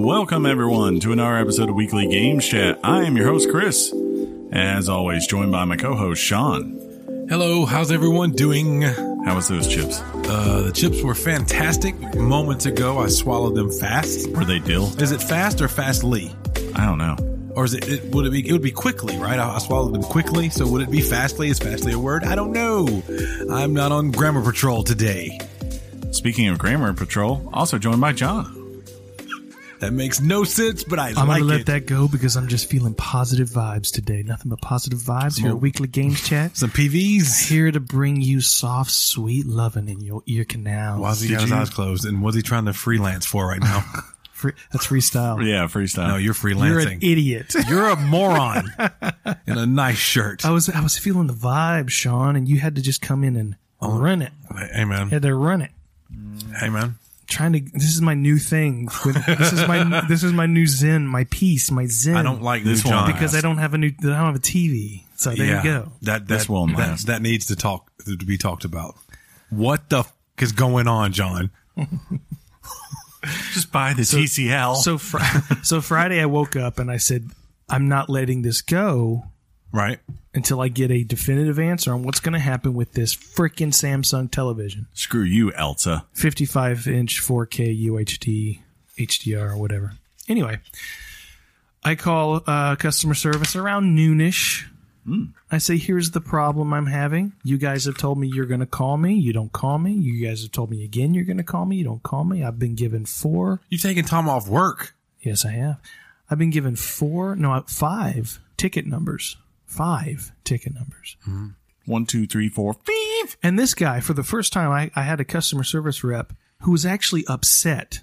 Welcome, everyone, to another episode of Weekly Games Chat. I am your host, Chris. As always, joined by my co host, Sean. Hello, how's everyone doing? How was those chips? Uh, the chips were fantastic. Moments ago, I swallowed them fast. Were they dill? Is it fast or fastly? I don't know. Or is it, it would it be it would be quickly, right? I, I swallowed them quickly, so would it be fastly? Is fastly a word? I don't know. I'm not on grammar patrol today. Speaking of Grammar Patrol, also joined by John. That makes no sense, but I I'm like gonna let it. that go because I'm just feeling positive vibes today. Nothing but positive vibes here at Weekly Games Chat. Some PVs. Here to bring you soft, sweet loving in your ear canals. Why's he got his you- eyes closed? And what's he trying to freelance for right now? Free, that's freestyle. Yeah, freestyle. no, you're freelancing. You're freelancing. an idiot. You're a moron in a nice shirt. I was I was feeling the vibe, Sean, and you had to just come in and Oh. run it. Hey man, had to run it. hey man. Trying to. This is my new thing. This is my this is my new zen, my peace, my zen. I don't like This one because I don't have a new. I don't have a TV. So there you go. That, that This won't that, that needs to talk to be talked about. What the f- is going on, John? Just buy the TCL. So fr- so Friday I woke up and I said, I'm not letting this go Right? until I get a definitive answer on what's going to happen with this freaking Samsung television. Screw you, Elsa. 55 inch 4K UHD HDR or whatever. Anyway, I call uh, customer service around noonish. I say, here's the problem I'm having. You guys have told me you're going to call me. You don't call me. You guys have told me again you're going to call me. You don't call me. I've been given four. You've taken time off work. Yes, I have. I've been given four, no, five ticket numbers. Five ticket numbers. One, two, three, four, five. And this guy, for the first time, I, I had a customer service rep who was actually upset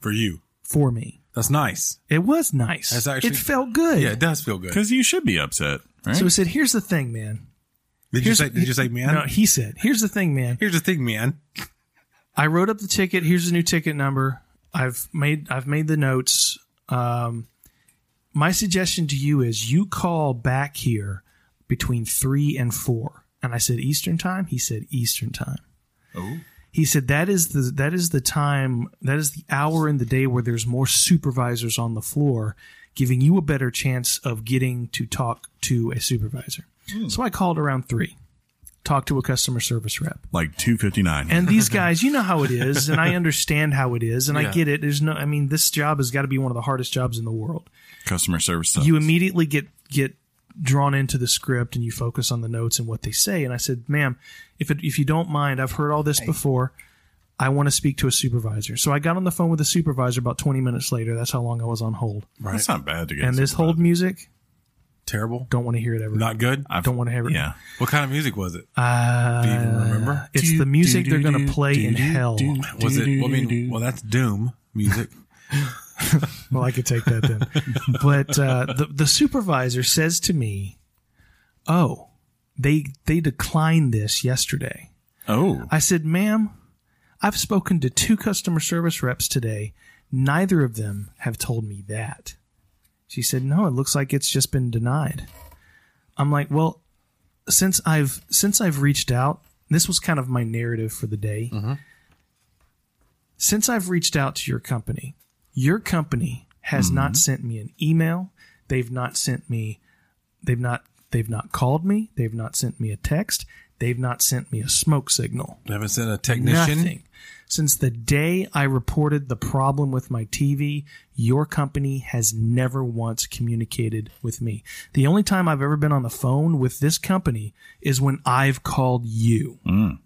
For you. for me. That's nice. It was nice. That's actually- it felt good. Yeah, it does feel good. Because you should be upset, right? So he said, "Here's the thing, man." Did you say, did you say, man? No, he said, "Here's the thing, man. Here's the thing, man. I wrote up the ticket. Here's the new ticket number. I've made I've made the notes. Um, my suggestion to you is you call back here between three and four. And I said Eastern time. He said Eastern time. Oh. He said that is the that is the time that is the hour in the day where there's more supervisors on the floor, giving you a better chance of getting to talk to a supervisor. Hmm. So I called around three, talked to a customer service rep. like 259. And these guys, you know how it is, and I understand how it is, and I get it. There's no, I mean, this job has got to be one of the hardest jobs in the world. Customer service stuff. You immediately get get drawn into the script and you focus on the notes and what they say. And I said, "Ma'am, if it, if you don't mind, I've heard all this before. I want to speak to a supervisor." So I got on the phone with the supervisor about 20 minutes later. That's how long I was on hold. Right, That's not bad to get. And this supervised. hold music, Terrible. don't want to hear it ever. Not good. I've- don't want to hear it. Yeah. What kind of music was it? Uh, Do you even remember? It's the music they're going to play in hell. Was it? Well, I mean, well, that's Doom music. Well, I could take that then. but uh, the the supervisor says to me, "Oh, they they declined this yesterday." Oh. I said, "Ma'am, I've spoken to two customer service reps today. Neither of them have told me that." She said, "No, it looks like it's just been denied." I'm like, "Well, since I've since I've reached out, this was kind of my narrative for the day. Since I've reached out to your company, your company has mm-hmm. not sent me an email. They've not sent me they've not they've not called me. They've not sent me a text. They've not sent me a smoke signal. You haven't sent a technician. Nothing. Since the day I reported the problem with my TV, your company has never once communicated with me. The only time I've ever been on the phone with this company is when I've called you. Mm.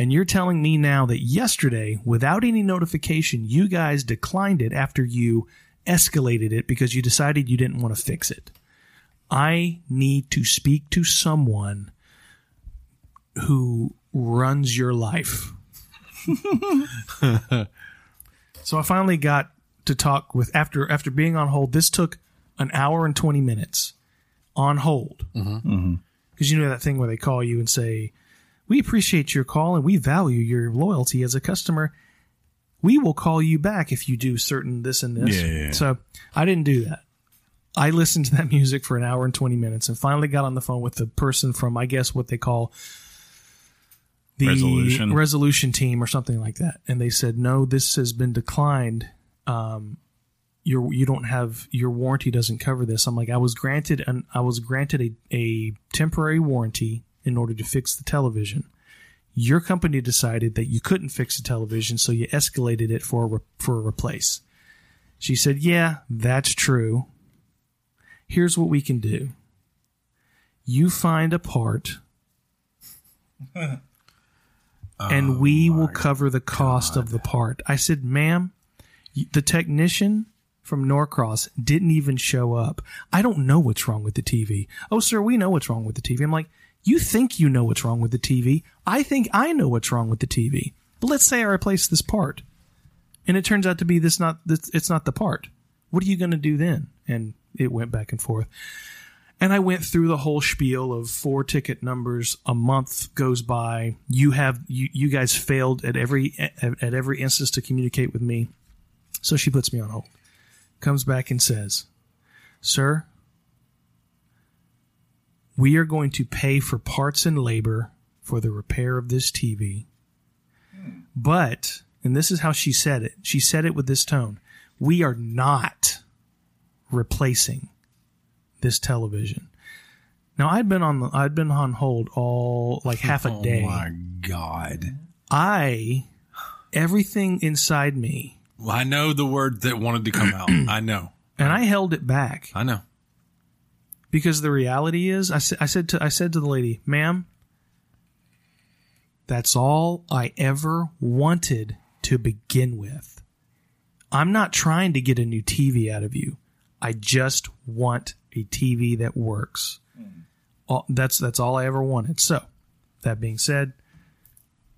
And you're telling me now that yesterday, without any notification, you guys declined it after you escalated it because you decided you didn't want to fix it. I need to speak to someone who runs your life. so I finally got to talk with after after being on hold. This took an hour and twenty minutes on hold mm-hmm. Mm-hmm. because you know that thing where they call you and say, "We appreciate your call and we value your loyalty as a customer. We will call you back if you do certain this and this." Yeah, yeah, yeah. So I didn't do that. I listened to that music for an hour and 20 minutes and finally got on the phone with the person from, I guess, what they call the Resolution. resolution team or something like that. And they said, no, this has been declined. um, your you don't have your warranty doesn't cover this. I'm like, I was granted an I was granted a, a temporary warranty in order to fix the television. Your company decided that you couldn't fix the television, so you escalated it for a re- for a replace. She said, "Yeah, that's true. Here's what we can do. You find a part, and we oh will cover the cost of the part." I said, "Ma'am, the technician from Norcross didn't even show up. I don't know what's wrong with the TV. Oh, sir, we know what's wrong with the TV. I'm like, you think you know what's wrong with the TV. I think I know what's wrong with the TV. But let's say I replace this part, and it turns out to be this not this, it's not the part. What are you going to do then? And it went back and forth. And I went through the whole spiel of four ticket numbers. A month goes by. You have you, you guys failed at every at, at every instance to communicate with me. So she puts me on hold. Comes back and says, "Sir, we are going to pay for parts and labor for the repair of this TV. But, and this is how she said it. She said it with this tone. We are not replacing this television. Now I'd been on the I'd been on hold all like half a oh, day. Oh my god! I everything inside me Well, I know the word that wanted to come out. I know. and I held it back I know. Because the reality is I, sa- I said to I said to the lady, "Ma'am, that's all I ever wanted to begin with. I'm not trying to get a new TV out of you. I just want a TV that works. Hmm. All, that's that's all I ever wanted. So, that being said,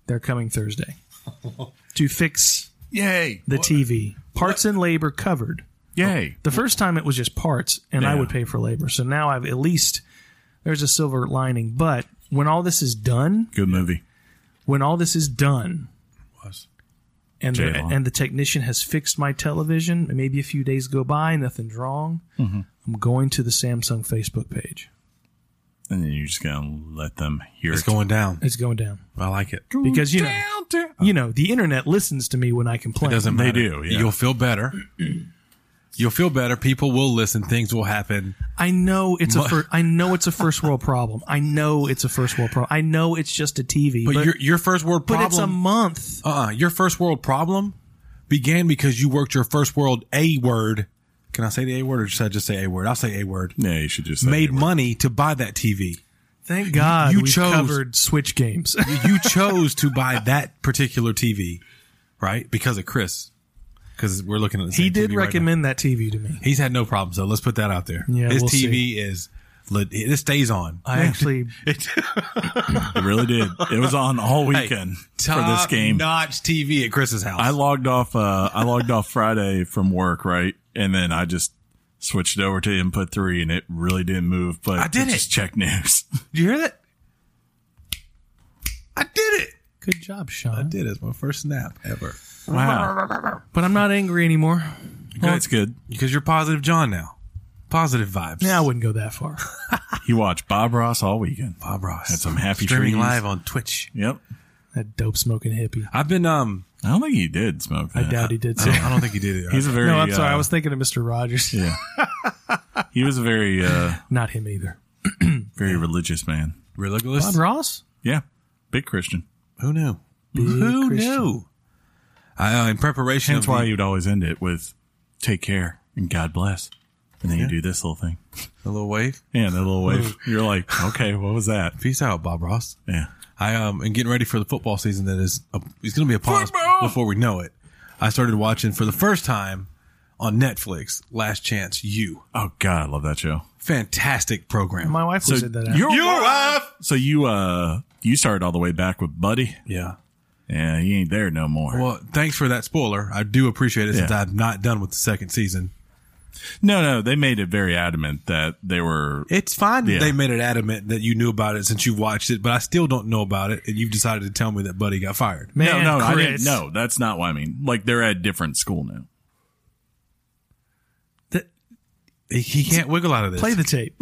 they're coming Thursday to fix Yay! the TV. Parts and labor covered. Yay! The first time it was just parts, and I would pay for labor. So now I've at least there's a silver lining. But when all this is done, Good movie. when all this is done, Was. and the, J-Law. and the technician has fixed my television, and maybe a few days go by, nothing's wrong. Mm-hmm. I'm going to the Samsung Facebook page. And then you're just gonna let them hear It's it. going down. It's going down I like it. because you know, Down, down. you know, the internet listens to me when I complain. It doesn't matter. They do, yeah. You'll feel better. You'll feel better. People will listen. Things will happen. I know it's a But- fir- I know it's a first world problem. I know it's a first world problem. I know it's just a TV, But, but, your your first world problem. but it's a month. uh-uh, your first world problem began because you worked your first world A word. Can I say the A word or should I just say A word? I'll say A word. Yeah, you should just say Made it. money to buy that TV. Thank God you we chose- covered Switch games. you chose to buy that particular TV, right? Because of Chris. Because we're looking at the same he did TV right recommend that TV to me. He's had no problem, so let's put that out there. Yeah, His we'll TV is lit- it stays on. I actually It really did. It was on all weekend for this game. notch TV at Chris's house. I logged off. Uh, I logged off Friday from work, right, and then I just switched it over to input three, and it really didn't move. But I did just it. check news. Did you hear that? I did it. good job, Sean. I did it. It's my first snap ever. Wow, But I'm not angry anymore. that's good. Because you're positive John now. Positive vibes. Yeah, I wouldn't go that far. You watched Bob Ross all weekend. Bob Ross. Had some happy streaming trees. live on Twitch. Yep. that dope smoking hippie. I've been um I don't think he did smoke. I That. doubt he did. I don't, I don't think he did it. He's a very. No, I'm sorry. uh, I was thinking of Mr. Rogers. Yeah. he was a very, uh, Not him either. very religious man. religious. Bob Ross? Yeah. Big Christian. Who knew? Big Who Christian. knew? I, uh, in preparation That's of the- why you'd always end it with "Take care and God bless," and then you do this little thing. a little wave. Yeah, that little wave. You're like, okay, what was that? Peace out, Bob Ross. Yeah. I um and getting ready for the football season that is uh, is going to be upon us before we know it. I started watching for the first time on Netflix Last Chance U. Oh God, I love that show. Fantastic program. My wife So was at that. out. your, Your wife. So you uh you started all the way back with Buddy. Yeah. Yeah, he ain't there no more. Well, thanks for that spoiler. I do appreciate it since Yeah. I'm not done with the second season. no, no, they made it very adamant that they were. It's fine that Yeah. they made it adamant that you knew about it since you've watched it, but I still don't know about it, and you've decided to tell me that Buddy got fired. Man, no, no, I didn't. Chris. No, that's not what I mean. Like they're at different school now. Th- He, he can't wiggle out of this. Play the tape.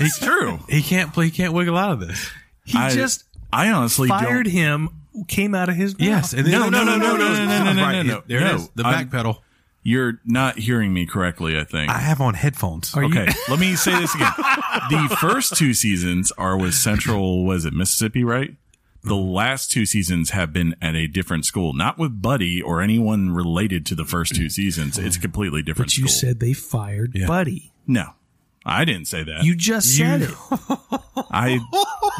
It's true. he can't play. He can't wiggle out of this. he I just I honestly fired don't. him, came out of his mouth. Yes. And No, no, no, no, no, no, no, no, no, Right, no, no. There No, it is. The I'm- back pedal. You're not hearing me correctly, I think. I have on headphones. okay, let me say this again. The first two seasons are with Central, was it Mississippi, right? The last two seasons have been at a different school, not with Buddy or anyone related to the first two seasons. It's a completely different But you school. said they fired Buddy. no, I didn't say that. You just said it. I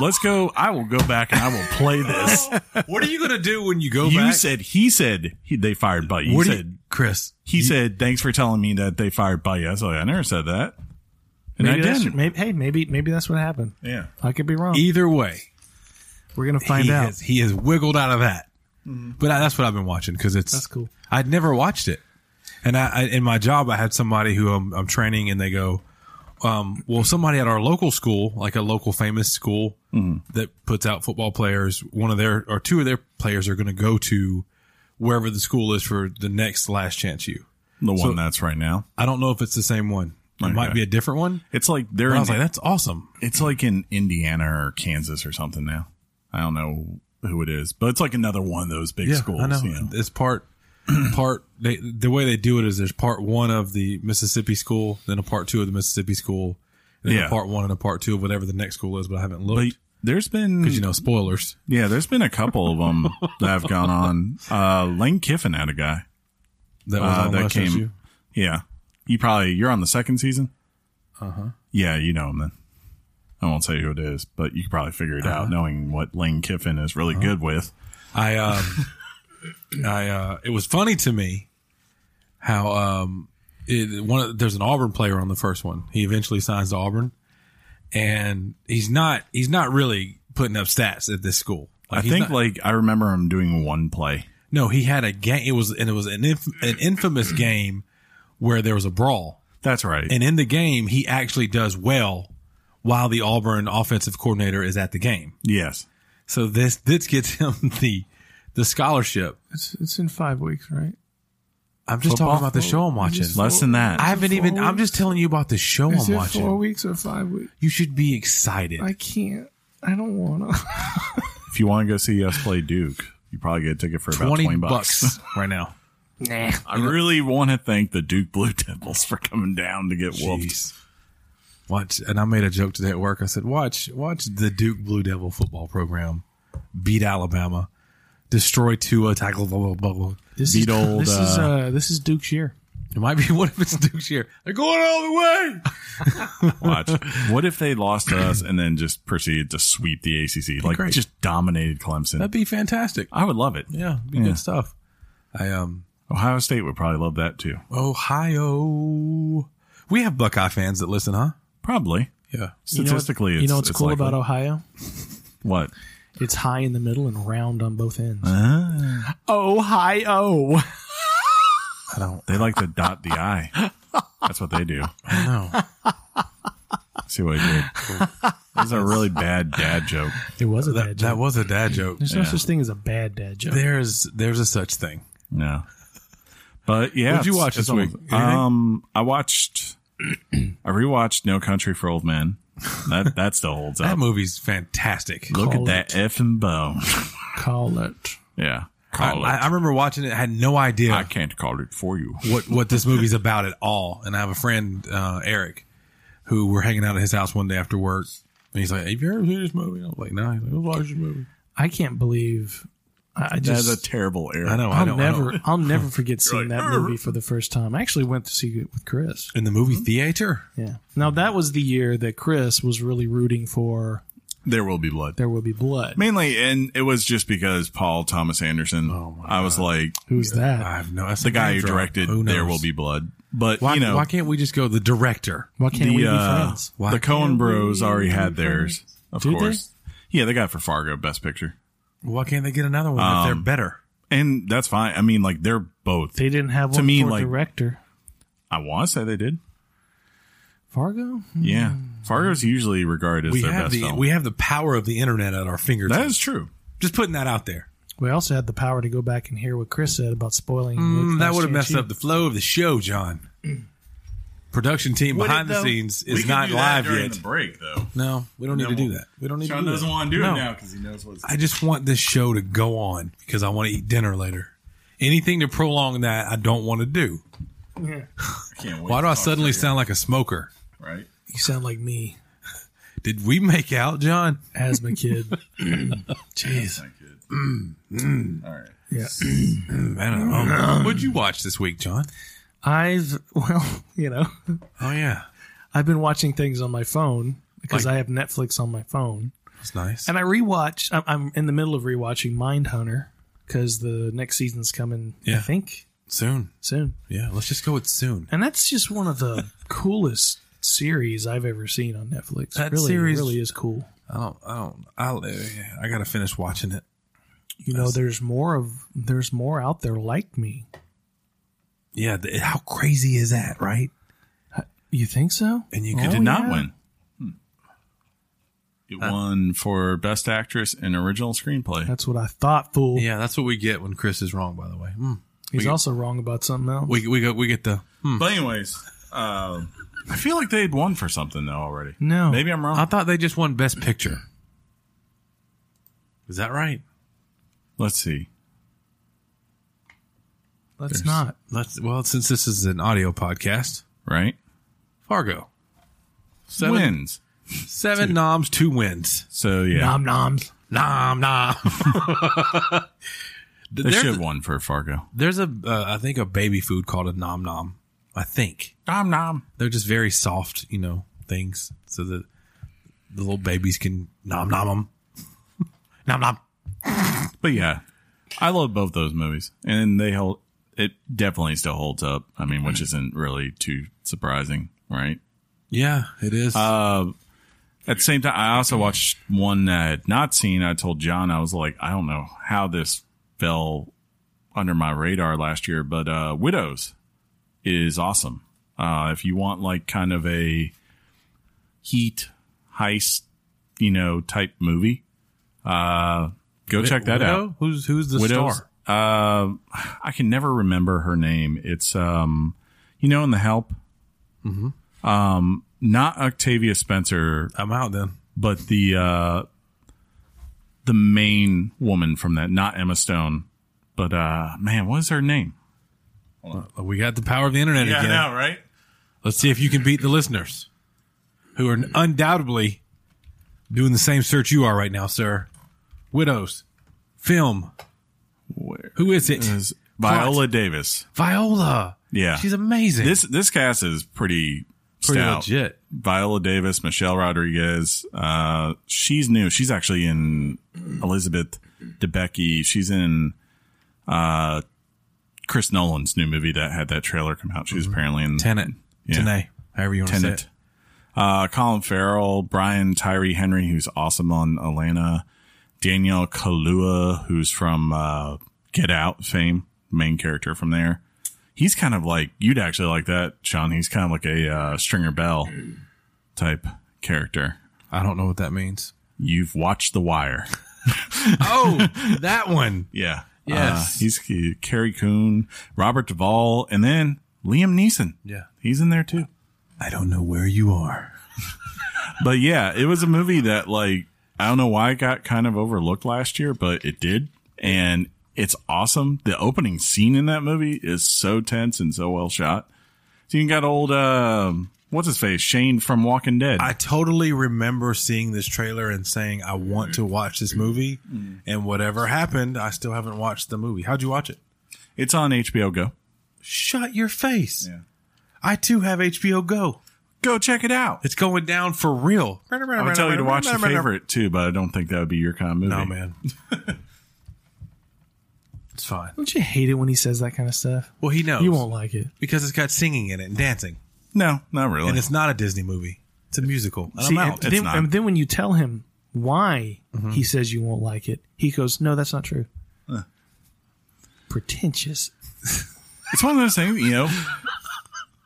let's go. I will go back and I will play this. What are you going to do when you go back? You back? said he said he, they fired Buddy. You what said you, Chris? he said thanks for telling me that they fired Buddy. I was like, I never said that, and Maybe I didn't. maybe, hey, maybe maybe that's what happened. Yeah. I could be wrong. Either way, We're gonna find he out. has, he has wiggled out of that. Mm-hmm. But I, that's what I've been watching because it's That's cool. I'd never watched it, and I, I in my job I had somebody who I'm, I'm training, and they go, um, "Well, somebody at our local school, like a local famous school that puts out football players, one of their or two of their players are going to go to wherever the school is for the next last chance you." The one that's right now. I don't know if it's the same one. It might be a different one. It's like they're. I In, was like, "That's awesome." it's like in Indiana or Kansas or something now. I don't know who it is, but it's like another one of those big Yeah, schools. I know. you know. It's part part. They, the way they do it is there's part one of the Mississippi school, then a part two of the Mississippi school, and then Yeah. a part one and a part two of whatever the next school is. But I haven't But looked there's been, because you know spoilers. yeah, there's been a couple of them that have gone on. Uh, Lane Kiffin had a guy. That was Uh, that came-. Yeah, you probably you're on the second season. Uh Uh-huh. Yeah, you know him then. I won't say who it is, but you can probably figure it Uh-huh. out knowing what Lane Kiffin is really good with. I um, I uh, it was funny to me how um, it, one of, there's an Auburn player on the first one. He eventually signs to Auburn, and he's not he's not really putting up stats at this school. I Like, he's think not- like I remember him doing one play. No, he had a game. It was and it was an inf- an infamous game where there was a brawl, That's right. and in the game he actually does well while the Auburn offensive coordinator is at the game. yes. So this this gets him the the scholarship. It's it's in five weeks, right? I'm just Football? talking about the show I'm watching. Less than that. I haven't Four even. I'm just telling you about the show Is I'm it watching. four weeks or five weeks? You should be excited. I can't. I don't want to. If you want to go see us play Duke, you probably get a ticket for about 20, 20, bucks. bucks. right now. nah. I really want to thank the Duke Blue Devils for coming down to get whooped. Jeez. Watch, and I made a joke today at work. I said, "Watch, watch the Duke Blue Devil football program beat Alabama, destroy Tua, tackle blah blah blah." blah. This Beat is old, this is uh, uh this is Duke's year. It might be. What if it's Duke's year? They're going all the way. Watch. what if they lost to us and then just proceeded to sweep the ACC? Like great. just dominated Clemson. That'd be fantastic. I would love it. Yeah, be Yeah. good stuff. I um Ohio State would probably love that too. Ohio. We have Buckeye fans that listen, huh? Probably. Yeah. You know what- Statistically, you know what's it's cool likely. about Ohio? what? It's high in the middle and round on both ends. Ah. Ohio. I don't. They like to dot the I. That's what they do. I don't know. See what I did? That was a really bad dad joke. It was a That, bad that was a dad joke. There's no such thing as a bad dad joke. There's there's a such thing. No. But yeah. What'd you watch this week? Um, I watched, I rewatched No Country for Old Men. That, that still holds That up. movie's fantastic. Look Call at that effing bone. Call it. Yeah. I, Call I, it. I remember watching it. Had no idea I can't call it for you. what what this movie's about at all. And I have a friend uh, Eric who we're hanging out at his house one day after work, and he's like, "Have you ever seen this movie?" I was like, "No." He's like, "Let's watch this movie." I can't believe. I I That's a terrible error. I know. I I'll know. I never. know. I'll never forget seeing like, that movie for the first time. I actually went to see it with Chris. In the movie theater, Yeah. Now that was the year that Chris was really rooting for There will be blood. There Will Be Blood. Mainly, and it was just because Paul Thomas Anderson. Oh I was like, Who's that? I have no. That's the guy who directed Who There? Will Be Blood. But, Why, you know, why can't we just go the director? Why can't the, we be uh, friends? Why the Coen can't Bros already be had theirs, of Did they? course. Yeah, they got it for Fargo Best Picture, Why can't they get another one if they're Um, better? and that's fine. I mean, like they're both. They didn't have To one me, for like- director. I want to say they did. Fargo? Yeah, Fargo's usually regarded as We their have best the film. we have the power of the internet at our fingertips. that is true. just putting that out there. We also had the power to go back and hear what Chris said about spoiling. Mm, that Last would have Chance messed You. up the flow of the show, John. Production team behind the scenes is not live yet. the break, though. No, we don't need No, to do well, that. We don't need Sean to do doesn't that. want to do No. it now because he knows what's. I just want this show to go on because I want to eat dinner later. Anything to prolong that, I don't want to do. Yeah. I can't wait Why to do I talk suddenly to you, sound like a smoker? right? You sound like me, Did we make out, John? asthma kid. Jeez. Thank you. Mm, mm. All right. Yeah. Mm, Man, oh, what'd you watch this week, John? I've well, you know, Oh yeah, I've been watching things on my phone because Like- I have Netflix on my phone, that's nice. and I rewatch. I'm, I'm in the middle of rewatching Mindhunter because the next season's coming. Yeah. I think Soon, soon, yeah. Let's just go with soon. and that's just one of the coolest series I've ever seen on Netflix. That really, series- really is cool. I don't. I don't. I'll, I gotta finish watching it. You know, there's more of there's more out there like me. Yeah. The, how crazy is that, right? You think so? And you It could did not yeah. win. Hmm. It won for Best Actress in Original Screenplay. That's what I thought, fool. Yeah, that's what we get when Chris is wrong. By the way, mm. He's also wrong about something else. we we go we get the. Hmm. But anyways, um, I feel like they had won for something though already. no, Maybe I'm wrong. I thought they just won Best Picture. Is that right? Let's see. Let's not. Let's. Well, since this is an audio podcast, Right? Fargo. Seven, Wins. seven noms, two wins. So yeah, Nom noms. Nom nom. they there's, should have won for Fargo. there's a, uh, I think a baby food called a nom nom. I think Nom nom. they're just very soft, you know, things, so that the little babies can nom nom them. nom nom. But yeah, I love both those movies, and they hold. It definitely still holds up. I mean, which isn't really too surprising, right? Yeah, it is. Uh, at the same time, I also watched one that I had not seen. I told John, I was like, I don't know how this fell under my radar last year, but uh, Widows is awesome. Uh, if you want like kind of a heat heist, you know, type movie, uh, go check that Widow? out. Who's who's the Widows. star? Uh, I can never remember her name. It's um, you know, in The Help. Mm-hmm. Um, not Octavia Spencer, I'm out then. but the uh, the main woman from that, not Emma Stone, but uh, man, what is her name? We got the power of the internet again. right? Let's see if you can beat the listeners, who are undoubtedly doing the same search you are right now, sir. Widows, film. Where Who is it? is Viola Davis? Viola. Yeah, She's amazing. this this cast is pretty pretty stout. legit. Viola Davis, Michelle Rodriguez. Uh, she's new. She's actually in Elizabeth Debicki. She's in uh, Chris Nolan's new movie that had that trailer come out. She's apparently in Tenet. Yeah. Tenet. However you want to say Tenet. it. Uh, Colin Farrell, Brian Tyree Henry, who's awesome on Atlanta. Daniel Kaluuya, who's from uh, Get Out fame, main character from there. He's kind of like you'd actually like that, Sean. He's kind of like a uh, Stringer Bell type character. I don't know what that means. You've watched The Wire, Oh, that one. yeah. Yes. Uh, he's he, Carrie Coon, Robert Duvall, and then Liam Neeson. Yeah. He's in there too. I don't know where you are. But yeah, it was a movie that like I don't know why it got kind of overlooked last year, but it did. And it's awesome. The opening scene in that movie is so tense and so well shot. So you got old um what's his face? Shane from Walking Dead. I totally remember seeing this trailer and saying, I want to watch this movie. And whatever happened, I still haven't watched the movie. How'd you watch it? it's on HBO Go. Shut your face. Yeah. I too have HBO Go. Go check it out. It's going down for real. I would tell you to watch your favorite too, but I don't think that would be your kind of movie. No, man. it's fine. Don't you hate it when he says that kind of stuff? Well, he knows. You won't like it. Because it's got singing in it and dancing. No, not really. And it's not a Disney movie. It's a musical. And See, I'm and out. then, not. and then when you tell him why Mm-hmm. he says you won't like it, he goes, "No, that's not true." Pretentious. it's one of those things, you know,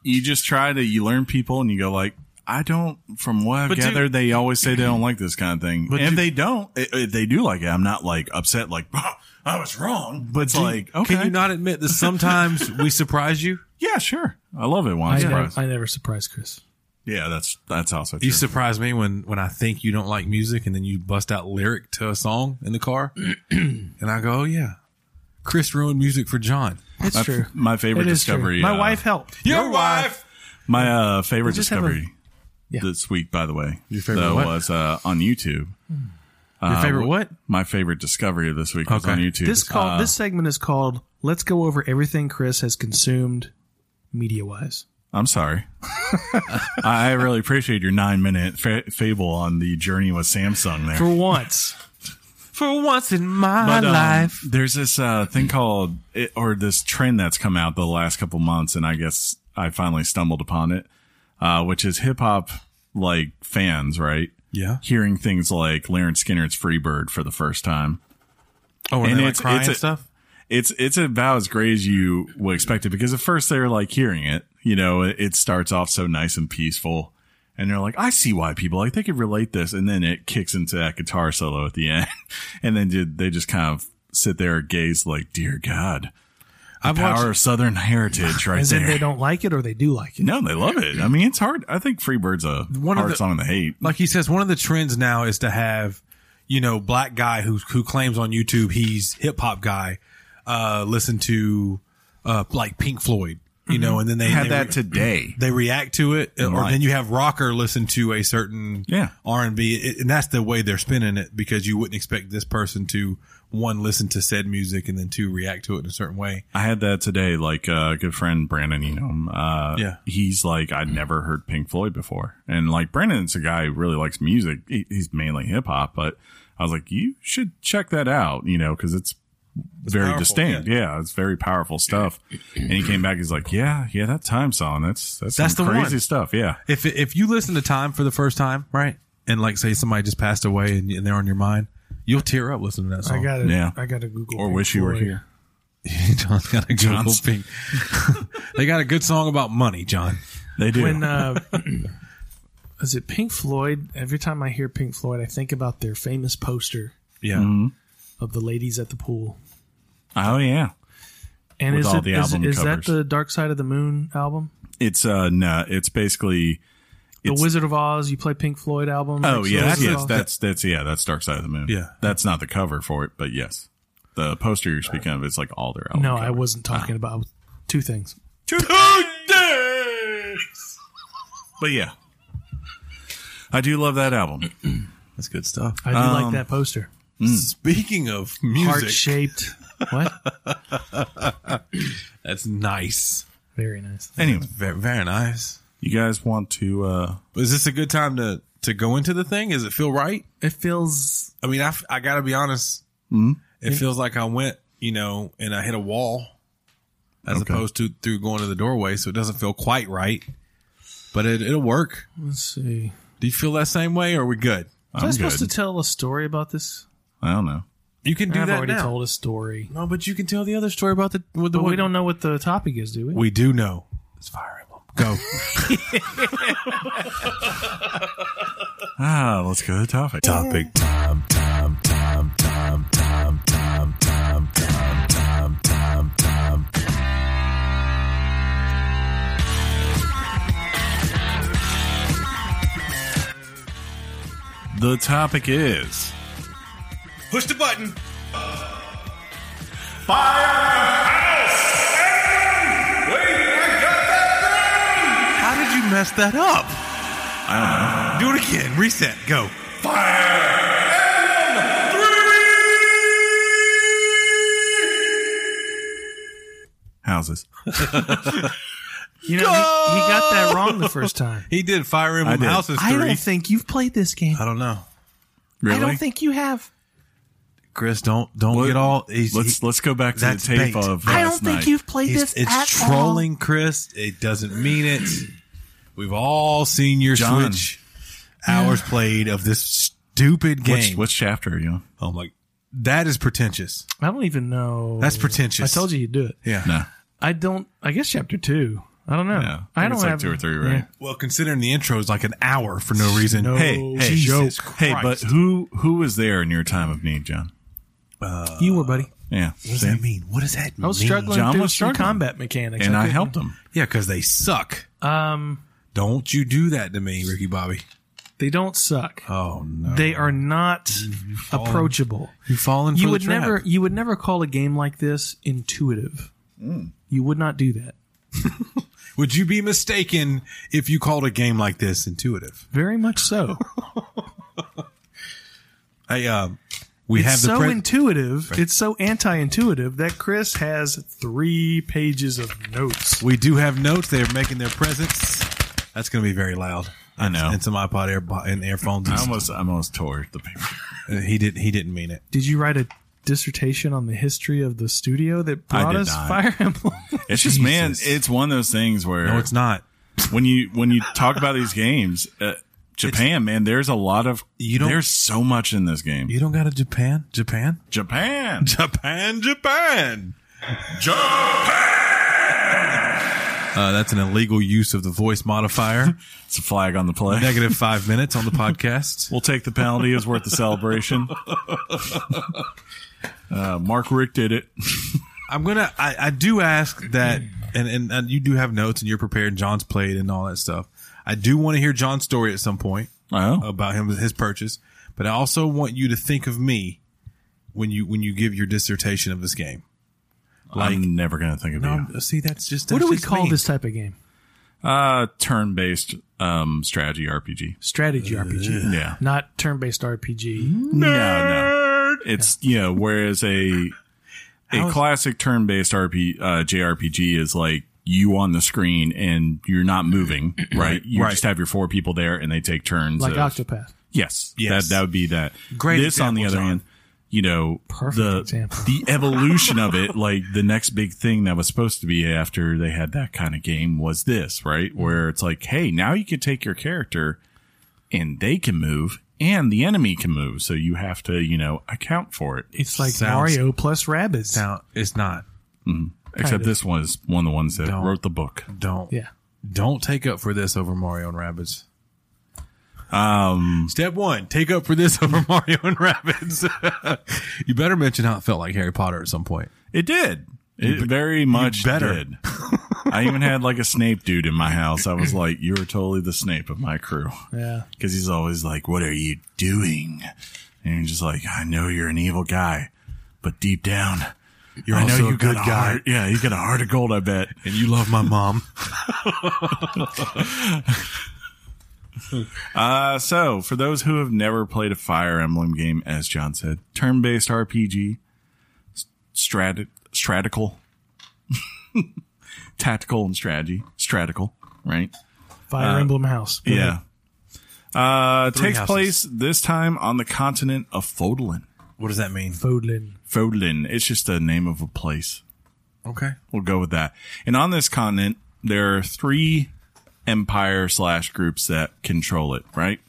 you just try to, you learn people and you go like, I don't, from what I've But do- gathered, they always say they don't like this kind of thing. But and if do- they don't, if they do like it, I'm not like upset, like, "Ah, I was wrong. But it's Do- like, okay. Can you not admit that sometimes we surprise you? Yeah, sure. I love it when I'm I, surprised. never, I never surprise Chris. yeah, that's, that's also true. You surprise me when, when I think you don't like music and then you bust out lyric to a song in the car. and I go, oh, yeah. Chris ruined music for John. It's My, true. my favorite It is true. discovery. My uh, wife helped. Your wife. My uh, favorite just have a- discovery Yeah. this week, by the way, Your favorite though, what? was uh, on YouTube. Your favorite what? My favorite discovery of this week was Okay. on YouTube. This call Uh, this segment is called "Let's go over everything Chris has consumed, media wise." I'm sorry. I really appreciate your nine minute fa- fable on the journey with Samsung there. For once, For once in my But, um, life. there's this uh, thing called, it, or this trend that's come out the last couple months, and I guess I finally stumbled upon it, uh, which is hip hop like fans, right? Yeah. Hearing things like Lynyrd Skynyrd's "Freebird" for the first time. Oh, and, and they like it's- crying it's a- stuff? It's it's about as great as you would expect it because at first they're like hearing it, you know, it, it starts off so nice and peaceful, and they're like, I see why people like they could relate this, and then it kicks into that guitar solo at the end, and then they just kind of sit there and gaze like, dear God, I've power watched, of Southern heritage right as there. they don't like it or they do like it. no, they love it. I mean, it's hard. I think Freebird's a One of hard the- song to hate. like he says, one of the trends now is to have, you know, black guy who who claims on YouTube he's hip hop guy, uh, listen to, uh, like Pink Floyd, you know, and then they had they, that today. they react to it, or Right. then you have rocker listen to a certain Yeah. R and B, and that's the way they're spinning it because you wouldn't expect this person to one listen to said music and then two react to it in a certain way. I had that today. Like uh, a good friend Brandon, you know, uh, Yeah. he's like I'd never heard Pink Floyd before, and like Brandon's a guy who really likes music. He, he's mainly hip hop, but I was like, you should check that out, you know, because it's very powerful, distinct. Yeah. it's very powerful stuff. and he came back, he's like, yeah, yeah, that time song, that's that's, That's some the crazy one. stuff. Yeah, If if you listen to Time for the first time, right, and like say somebody just passed away and, and they're on your mind, you'll tear up listening to that song. I got to Yeah. I got to Google. or Pink wish you were Floyd. here. John's got a good John's- Pink. they got a good song about money, John. They do. When uh, is it Pink Floyd? Every time I hear Pink Floyd, I think about their famous poster Yeah. Mm-hmm. of the ladies at the pool. Oh yeah, And With is all it the is, album is that the Dark Side of the Moon album? it's uh no, it's basically. The It's- Wizard of Oz. You play Pink Floyd album. Oh next to yes, the yes, that's that's yeah, that's Dark Side of the Moon. Yeah. that's not the cover for it, but yes, the poster you're speaking of is like all their album. no. I wasn't talking about two things. Two things. but yeah, I do love that album. That's good stuff. I do Um, like that poster. Speaking of Heart music, shaped. What? that's nice. Very nice. Anyway, Very, very nice. you guys want to? uh Is this a good time to to go into the thing? Does it feel right? It feels I mean, I, I gotta be honest. Hmm? It feels like I went, you know, and I hit a wall as Okay. opposed to through going to the doorway. So it doesn't feel quite right, but it, it'll work. let's see. Do you feel that same way or are we good? Was I'm I supposed good. to tell a story about this? I don't know. You can do that. I've that already now. told a story. no, but you can tell the other story about the, with the But we don't know what the topic is, do we? We do know. It's Fire Emblem. Go. Ah, let's go to the topic. Topic time, time, time, time, time, time, time, time, time, time, time. The topic is Push the button. Fire house! Wait, I got that thing! How did you mess that up? I don't know. Do it again. Reset. Go. Fire! Houses. You know, he, he got that wrong the first time. He did Fire Emblem I did. Houses I 3. don't think you've played this game. I don't know. Really? I don't think you have. Chris, don't don't What- get all. He's, Let's he- let's go back to the tape bait. of. I don't last think night. you've played he's- this it's at trolling, Chris. It doesn't mean it. We've all seen your John. Switch hours played of this stupid game. Which, which chapter are you on? oh my, that is pretentious. I don't even know. That's pretentious. I told you you'd do it. Yeah. No. I don't. I guess chapter two. I don't know. Yeah. I think don't it's like have two or three, right? Yeah. Well, considering the intro is like an hour for no reason. No Hey, hey, Jesus Christ. Hey, but who who was there in your time of need, John? You were, buddy. Yeah, What does see? that mean? What does that mean? I was struggling John through was some struggling. combat mechanics, and I couldn't- helped him. Yeah, because they suck. Um, Don't you do that to me, Ricky Bobby. They don't suck. Oh no. They are not approachable. you fallen for You the would trap. never you would never call a game like this intuitive. You would not do that. Would you be mistaken if you called a game like this intuitive? Very much so. I uh, we it's have the so pre- intuitive. It's so anti-intuitive that Chris has three pages of notes. we do have notes. They're making their presence. That's going to be very loud. I know. And some iPod Air and earphones. I almost, I almost tore the paper. Uh, he didn't. He didn't mean it. Did you write a dissertation on the history of the studio that brought us not. Fire Emblem? It's just, man, it's one of those things where No, it's not. when you when you talk about these games, uh, Japan, man, there's a lot of You don't- there's so much in this game. You don't got a Japan. Japan. Japan, Japan. Japan. Japan. Uh, that's an illegal use of the voice modifier. It's a flag on the play. Negative five minutes on the podcast. We'll take the penalty. It was worth the celebration. Uh, Mark Rick did it. I'm gonna. I, I do ask that, and, and and you do have notes, and you're prepared. And John's played and all that stuff. I do want to hear John's story at some point Oh, about him his purchase, but I also want you to think of me when you when you give your dissertation of this game. Like, I'm never gonna think of no, you. See, that's just what that's do we call me. this type of game? Uh, turn-based um strategy RPG. Strategy RPG, Yeah. not turn-based RPG. No, no. It's you know, whereas a a classic turn-based RP uh, JRPG is like you on the screen and you're not moving, right? You Right. just have your four people there and they take turns. Like of- Octopath. Yes, Yes. That that would be that. Great This on the other John. hand, you know, Perfect the example. the evolution of it, like the next big thing that was supposed to be after they had that kind of game was this, right? Mm-hmm. Where it's like, hey, now you can take your character and they can move and the enemy can move, so you have to, you know, account for it. It's like Sounds- Mario plus Rabbids. Now, it's not. Except this one is one of the ones that Don't. wrote the book. Don't. Yeah. Don't take up for this over Mario and Rabbids. Um, Step one: take up for this over Mario and Rabbids. you better mention how it felt like Harry Potter at some point. it did. It very much better. did. I even had like a Snape dude in my house. I was like, "You are totally the Snape of my crew," Yeah. because he's always like, "What are you doing?" And you're just like, "I know you're an evil guy, but deep down, You're I know also you a good got guy, Heart, yeah, you got a heart of gold. I bet." and you love my mom. Uh, so for those who have never played a Fire Emblem game, as John said, turn-based RPG, strat, stratical, tactical and strategy, stratical, right? Fire Emblem House. Go. Yeah. Uh, takes houses. place this time on the continent of Fodlan. What does that mean? Fodlin. Fodlan. It's just a name of a place. Okay. We'll go with that. And on this continent, there are three empire slash groups that control it, right?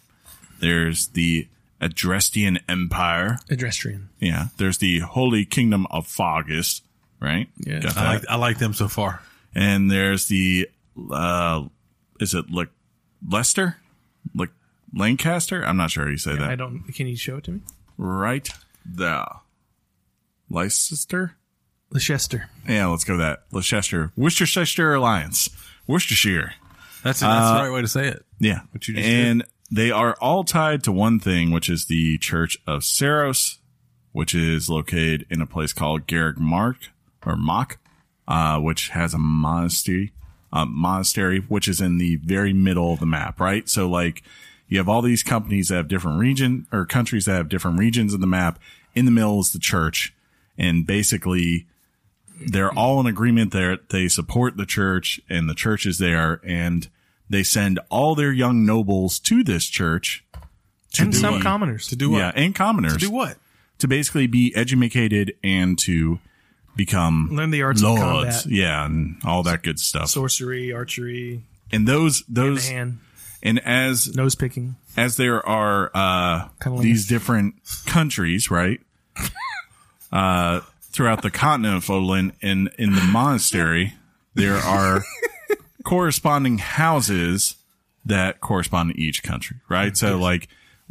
There's the Adrestian Empire. Adrestrian. Yeah. There's the Holy Kingdom of Faerghus, right? Yeah. Got I that. like I like them so far. and there's the, uh, is it like Leicester? Like Lancaster? I'm not sure how you say that. I don't. Can you show it to me? Right there. Leicester? Leicester. Yeah, let's go with that. Leicester. Worcestershire Alliance. Worcestershire. That's that's the right way to say it. Yeah. What you just and they are all tied to one thing, which is the Church of Seiros, which is located in a place called Garreg Mark or Mock, uh, which has a monastery, uh, monastery, which is in the very middle of the map, right? So like you have all these companies that have different region or countries that have different regions of the map. In the middle is the church. And basically they're all in agreement there. They support the church and the church is there and they send all their young nobles to this church to and do some what? commoners. To do what? Yeah, and commoners To do what? to basically be educated and to become Learn the arts of lords. combat. Yeah, and all that good stuff. sorcery, archery, and those those hand, and as nose picking. as there are uh, these different countries, right? Uh, throughout the continent of Fodlan and in the monastery, there are corresponding houses that correspond to each country, right? So like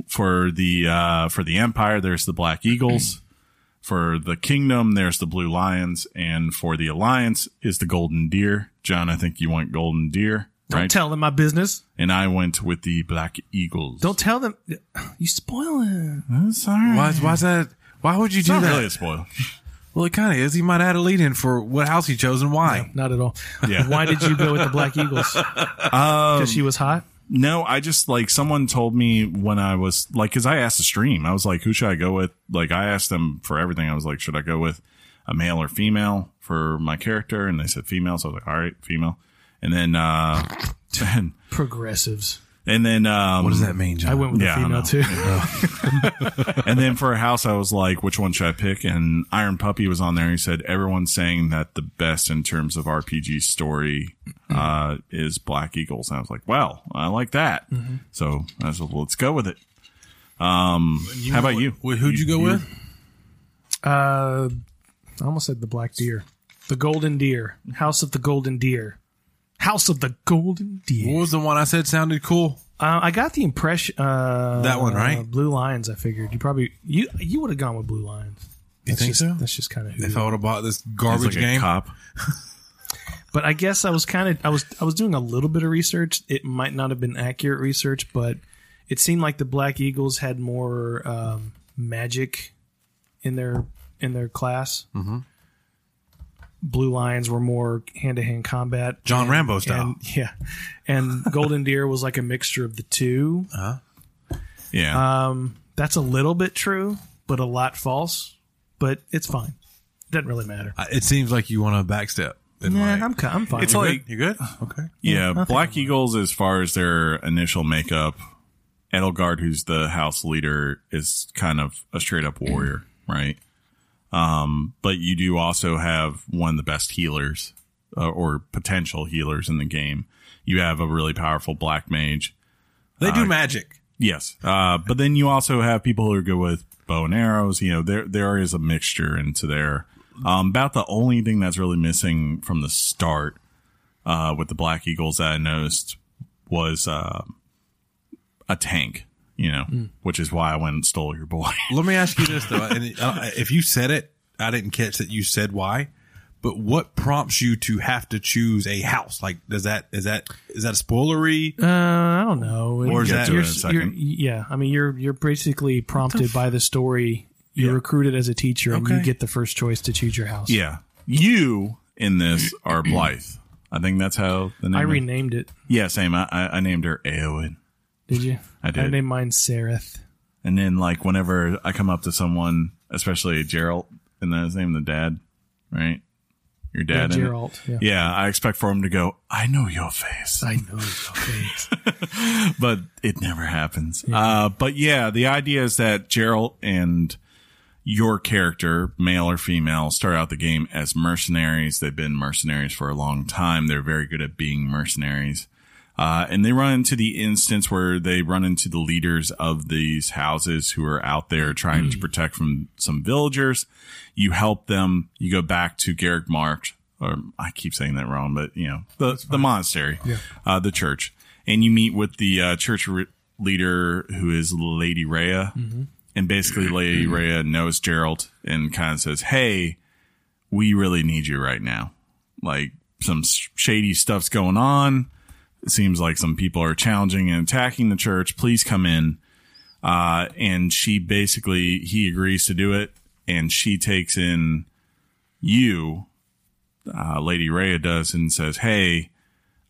for the uh, for the empire, there's the Black Eagles. For the kingdom, there's the Blue Lions, and for the alliance is the Golden Deer. John, I think you want Golden Deer. Don't right? tell them my business. and I went with the Black Eagles. Don't tell them. You spoil it. That's all right. Why, why's that? Why would you It's do not that? really a spoil. Well, it kind of is. He might add a lead in for what house he chose and why. Not at all. Yeah. Why did you go with the Black Eagles? Because she was hot. No, I just like someone told me when I was like, cause I asked the stream, I was like, who should I go with? Like, I asked them for everything. I was like, should I go with a male or female for my character? And they said female. So I was like, all right, female. And then, uh, and, Progressives. And then, um, What does that mean, John? I went with Yeah, the female too. and then for a house, I was like, which one should I pick? And Iron Puppy was on there. He said, everyone's saying that the best in terms of RPG story, uh, is Black Eagles. And I was like, well, I like that. So I said, well, let's go with it. Um, how about you? Wh- Who'd you go with? Uh, I almost said the Black Deer. The Golden Deer. House of the Golden Deer. House of the Golden Deer. What was the one I said sounded cool? Uh, I got the impression. Uh, That one, right? Blue Lions. I figured you probably you you would have gone with Blue Lions. You That's think just, so? That's just kind of. If I would have bought this garbage like a game, cop. But I guess I was kind of I was I was doing a little bit of research. It might not have been accurate research, but it seemed like the Black Eagles had more um, magic in their in their class. Mm-hmm. Blue Lions were more hand to hand combat. John And- Rambo style. and- yeah, and Golden Deer was like a mixture of the two. Yeah. Um, that's a little bit true, but a lot false. But it's fine. Doesn't really matter. I- it seems like you want to backstep. Yeah, like, I'm I'm fine. It's with it. like- you're good? Okay. yeah. I think Black Eagles, as far as their initial makeup, Edelgard, who's the house leader, is kind of a straight up warrior, right? Um, but you do also have one of the best healers uh, or potential healers in the game. You have a really powerful black mage. They do magic. Yes. Uh, but then you also have people who are good with bow and arrows. You know, there, there is a mixture into there. Um, about the only thing that's really missing from the start, uh, with the Black Eagles that I noticed was, uh, a tank, you know, which is why I went and stole your boy. Let me ask you this though, and uh, if you said it, I didn't catch that you said why. But what prompts you to have to choose a house? Like, does that is that is that a spoilery? Uh, I don't know. Or is that- to it in a You're- second. you're- yeah, I mean, you're you're basically prompted by the story. You're Yeah. recruited as a teacher, and you get the first choice to choose your house. yeah. You in this are Byleth. I think that's how the name I is. renamed it. Yeah, same. I, I I named her Eowyn. Did you? I did. I named mine Sereth. And then like whenever I come up to someone, especially Jeralt, and that's his name, the dad, right? Your dad. it. Jeralt. Yeah. Yeah, I expect for him to go, I know your face. I know your face. but it never happens. Uh, but yeah, the idea is that Jeralt and your character, male or female, start out the game as mercenaries. They've been mercenaries for a long time. They're very good at being mercenaries. Uh, and they run into the instance where they run into the leaders of these houses who are out there trying to protect from some villagers. You help them. You go back to Garreg Mach, or I keep saying that wrong, but you know, the, the monastery, uh, the church. And you meet with the, uh, church re- leader who is Lady Rhea. And basically Lady Rhea knows Jeralt and kind of says, Hey, we really need you right now. Like some sh- shady stuff's going on. It seems like some people are challenging and attacking the church. Please come in. Uh, and she basically, he agrees to do it. And she takes in you, uh, Lady Rhea does and says, Hey,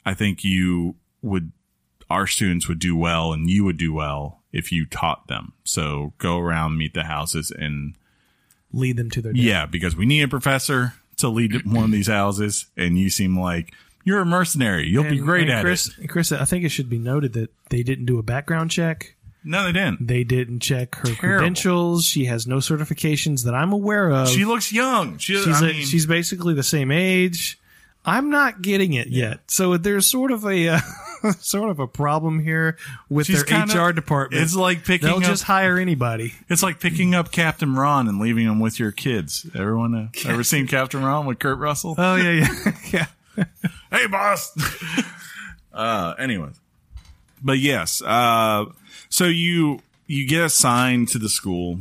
I think you would, our students would do well and you would do well if you taught them. So go around, meet the houses and Lead them to their death. yeah, because we need a professor to lead one of these houses, and you seem like you're a mercenary. You'll be great at Chris, it. Chris, I think it should be noted that they didn't do a background check. No, they didn't. They didn't check her Terrible. credentials. She has no certifications that I'm aware of. She looks young. She, she's I a, mean, she's basically the same age. I'm not getting it yet. So there's sort of a uh, sort of a problem here with She's their kinda- HR department. It's like picking They'll up. just hire anybody. it's like picking up Captain Ron and leaving him with your kids. Everyone uh, ever seen Captain Ron with Kurt Russell? Oh yeah, yeah, yeah. hey, boss. uh, anyways, but yes. Uh, so you you get assigned to the school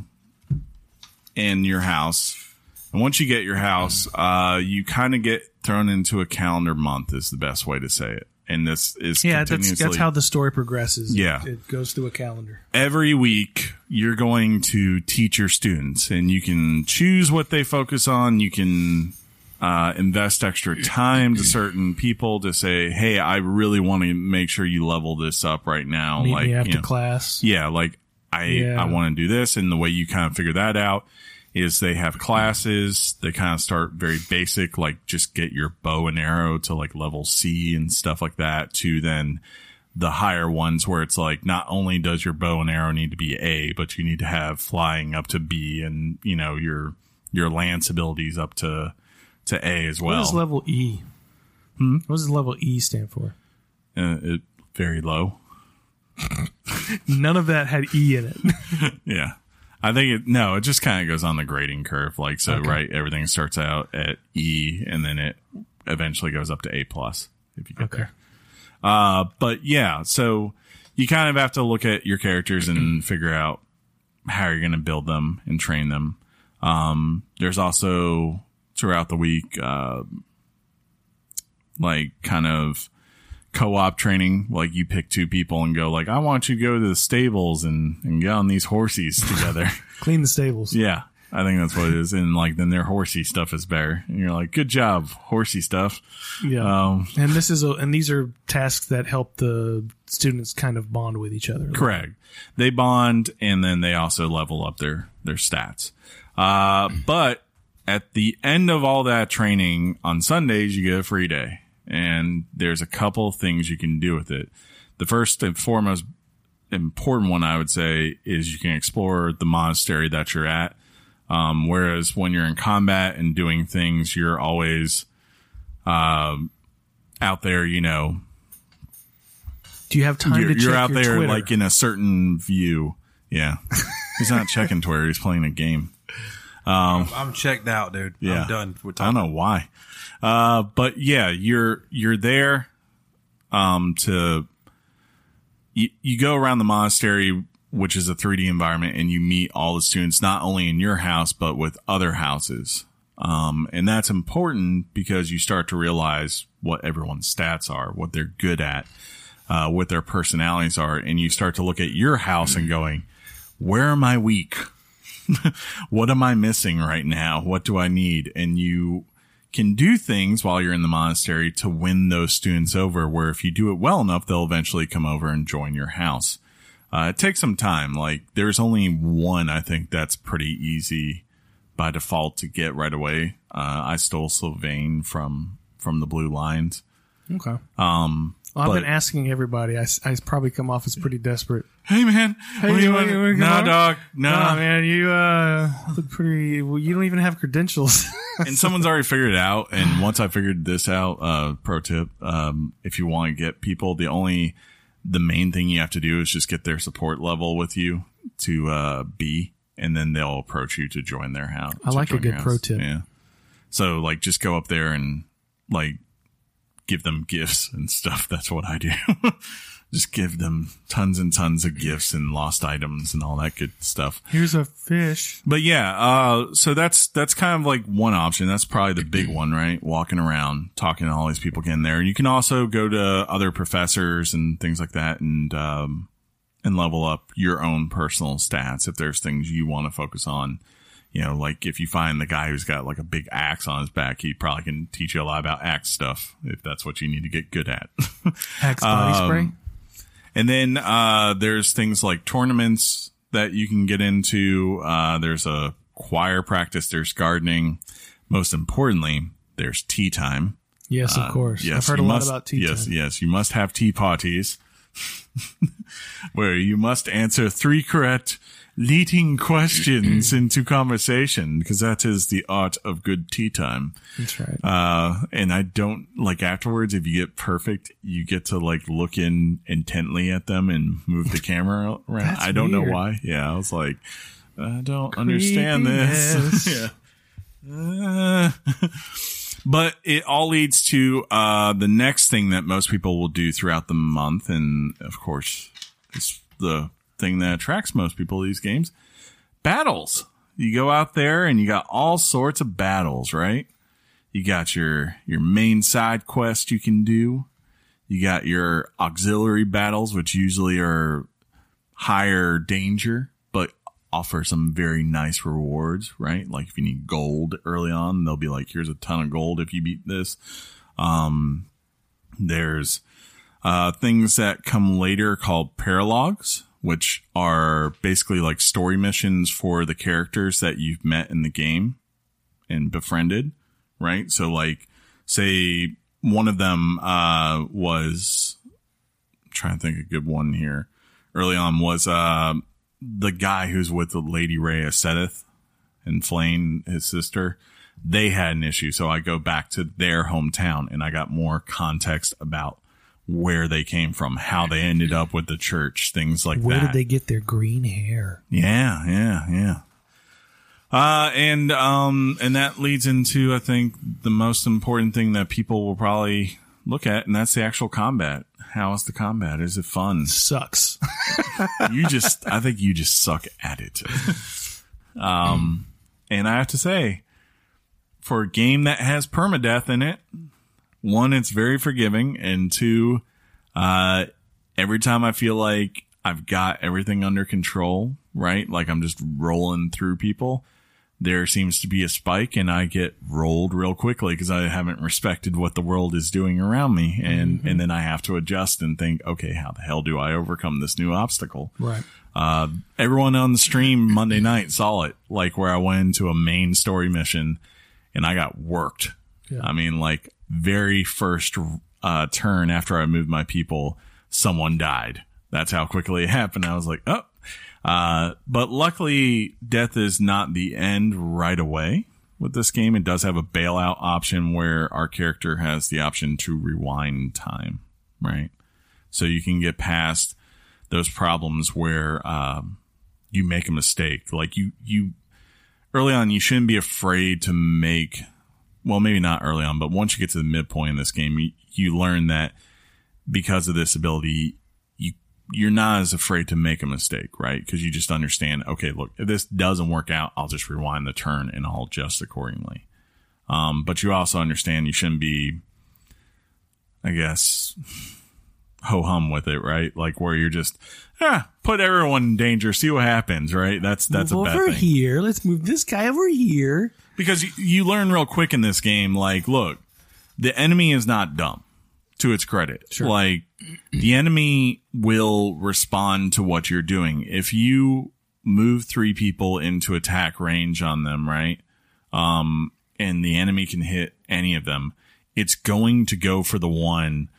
in your house, and once you get your house, uh, you kind of get thrown into a calendar month. Is the best way to say it. and this is Yeah, that's that's how the story progresses. It- Yeah. it, goes through a calendar. every week you're going to teach your students and you can choose what they focus on you can uh, invest extra time to certain people to say hey i really want to make sure you level this up right now Meet like me you after know, class. yeah like i Yeah. i want to do this and the way you kind of figure that out is they have classes they kind of start very basic like just get your bow and arrow to like level c and stuff like that to then the higher ones where it's like not only does your bow and arrow need to be A, but you need to have flying up to B and you know your your lance abilities up to to A as What well. does level E? Hmm? What does level E stand for? uh, it very low. None of that had E in it. Yeah. I think it no, it just kind of goes on the grading curve. Like so, Okay. right? Everything starts out at E, and then it eventually goes up to A plus if you get Okay. there. Uh, but yeah, so you kind of have to look at your characters and figure out how you're going to build them and train them. Um, there's also throughout the week, uh, like kind of co-op training. Like you pick two people and go like, I want you to go to the stables and, and get on these horses together. Clean the stables. yeah. I think that's what it is. And like, then their horsey stuff is better. And you're like, good job, horsey stuff. Yeah. Um, and this is a, and these are tasks that help the students kind of bond with each other. Correct. They bond and then they also level up their their stats. Uh, but at the end of all that training on Sundays, you get a free day, and there's a couple things you can do with it. The first and foremost important one I would say is you can explore the monastery that you're at. Um, whereas when you're in combat and doing things, you're always um, out there, you know, Do you have time you're, to check you're out there Twitter? like in a certain view. Yeah. He's not checking Twitter. He's playing a game. I'm checked out, dude. Yeah. I'm done. We're I don't know why. Uh, but yeah, you're, you're there, um, to, you, you go around the monastery, which is a 3D environment and you meet all the students, not only in your house, but with other houses. Um, and that's important because you start to realize what everyone's stats are, what they're good at, uh, what their personalities are. And you start to look at your house and going, where am I weak? what am I missing right now? What do I need? And you can do things while you're in the monastery to win those students over where if you do it well enough, they'll eventually come over and join your house. Uh, it takes some time. Like there's only one, I think that's pretty easy by default to get right away. Uh, I stole Sylvain from, from the Blue Lions. okay. Um, Well, I've but- been asking everybody. I, I probably come off as pretty desperate. Hey man, what do you want? you wanna No, come dog. No. Nah, man, you uh look pretty. Well, you don't even have credentials. and someone's already figured it out. And once I figured this out, uh, pro tip, um, if you want to get people, the only, the main thing you have to do is just get their support level with you to, uh, be, and then they'll approach you to join their house. I like a good pro tip. Yeah. So like just go up there and like give them gifts and stuff. That's what I do. just give them tons and tons of gifts and lost items and all that good stuff. Here's a fish. But yeah, uh, so that's that's kind of like one option. That's probably the big one, right? Walking around, talking to all these people getting there. You can also go to other professors and things like that, and um, and level up your own personal stats if there's things you want to focus on. You know, like if you find the guy who's got like a big axe on his back, he probably can teach you a lot about axe stuff if that's what you need to get good at. Axe body Um, spray. And then uh, there's things like tournaments that you can get into. Uh, there's a choir practice. There's gardening. Most importantly, there's tea time. Yes, of course. Yes, I've heard a you lot must- about tea Yes, time. yes, you must have tea parties where you must answer three correct leading questions into conversation because that is the art of good tea time. That's right. Uh, and I don't like afterwards, if you get perfect, you get to like look in intently at them and move the camera around. I don't know why. Yeah. I was like, I don't understand this. Yeah. Uh, but it all leads to, uh, the next thing that most people will do throughout the month. And of course, it's the thing that attracts most people to these games battles. You go out there and you got all sorts of battles, right? You got your your main side quest you can do. You got your auxiliary battles, which usually are higher danger, but offer some very nice rewards, right? Like if you need gold early on, they'll be like, here's a ton of gold if you beat this. Um, there's, uh, things that come later called paralogs, which are basically like story missions for the characters that you've met in the game and befriended, right? So like, say one of them, uh, was I'm trying to think of a good one here early on was, uh, the guy who's with the Lady Rhea Seteth and Flayn, his sister. They had an issue. So I go back to their hometown and I got more context about where they came from, how they ended up with the church, things like Where that. Where did they get their green hair? Yeah, yeah, yeah. Uh, and, um, and that leads into, I think, the most important thing that people will probably look at, and that's the actual combat. How is the combat? Is it fun? Sucks. You just, I think you just suck at it. Um, and I have to say, for a game that has permadeath in it, one, it's very forgiving, and two, uh, every time I feel like I've got everything under control, right? Like I'm just rolling through people. There seems to be a spike and I get rolled real quickly because I haven't respected what the world is doing around me. And, and then I have to adjust and think, okay, how the hell do I overcome this new obstacle? Right. Uh, everyone on the stream Monday night saw it, like where I went into a main story mission and I got worked. Yeah. I mean, like very first, uh, turn after I moved my people, someone died. That's how quickly it happened. I was like, oh, uh, but luckily death is not the end right away with this game. It does have a bailout option where our character has the option to rewind time, right? So you can get past those problems where um, you make a mistake. Like you, you early on, you shouldn't be afraid to make. Well, maybe not early on, but once you get to the midpoint in this game, you, you learn that because of this ability, you you're not as afraid to make a mistake, right? Because you just understand. Okay, look, if this doesn't work out, I'll just rewind the turn and I'll adjust accordingly. Um, but you also understand you shouldn't be, I guess, ho hum with it, right? Like where you're just, ah, put everyone in danger, see what happens, right? That's that's Move a bad thing. over thing here. Let's move this guy over here. Because you, learn real quick in this game. Like, look, the enemy is not dumb. To its credit, like the enemy will respond to what you're doing. If you move three people into attack range on them, right? Um, and the enemy can hit any of them, it's going to go for the one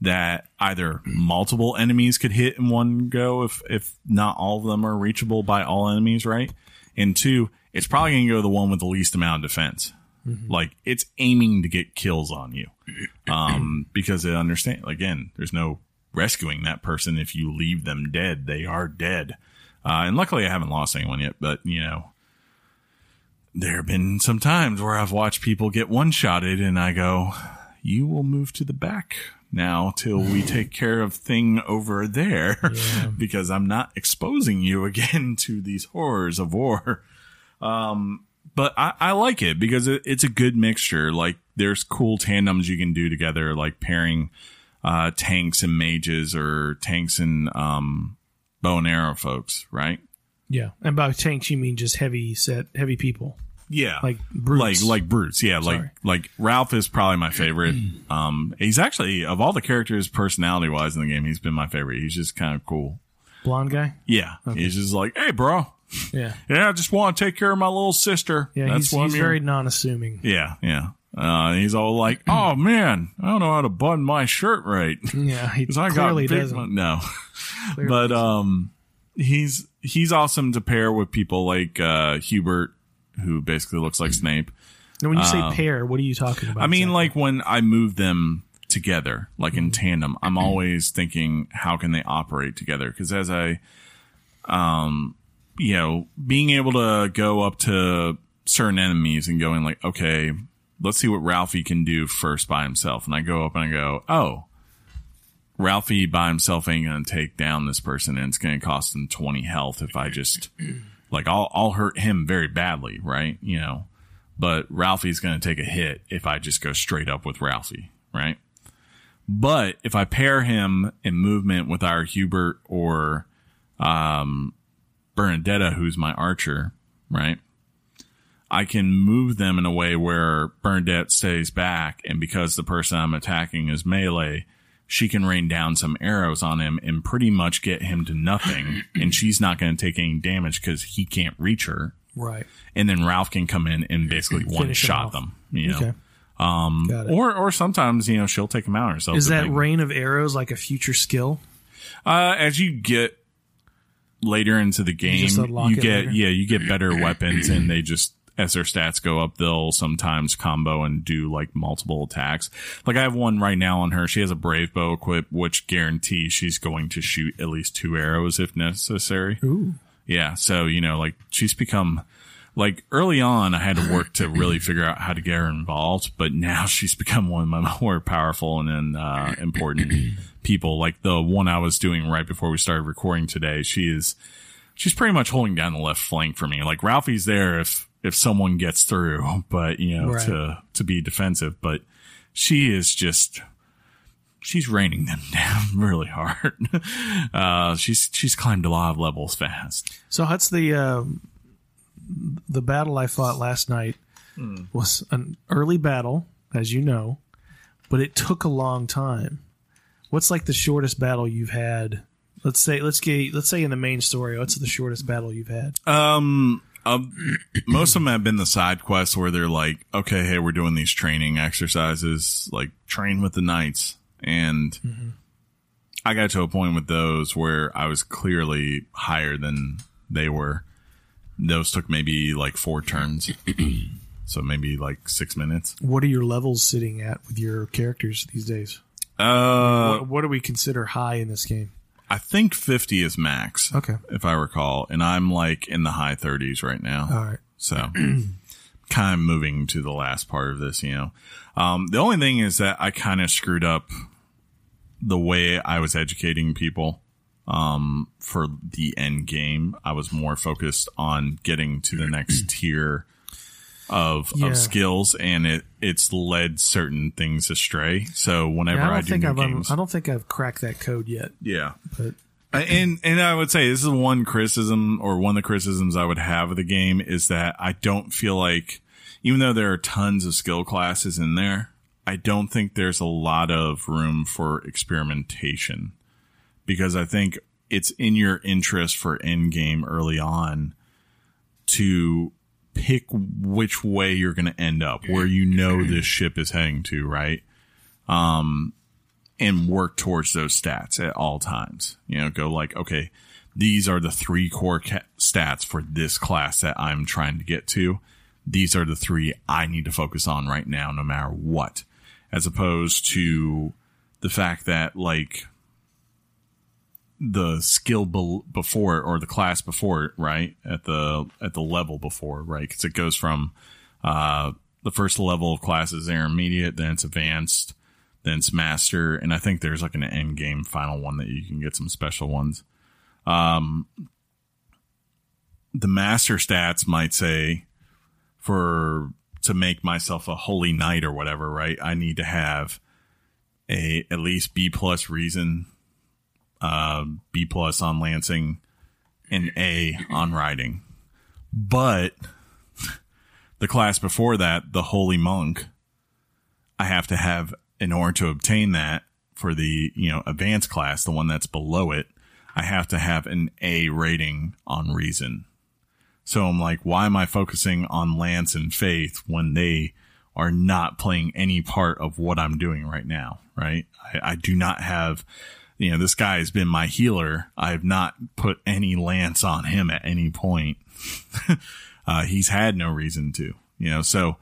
that either multiple enemies could hit in one go if if not all of them are reachable by all enemies, right? And two, it's probably going to go the one with the least amount of defense. Like it's aiming to get kills on you, um, because it understand again. There's no rescuing that person if you leave them dead. They are dead. Uh, and luckily, I haven't lost anyone yet. But you know, there have been some times where I've watched people get one shotted, and I go, "You will move to the back." Now till we take care of thing over there because I'm not exposing you again to these horrors of war but I, I like it because it, it's a good mixture. Like there's cool tandems you can do together, like pairing uh, tanks and mages or tanks and um, bow and arrow folks, right? Yeah. And by tanks, you mean just heavy set, heavy people. Yeah, Like brutes. like like brutes. Yeah, like Sorry. like Ralph is probably my favorite. um, he's actually of all the characters, personality wise in the game, he's been my favorite. He's just kind of cool. Blonde guy? Yeah, he's just like, hey, bro. Yeah. Yeah, I just want to take care of my little sister. Yeah. That's he's he's very non assuming. Yeah, yeah. Uh, he's all like, "Oh man, I don't know how to button my shirt right Yeah. He I got clearly big doesn't. No, Clearly but um, he's he's awesome to pair with people like uh Hubert, who basically looks like Snape. Now, when you say pair, what are you talking about? um, I mean, exactly? like when I move them together, like in tandem, I'm always thinking, how can they operate together? Because as I, um, you know, being able to go up to certain enemies and going like, okay, let's see what Ralphie can do first by himself. And I go up and I go, oh, Ralphie by himself ain't gonna take down this person, and it's gonna cost him 20 health if I just, like, I'll I'll hurt him very badly, right? You know, but Ralphie's going to take a hit if I just go straight up with Ralphie, right? But if I pair him in movement with our Hubert or um, Bernadetta, who's my archer, right? I can move them in a way where Bernadette stays back, and because the person I'm attacking is melee, she can rain down some arrows on him and pretty much get him to nothing, and she's not going to take any damage because he can't reach her. Right. And then Ralph can come in and basically one shot them, you know. Okay. Um, or or sometimes you know she'll take them out herself. Is that rain of arrows like a future skill? Uh, as you get later into the game, just you, get later? yeah, you get better weapons, and they just as their stats go up, they'll sometimes combo and do like multiple attacks. Like I have one right now on her. She has a brave bow equipped, which guarantees she's going to shoot at least two arrows if necessary. Ooh. Yeah, so you know, like she's become like early on, I had to work to really figure out how to get her involved, but now she's become one of my more powerful and uh, important people. Like the one I was doing right before we started recording today, she is she's pretty much holding down the left flank for me. Like Ralphie's there if if someone gets through, but you know Right. to to be defensive, but she is just she's raining them down really hard. Uh, she's she's climbed a lot of levels fast. So Huts, the um, the battle I fought last night Hmm. was an early battle, as you know, but it took a long time. What's like the shortest battle you've had? Let's say let's get let's say in the main story. What's the shortest battle you've had? Um, um, most of them have been the side quests where they're like, okay, hey, we're doing these training exercises, like train with the knights. And I got to a point with those where I was clearly higher than they were. Those took maybe like four turns. so maybe like six minutes. What are your levels sitting at with your characters these days? Uh, what, what do we consider high in this game? I think 50 is max. Okay. If I recall. And I'm like in the high 30s right now. All right. So kind of moving to the last part of this, you know. Um, the only thing is that I kind of screwed up the way I was educating people. Um, for the end game, I was more focused on getting to the next tier of, Yeah. of skills and it, it's led certain things astray. So whenever Yeah, I I, don't do think new I've games, I don't think I've cracked that code yet. yeah. But And and I would say this is one criticism or one of the criticisms I would have of the game is that I don't feel like even though there are tons of skill classes in there, I don't think there's a lot of room for experimentation because I think it's in your interest for endgame early on to pick which way you're going to end up, where you know this ship is heading to, right? Um, and work towards those stats at all times. You know, go like, okay, these are the three core ca- stats for this class that I'm trying to get to. These are the three I need to focus on right now, no matter what, as opposed to the fact that like the skill bel before or the class before right? At the, at the level before, right? Cause it goes from, uh, the first level of class is intermediate, then it's advanced, then it's master, and I think there's like an end game final one that you can get some special ones. Um, the master stats might say for to make myself a holy knight or whatever, right? I need to have a at least B plus reason, uh, B plus on Lansing, and A on riding. But the class before that, the holy monk, I have to have in order to obtain that for the, you know, advanced class, the one that's below it, I have to have an A rating on reason. So I'm like, why am I focusing on Lance and Faith when they are not playing any part of what I'm doing right now? Right. I, I do not have, you know, this guy has been my healer. I have not put any Lance on him at any point. uh, he's had no reason to, you know, so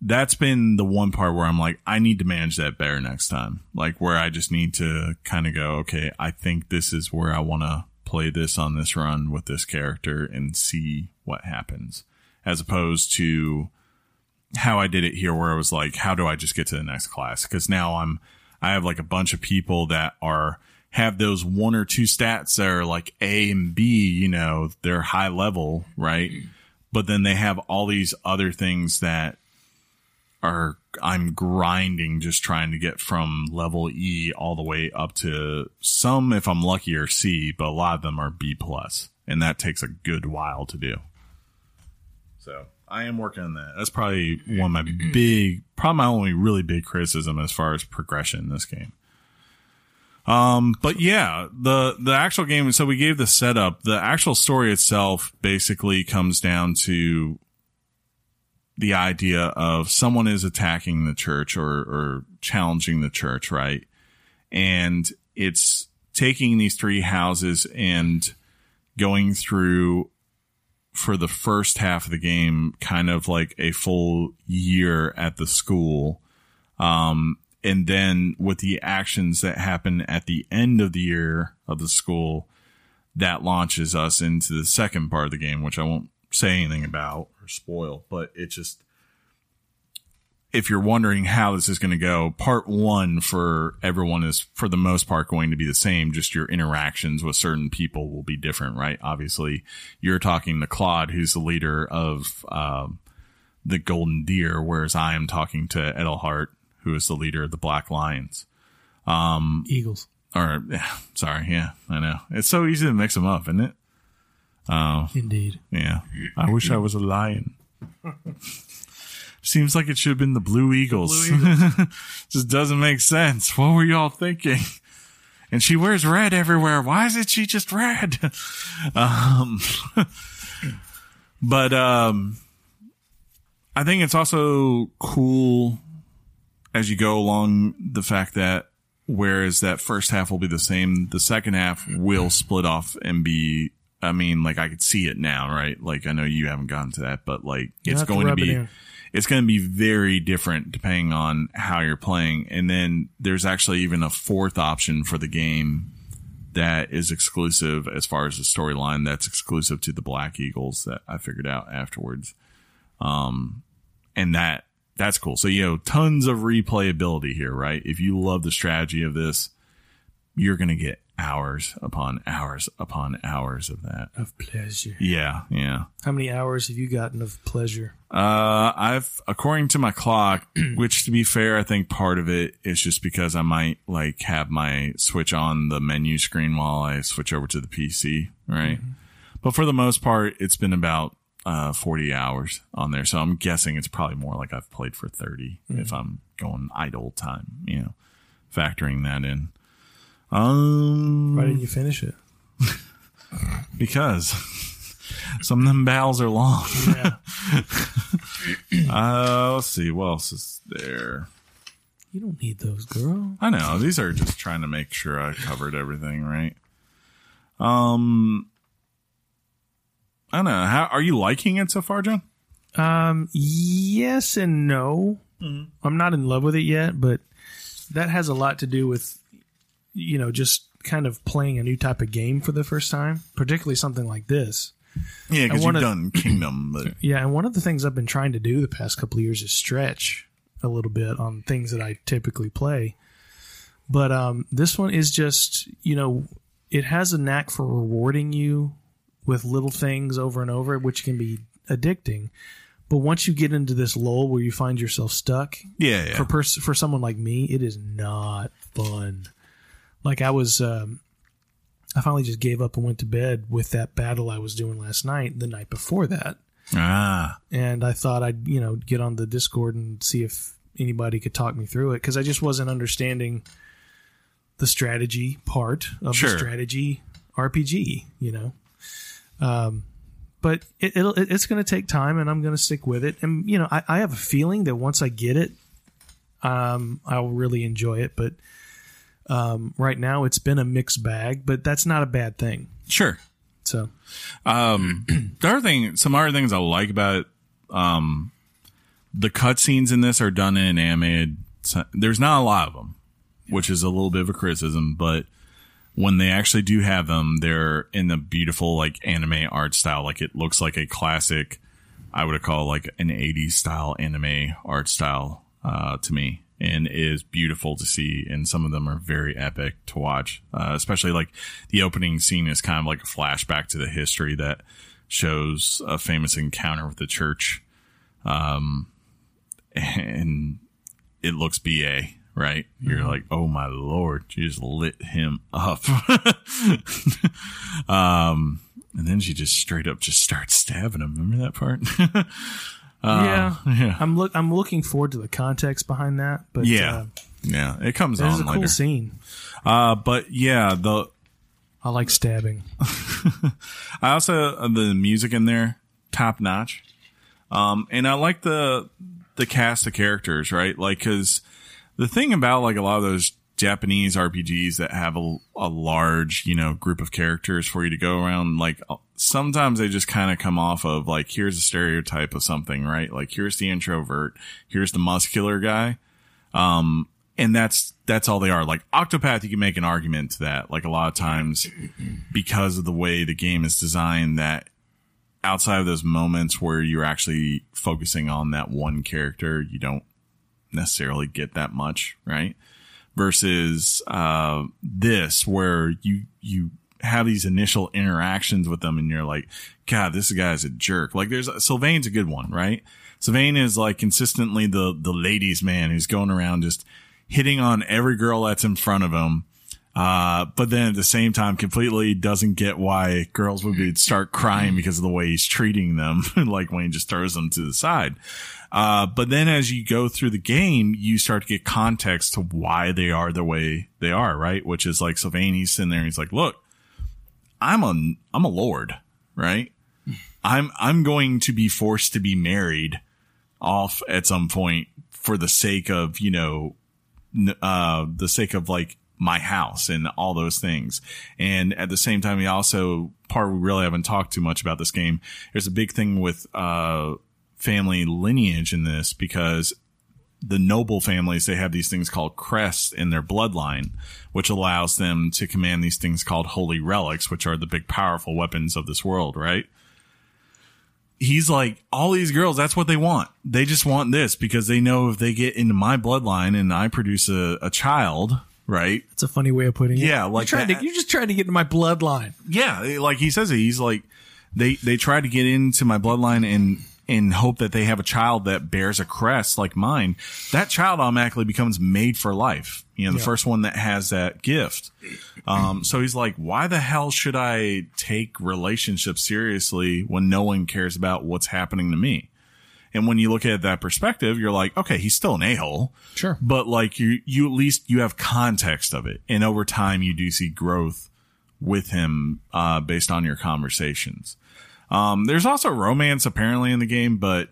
that's been the one part where I'm like, I need to manage that better next time. Like where I just need to kind of go, okay, I think this is where I want to play this on this run with this character and see what happens as opposed to how I did it here where I was like, how do I just get to the next class? Cause now I'm, I have like a bunch of people that are, have those one or two stats that are like A and B, you know, they're high level, right? Mm-hmm. But then they have all these other things that are I'm grinding just trying to get from level E all the way up to some if I'm lucky or C, but a lot of them are B plus, and that takes a good while to do. So I am working on that. That's probably one of my big, probably my only really big criticism as far as progression in this game. Um, but yeah, the, the actual game, so we gave the setup. The actual story itself basically comes down to the idea of someone is attacking the church or, or challenging the church, right? And it's taking these three houses and going through for the first half of the game, kind of like a full year at the school. Um, and then with the actions that happen at the end of the year of the school, that launches us into the second part of the game, which I won't say anything about or spoil, but it just, if you're wondering how this is going to go, part one for everyone is for the most part going to be the same. Just your interactions with certain people will be different, right? Obviously, you're talking to Claude, who's the leader of um, the Golden Deer, whereas I am talking to Edelgard, who is the leader of the Black Lions. Eagles. Or, yeah, sorry, yeah, I know. It's so easy to mix them up, isn't it? Indeed. Yeah. I wish I was a lion. Seems like it should have been the Blue Eagles. Just doesn't make sense. What were y'all thinking? And she wears red everywhere. Why isn't she just red? um, but, um, I think it's also cool as you go along the fact that whereas that first half will be the same, the second half will split off and be, I mean, like I could see it now, right? Like I know you haven't gotten to that, but like it's have to going to it be, in. It's going to be very different depending on how you're playing. And then there's actually even a fourth option for the game that is exclusive as far as the storyline that's exclusive to the Black Eagles that I figured out afterwards. Um, and that, that's cool. So, you know, tons of replayability here, right? If you love the strategy of this, you're going to get hours upon hours upon hours of that. Of pleasure. Yeah. Yeah. How many hours have you gotten of pleasure? Uh, I've, according to my clock, which to be fair, I think part of it is just because I might like have my switch on the menu screen while I switch over to the PC, right? But for the most part, it's been about, uh, 40 hours on there. So I'm guessing it's probably more like I've played for 30 if I'm going idle time, you know, factoring that in. Um, Why didn't you finish it? because some of them battles are long. Yeah. Uh, let's see. What else is there? you don't need those, girl. I know these are just trying to make sure I covered everything right. Um, I don't know. How are you liking it so far, John? Um, yes and no. I'm not in love with it yet, but that has a lot to do with, you know, just kind of playing a new type of game for the first time, particularly something like this. Yeah, because you've wanna- done Kingdom, but Yeah, and one of the things I've been trying to do the past couple of years is stretch a little bit on things that I typically play. But um, this one is just, you know, it has a knack for rewarding you with little things over and over, which can be addicting. But once you get into this lull where you find yourself stuck, yeah, yeah. for pers- for someone like me, it is not fun. Like I was, um, I finally just gave up and went to bed with that battle I was doing last night. The night before that, ah, and I thought I'd you know get on the Discord and see if anybody could talk me through it because I just wasn't understanding the strategy part of Sure. the strategy RPG. You know, um, but it, it'll it's going to take time, and I'm going to stick with it. And you know, I, I have a feeling that once I get it, um, I'll really enjoy it. But um, right now, it's been a mixed bag, but that's not a bad thing. sure. So Um, the other thing, some other things I like about it, um, the cutscenes in this are done in an animated. There's not a lot of them, which is a little bit of a criticism, but when they actually do have them, they're in the beautiful like anime art style. Like it looks like a classic. I would call like an 80s style anime art style uh, to me, and is beautiful to see. And some of them are very epic to watch, uh, especially like the opening scene is kind of like a flashback to the history that shows a famous encounter with the church. Um, and it looks BA, right? You're like, oh my lord, she just lit him up. um, and then she just straight up just starts stabbing him. Remember that part? yeah. yeah. I'm look. I'm looking forward to the context behind that. But Yeah. uh, Yeah, it comes on a cool later. scene. Uh, but yeah, the I like stabbing. I also uh, the music in there top notch. Um, and I like the the cast of characters, right? Like, cause the thing about like a lot of those Japanese RPGs that have a, a large, you know, group of characters for you to go around, like uh, sometimes they just kind of come off of like, here's a stereotype of something, right? Like, here's the introvert, here's the muscular guy. Um, and that's, that's all they are. Like Octopath, you can make an argument to that. Like a lot of times because of the way the game is designed that outside of those moments where you're actually focusing on that one character, you don't necessarily get that much, right? Versus uh, this, where you you have these initial interactions with them, and you're like, God, this guy's a jerk. Like, there's Sylvain's a good one, right? Sylvain is like consistently the the ladies' man who's going around just hitting on every girl that's in front of him. Uh, but then at the same time, completely doesn't get why girls would be start crying because of the way he's treating them, like when he just throws them to the side. Uh, but then as you go through the game, you start to get context to why they are the way they are, right? Which is like Sylvain, he's sitting there and he's like, look, I'm a, I'm a lord, right? I'm, I'm going to be forced to be married off at some point for the sake of, you know, uh, the sake of like my house and all those things. And at the same time, we also, part we really haven't talked too much about this game. There's a big thing with, uh, family lineage in this because the noble families, they have these things called crests in their bloodline, which allows them to command these things called holy relics, which are the big powerful weapons of this world, right? He's like, all these girls, that's what they want. They just want this because they know if they get into my bloodline and I produce a, a child, right? That's a funny way of putting it. Yeah, like you tried that. to, you just tried to get into my bloodline. Yeah, like he says it. He's like, they they try to get into my bloodline and and hope that they have a child that bears a crest like mine. That child automatically becomes made for life. You know, the Yeah. first one that has that gift. Um, so he's like, why the hell should I take relationships seriously when no one cares about what's happening to me? And when you look at that perspective, you're like, okay, he's still an a-hole Sure. but like you you at least you have context of it and over time you do see growth with him uh based on your conversations um there's also romance apparently in the game but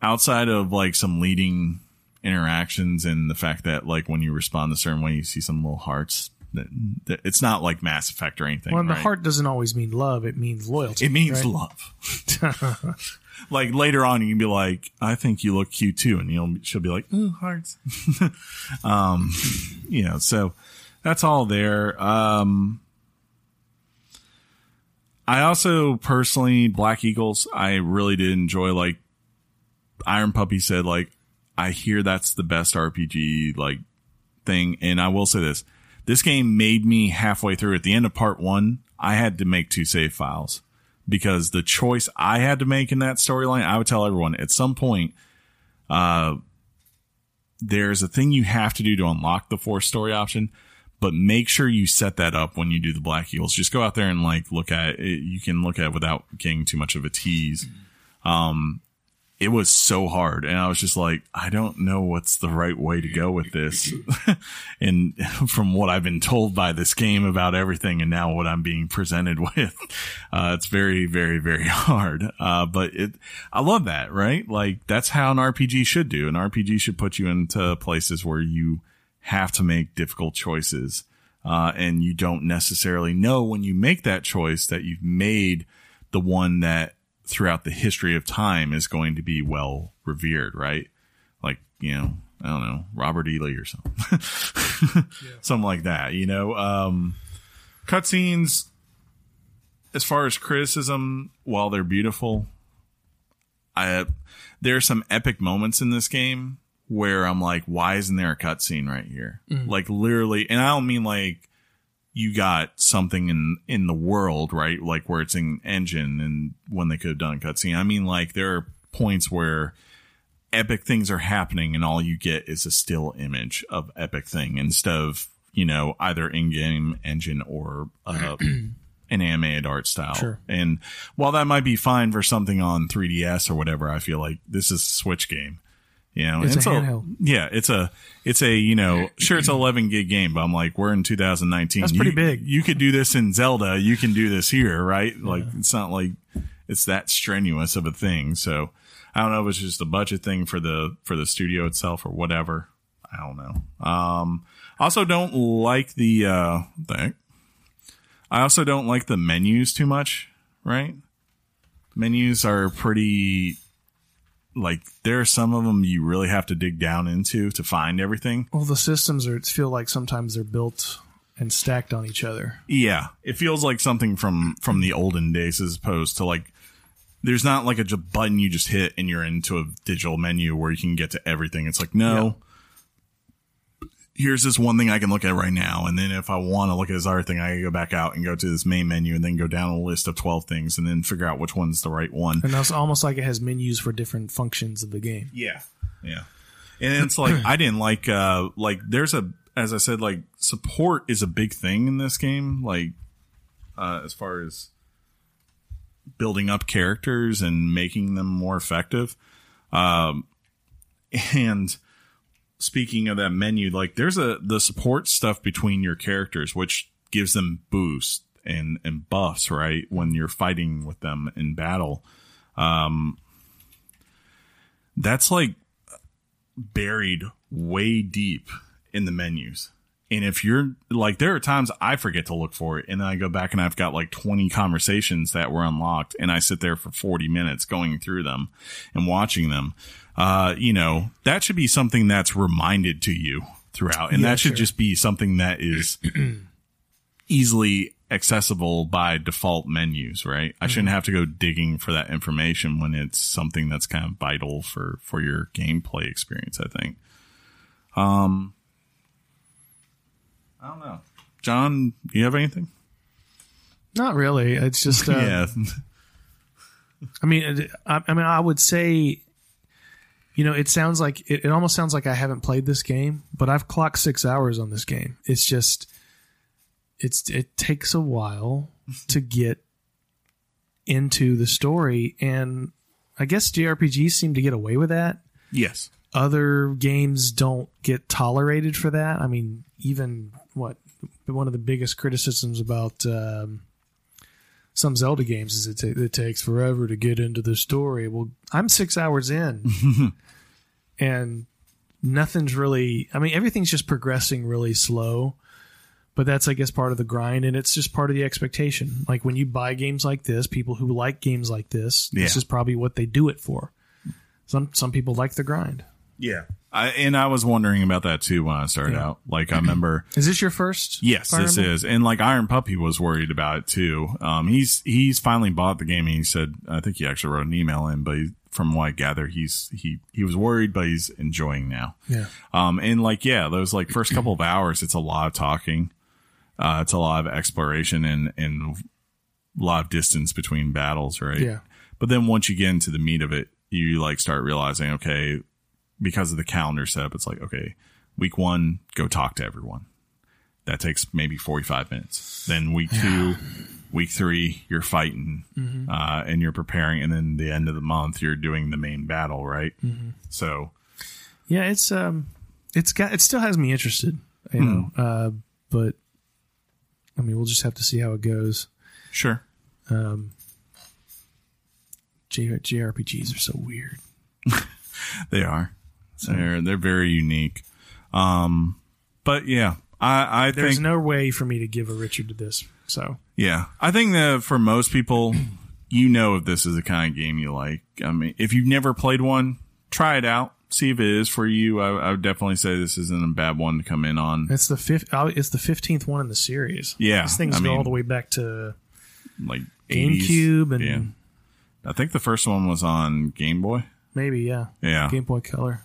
outside of like some leading interactions and the fact that like when you respond a certain way you see some little hearts that, that it's not like mass effect or anything Well, the right? heart doesn't always mean love; it means loyalty. it means right? love like later on you can be like i think you look cute too. And you'll she'll be like oh hearts. Um you know so that's all there. Um i also personally black eagles i really did enjoy like iron puppy said like i hear that's the best rpg like thing. And i will say this this game made me halfway through. At the end of part one i had to make two save files because the choice I had to make in that storyline, I would tell everyone at some point, uh, there's a thing you have to do to unlock the force story option, but make sure you set that up when you do the Black Eagles. Just go out there and like look at it. You can look at it without getting too much of a tease. Um, it was so hard. And I was just like, I don't know what's the right way to go with this. and from what I've been told by this game about everything and now what I'm being presented with, uh, it's very, very, very hard. Uh, but it, I love that, right? Like that's how an RPG should do. An RPG should put you into places where you have to make difficult choices. Uh, and you don't necessarily know when you make that choice that you've made the one that throughout the history of time is going to be well revered, right? Like, you know, I don't know, Robert E. Lee or something. something like that, you know? Um, cutscenes, as far as criticism, while they're beautiful, I, there are some epic moments in this game where I'm like, why isn't there a cutscene right here? Like literally, and I don't mean like you got something in in the world, right? Like where it's in engine and when they could have done a cutscene. I mean like there are points where epic things are happening and all you get is a still image of epic thing instead of, you know, either in-game engine or, uh, an animated art style. Sure. And while that might be fine for something on 3DS or whatever, I feel like this is a Switch game. You know, It's and a handheld. yeah, it's a, it's a, you know, sure, it's an 11 gig game, but I'm like, we're in 2019. That's pretty You- big. You could do this in Zelda. You can do this here, right? Like, it's not like it's that strenuous of a thing. So I don't know if it's just a budget thing for the, for the studio itself or whatever. I don't know. Um, also don't like the, uh, heck? I also don't like the menus too much, right? Menus are pretty, like, there are some of them you really have to dig down into to find everything. Well, the systems are feel like sometimes they're built and stacked on each other. Yeah, it feels like something from from the olden days as opposed to like there's not like a button you just hit and you're into a digital menu where you can get to everything. It's like no. Here's this one thing I can look at right now, and then if I want to look at this other thing, I can go back out and go to this main menu, and then go down a list of twelve things, and then figure out which one's the right one. And that's almost like it has menus for different functions of the game. Yeah. Yeah. And it's like I didn't like uh like there's a as I said like support is a big thing in this game like uh as far as building up characters and making them more effective. Um and speaking of that menu like there's a the support stuff between your characters which gives them boost and and buffs right when you're fighting with them in battle. Um that's like buried way deep in the menus. And if you're like, there are times I forget to look for it, and then I go back and I've got like 20 conversations that were unlocked, and I sit there for 40 minutes going through them and watching them. Uh, you know, that should be something that's reminded to you throughout, and Yeah, that should sure. just be something that is easily accessible by default menus, right? I shouldn't have to go digging for that information when it's something that's kind of vital for for your gameplay experience, I think. Um I don't know. John, do you have anything? Not really. It's just uh, yeah. I mean, I, I mean, I would say, you know, it sounds like it, it almost sounds like I haven't played this game, but I've clocked six hours on this game. It's just, it's it takes a while to get into the story, and I guess JRPGs seem to get away with that. yes. Other games don't get tolerated for that. I mean, even what one of the biggest criticisms about um, some Zelda games is it, ta- it takes forever to get into the story. Well, I'm six hours in, and nothing's really. I mean, everything's just progressing really slow. But that's, I guess, part of the grind, and it's just part of the expectation. Like when you buy games like this, people who like games like this, this is probably what they do it for. Some some people like the grind. Yeah. I, and I was wondering about that too when I started Yeah. out. Like I remember Is this your first? Yes, Fire this Emblem? is, and like Iron Puppy was worried about it too. Um, he's he's finally bought the game, and he said, I think he actually wrote an email in, but he, from what I gather, he's he he was worried, but he's enjoying now. Yeah. Um, and like yeah, those like first couple of hours, it's a lot of talking, uh, it's a lot of exploration and and a lot of distance between battles, right? Yeah. But then once you get into the meat of it, you like start realizing, okay, because of the calendar setup, it's like, okay, week one, go talk to everyone. That takes maybe 45 minutes. Then week two, week three, you're fighting, uh, and you're preparing. And then the end of the month, you're doing the main battle, right? So, Yeah, it's um, it's got it still has me interested, you Hmm. know. Uh, but I mean, we'll just have to see how it goes. sure. Um, J- JRPGs are so weird. They are. They're, they're very unique. Um, but yeah, I, I There's think, no way for me to give a Richard to this. So yeah, I think that for most people, you know, if this is the kind of game you like. I mean, if you've never played one, try it out. See if it is for you. I, I would definitely say this isn't a bad one to come in on. it's the fifth. oh, It's the fifteenth one in the series. Yeah, these things I go all the way back to Like 80s. GameCube and Yeah. I think the first one was on Game Boy. maybe yeah, Yeah. Game Boy Color.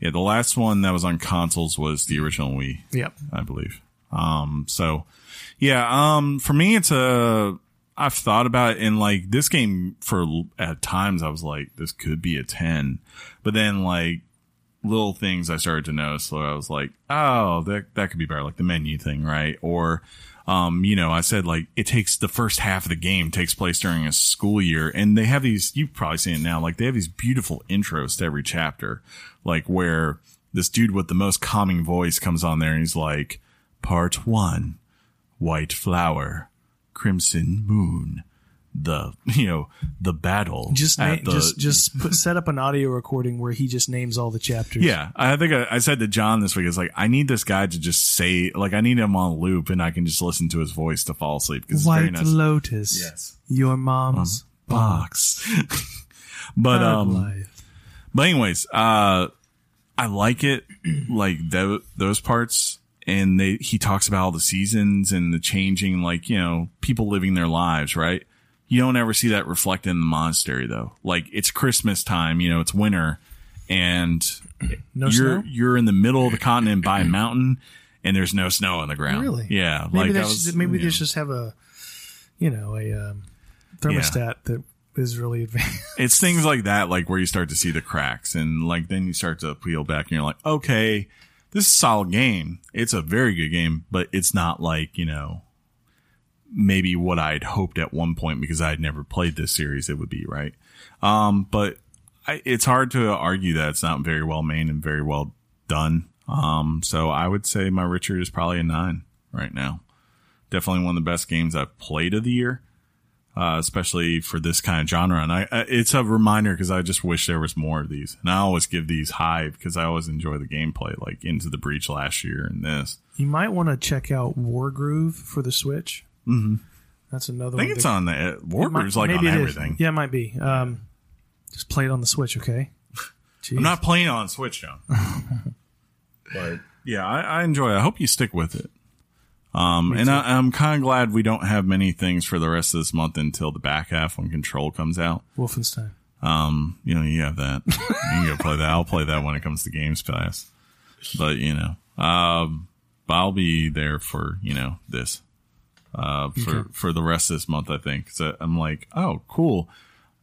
Yeah. The last one that was on consoles was the original Wii. Yep. I believe. Um, so yeah, um, for me, it's a, I've thought about it and like this game for at times I was like, this could be a 10, but then like little things I started to notice. So I was like, oh, that, that could be better. Like the menu thing, right? Or, um, you know, I said like it takes the first half of the game takes place during a school year and they have these, you've probably seen it now, like they have these beautiful intros to every chapter, like where this dude with the most calming voice comes on there and he's like, part one, white flower, crimson moon, the you know the battle. Just na- the- just just put, set up an audio recording where he just names all the chapters. yeah. I think I, I said to John this week, it's like I need this guy to just say like I need him on loop and I can just listen to his voice to fall asleep very White nice. Lotus. Yes. Your mom's box. but um, life. But anyways, uh, I like it, like tho- those parts. And they, he talks about all the seasons and the changing, like, you know, people living their lives, right? You don't ever see that reflected in the monastery though. Like it's Christmas time, you know, it's winter and No you're, snow? you're in the middle of the continent by a mountain and there's no snow on the ground. Really? Yeah. Maybe like they was, maybe they know. just have a, you know, a um, thermostat that is really advanced. it's things like that, like where you start to see the cracks and like then you start to peel back and you're like, okay, this is a solid game. It's a very good game, but it's not like, you know, maybe what I'd hoped at one point because I'd never played this series it would be, right? Um, but I, it's hard to argue that it's not very well made and very well done. Um, so I would say my Richard is probably a nine right now. Definitely one of the best games I've played of the year uh, especially for this kind of genre. And I, I it's a reminder because I just wish there was more of these. And I always give these high because I always enjoy the gameplay, like Into the Breach last year and this. You might want to check out Wargroove for the Switch. Mm-hmm. That's another I think it's on the it might- like on it is. everything. Yeah, it might be. Um, just play it on the Switch, okay? Jeez. I'm not playing on Switch, John. but yeah, I, I enjoy it. I hope you stick with it. Um, and I, I'm kind of glad we don't have many things for the rest of this month until the back half when Control comes out. Wolfenstein. Um, you know, you have that. you can go play that. I'll play that when it comes to Games Pass. But you know, um, I'll be there for you know this, uh, for for the rest of this month. I think. So I'm like, oh, cool,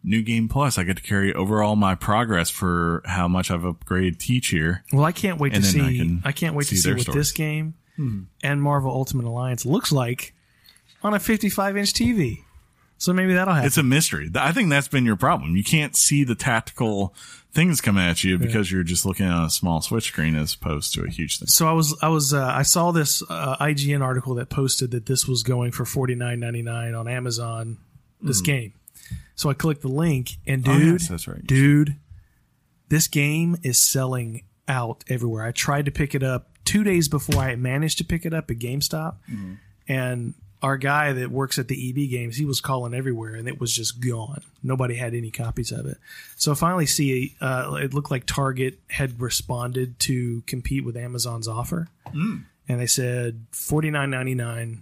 new game plus. I get to carry over all my progress for how much I've upgraded Teach here. Well, I can't wait And to then I see. can I, can't wait to see see what stories. this game and Marvel Ultimate Alliance looks like on a 55 inch TV. So maybe that'll happen. It's a mystery. I think that's been your problem. You can't see the tactical things come at you because you're just looking at a small Switch screen as opposed to a huge thing. so I was I was uh, I saw this uh, IGN article that posted that this was going for 49.99 on Amazon. This game. So I clicked the link and dude, Oh, yes, that's right. dude, this game is selling out everywhere. I tried to pick it up two days before I managed to pick it up at GameStop, Mm-hmm. and our guy that works at the EB Games, he was calling everywhere, and it was just gone. Nobody had any copies of it. So finally see uh, it looked like Target had responded to compete with Amazon's offer, Mm. and they said forty nine ninety nine.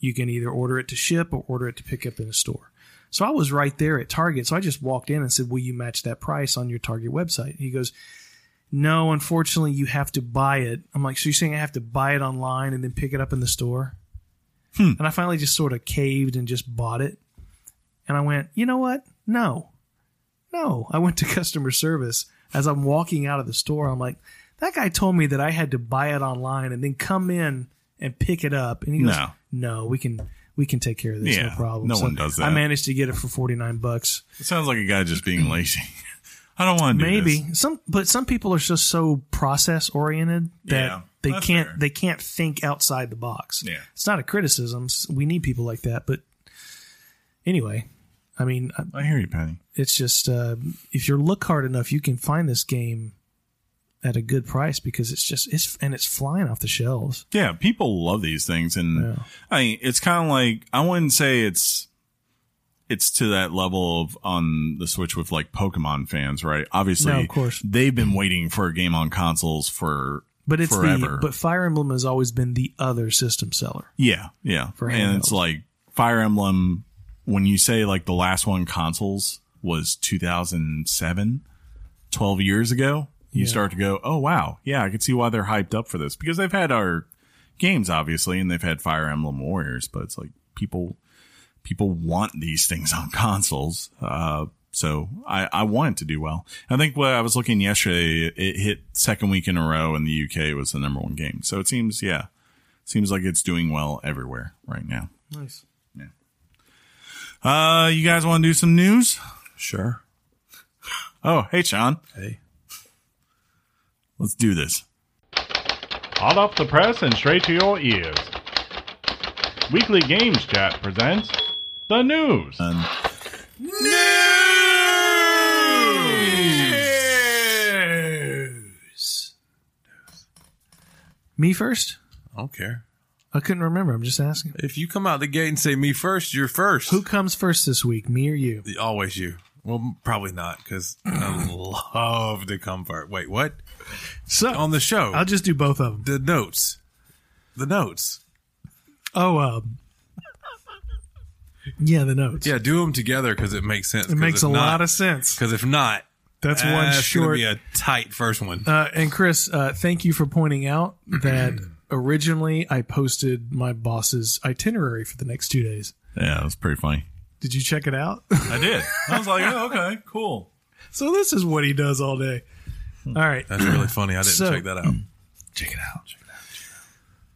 You can either order it to ship or order it to pick up in a store. So I was right there at Target. So I just walked in and said, Will you match that price on your Target website? He goes, No, unfortunately, you have to buy it. I'm like, So you're saying I have to buy it online and then pick it up in the store? Hmm. And I finally just sort of caved and just bought it. And I went, You know what? No. No. I went to customer service as I'm walking out of the store. I'm like, That guy told me that I had to buy it online and then come in and pick it up. And he goes, No. No, we can. We can take care of this, no problem. no one does that. I managed to get it for forty nine bucks. It sounds like a guy just being lazy. I don't want to do maybe this. some but some people are just so process oriented that Yeah, they can't fair. they can't think outside the box Yeah. it's not a criticism we need people like that but anyway i mean I- I hear you, Penny. it's just uh, if you look hard enough you can find this game at a good price because it's just it's and it's flying off the shelves Yeah, people love these things, and Yeah. I mean, it's kind of like I wouldn't say it's it's to that level of on the Switch with like Pokemon fans, right? Obviously, No, of course. they've been waiting for a game on consoles for but it's forever. the but fire emblem has always been the other system seller yeah, yeah, For and it's like Fire Emblem. When you say like the last one consoles was 2007, 12 years ago, you Yeah. start to go, oh wow, yeah, I can see why they're hyped up for this because they've had our games obviously, and they've had Fire Emblem Warriors, but it's like people people want these things on consoles. Uh, so I, I want it to do well. I think what I was looking yesterday, it, it hit second week in a row in the UK was the number one game. So it seems, yeah, seems like it's doing well everywhere right now. Nice. Yeah. Uh, you guys want to do some news? Sure. Oh, hey, Sean. Hey. Let's do this. Hot off the press and straight to your ears. Weekly Games Chat presents the news. Um, News. Me first? I don't care. I couldn't remember. I'm just asking. If you come out the gate and say me first, you're first. Who comes first this week, me or you? Always you. Well, probably not because I love to come first. Wait, what? So On the show, I'll just do both of them. the notes, the notes. Oh, um, yeah, the notes. Yeah, do them together because it makes sense. it makes a lot of sense. Because if not, That's one that's short. be a tight first one. Uh, and Chris, uh, thank you for pointing out that originally I posted my boss's itinerary for the next two days. yeah, that was pretty funny. Did you check it out? I did. I was like, oh, okay, cool. so this is what he does all day. All right. That's really funny. I didn't So- check that out. Check it out.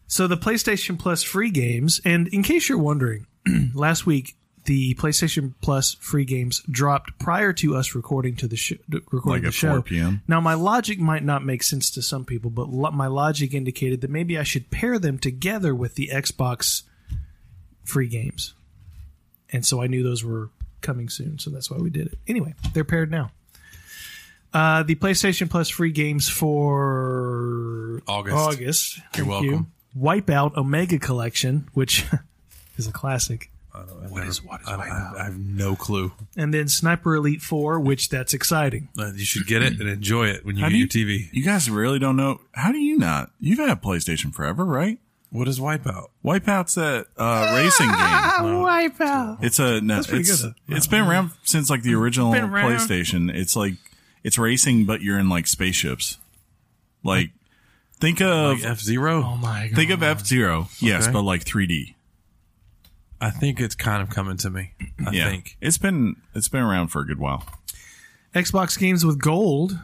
So the PlayStation Plus free games, and in case you're wondering, last week the PlayStation Plus free games dropped prior to us recording to the sh- recording Like the at show. 4 p.m. Now my logic might not make sense to some people, but lo- my logic indicated that maybe I should pair them together with the Xbox free games, and so I knew those were coming soon, so that's why we did it. Anyway, they're paired now. Uh, the PlayStation Plus free games for August. August. You're Thank you. welcome. Wipeout Omega Collection, which is a classic, What is- what is I, Wipeout? I, I have no clue. and then Sniper Elite Four, which that's exciting. Uh, you should get it and enjoy it when you How get do your TV. You guys really don't know. How do you not? You've had PlayStation forever, right? What is Wipeout? Wipeout's that uh, racing game. Wipeout. It's a no. pretty It's, good, it's been around since like the original been around. PlayStation. It's like it's racing, but you're in like spaceships. Like think of F Zero? Oh my god! think of F Zero. Yes, Okay. but like 3D. I think it's kind of coming to me. I Yeah, think. it's been it's been around for a good while. Xbox games with gold,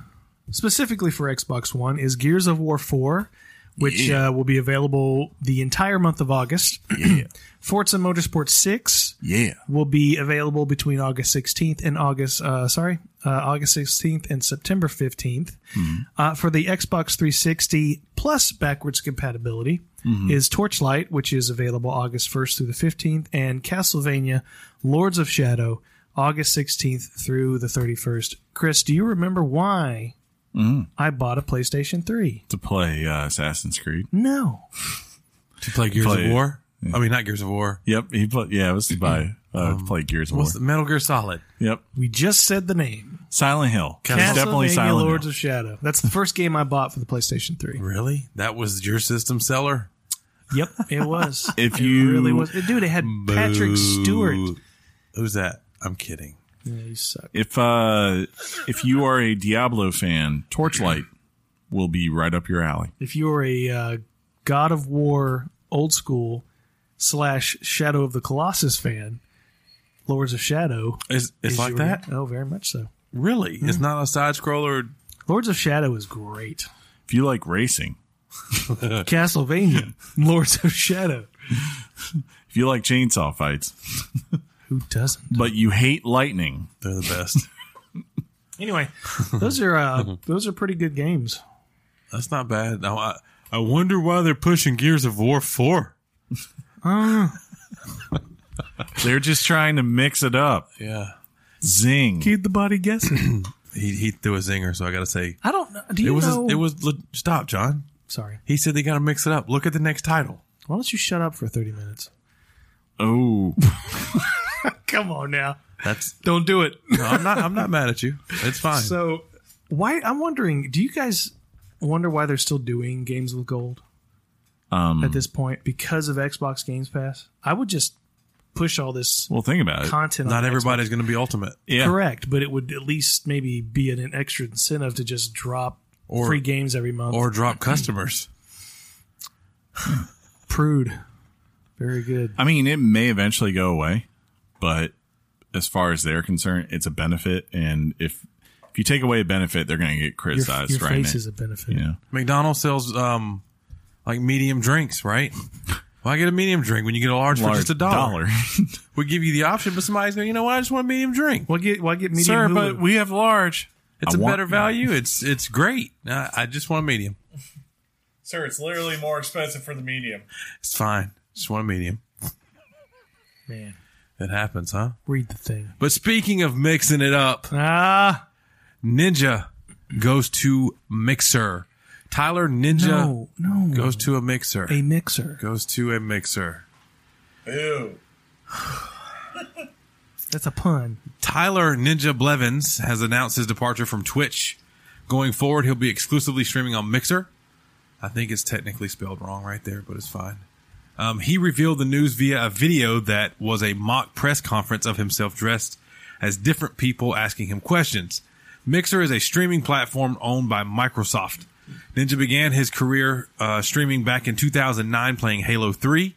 specifically for Xbox One, is Gears of War 4, which Yeah. uh, will be available the entire month of August. Yeah. Forza Motorsport 6 Yeah, will be available between August 16th and August, uh, sorry, uh, August 16th and September 15th. Uh, for the Xbox 360 plus backwards compatibility is Torchlight, which is available August 1st through the 15th, and Castlevania Lords of Shadow, August 16th through the 31st. Chris, do you remember why I bought a PlayStation 3? to play uh, Assassin's Creed. No. To play Gears Play of it. War? I mean, not Gears of War. Yep, he put yeah, it was to buy uh, to play Gears of War. What's the Metal Gear Solid? Yep, We just said the name. Silent Hill. Castlevania definitely Silent Lords Hill. of Shadow. That's the first game I bought for the PlayStation 3. Really? That was your system seller? Yep, it was. If it you- really was, dude, it had Patrick Stewart. Who's that? I'm kidding. Yeah, you suck. If uh, if you are a Diablo fan, Torchlight will be right up your alley. If you're a uh, God of War old school slash Shadow of the Colossus fan, Lords of Shadow it's is like your- that? Oh, very much so. Really? It's not a side scroller. Lords of Shadow is great. If you like racing, Castlevania, Lords of Shadow. if you like chainsaw fights, Who doesn't? but you hate lightning, They're the best. Anyway, those are uh, those are pretty good games. That's not bad. Now, I, I wonder why they're pushing Gears of War 4. they're just trying to mix it up. Yeah. Zing. Keep the body guessing. He, he threw a zinger, so I got to say. I don't know. Do It you was, know? it was, stop, John. Sorry. He said they got to mix it up. Look at the next title. Why don't you shut up for thirty minutes? Oh, Come on now. That's, Don't do it. no, I'm not, I'm not mad at you. It's fine. So, why? I'm wondering. Do you guys wonder why they're still doing games with gold um, at this point because of Xbox Games Pass? I would just push all this well, think about it. content. not everybody's going to be ultimate. Yeah, correct, but it would at least maybe be an, an extra incentive to just drop Or- free games every month. Or drop customers. prude. Very good. I mean, it may eventually go away, but as far as they're concerned, it's a benefit. And if if you take away a benefit, they're going to get Your, criticized. your right face now. is a benefit. Yeah. McDonald's sells um like medium drinks, right? Why get a medium drink when you get a large, for just a dollar? we give you the option, but somebody's going, you know what? I just want a medium drink. Why get why get medium? Sir, Hulu? but we have large. It's I a want- better value. It's it's great. I, I just want a medium. Sir, it's literally more expensive for the medium. It's fine. Just want a medium. man, It happens, huh? read the thing. But speaking of mixing it up, Ah, Ninja goes to Mixer. Tyler Ninja no, no, goes to a mixer. a mixer. goes to a mixer. Ew. That's a pun. Tyler Ninja Blevins has announced his departure from Twitch. Going forward, he'll be exclusively streaming on Mixer. I think it's technically spelled wrong right there, but it's fine. Um, he revealed the news via a video that was a mock press conference of himself dressed as different people asking him questions. Mixer is a streaming platform owned by Microsoft. Ninja began his career uh, streaming back in 2009 playing Halo 3.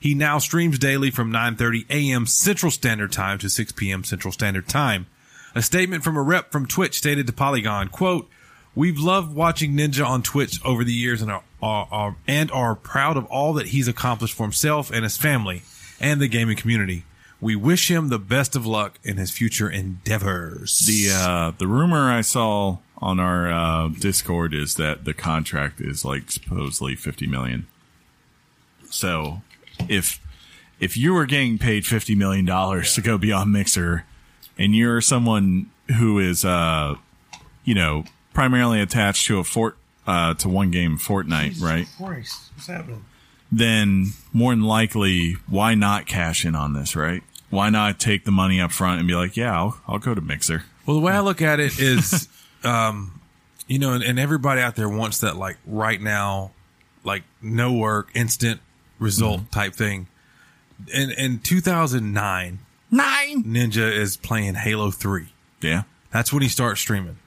He now streams daily from 9:30 a.m. Central Standard Time to 6 p.m. Central Standard Time. A statement from a rep from Twitch stated to Polygon, quote, We've loved watching Ninja on Twitch over the years and are, are, are and are proud of all that he's accomplished for himself and his family and the gaming community. We wish him the best of luck in his future endeavors. The uh, the rumor I saw on our uh, Discord is that the contract is like supposedly fifty million. So, if if you were getting paid fifty million dollars to go be on Mixer, and you're someone who is uh, you know, primarily attached to a fort uh, to one game Fortnite, right? Christ, what's happening? Then more than likely, why not cash in on this, right? Why not take the money up front and be like, yeah, I'll, I'll go to Mixer. Well, the way I look at it is, um, you know, and, and everybody out there wants that like right now, like no work, instant result type thing. In in 2009, Nine. Ninja is playing Halo 3. Yeah. That's when he starts streaming.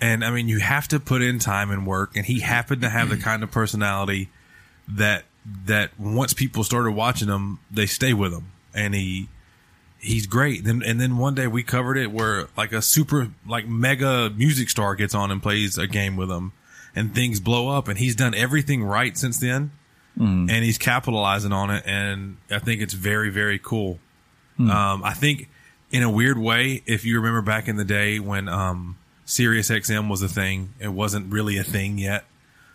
And I mean, you have to put in time and work. And he happened to have the kind of personality that that once people started watching him, they stay with him. And he he's great. Then and then one day we covered it where like a super like mega music star gets on and plays a game with him, and things blow up. And he's done everything right since then, and he's capitalizing on it. And I think it's very very cool. Um, I think in a weird way, if you remember back in the day when um, Sirius XM was a thing, it wasn't really a thing yet.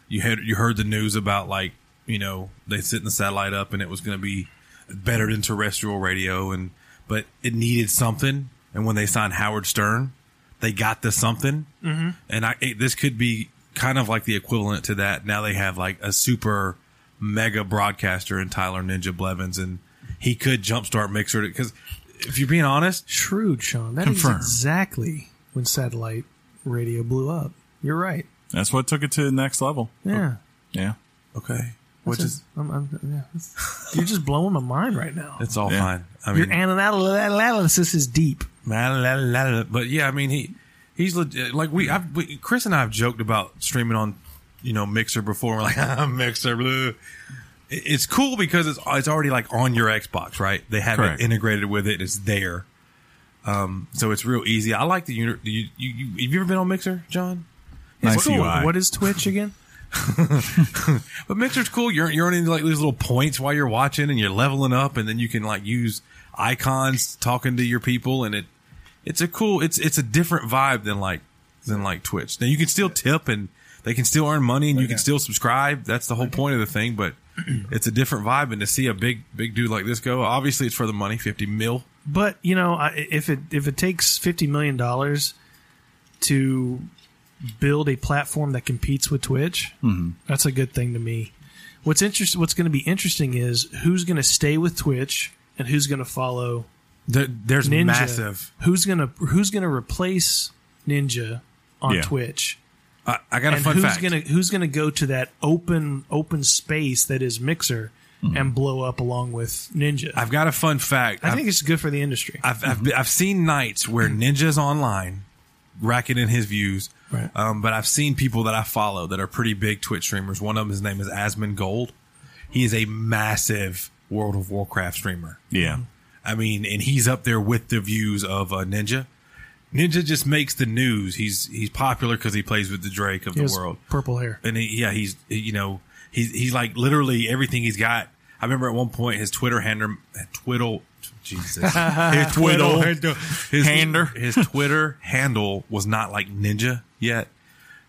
You had you heard the news about like you know they sitting the satellite up and it was going to be better than terrestrial radio, and but it needed something. And when they signed Howard Stern, they got the something. Mm-hmm. And I it, this could be kind of like the equivalent to that. Now they have like a super mega broadcaster in Tyler Ninja Blevins, and he could jumpstart Mixer because if you're being honest, Shrewd, Sean. That is Confirm. exactly when satellite radio blew up. You're right. That's what took it to the next level. Yeah. Yeah. okay, which is I'm, I'm, yeah. It's- You're just blowing my mind right now. it's all Yeah. fine. I mean, Your mean, anal- analysis is deep. but yeah, I mean he he's legit. Like we, I've, we, Chris and I have joked about streaming on you know Mixer before. We're like ah, Mixer. blue. It's cool because it's it's already like on your Xbox, right? They have Correct. it integrated with it. It's there. Um, so it's real easy. I like the. You, you, you, have you ever been on Mixer, John? Nice Cool. UI. What is Twitch again? But Mixer's cool. You're you're earning like these little points while you're watching, and you're leveling up, and then you can like use icons talking to your people, and it it's a cool. It's it's a different vibe than like than like Twitch. Now you can still tip, and they can still earn money, and you can still subscribe. That's the whole point of the thing. But it's a different vibe, and to see a big big dude like this go, obviously it's for the money, fifty mil. But you know, if it if it takes fifty million dollars to build a platform that competes with Twitch, mm-hmm. that's a good thing to me. What's interesting, what's going to be interesting is who's going to stay with Twitch and who's going to follow There, there's Ninja. massive. Who's going to who's going to replace Ninja on Yeah. Twitch? I, I got a and fun who's fact. gonna who's gonna go to that open open space that is Mixer and blow up along with Ninja? I've got a fun fact. I I've- think it's good for the industry. I've I've, been- I've seen nights where Ninja's online, racking in his views. Right. Um, but I've seen people that I follow that are pretty big Twitch streamers. One of them, his name is Asmongold. He is a massive World of Warcraft streamer. Yeah. I mean, and he's up there with the views of uh, Ninja. Ninja just makes the news. He's he's popular because he plays with the Drake of He the world, purple hair. and he, yeah, he's you know he's he's like literally everything he's got. I remember at one point his Twitter handle, twiddle, Jesus, his Twiddle. his, Hander. his Twitter handle was not like Ninja yet.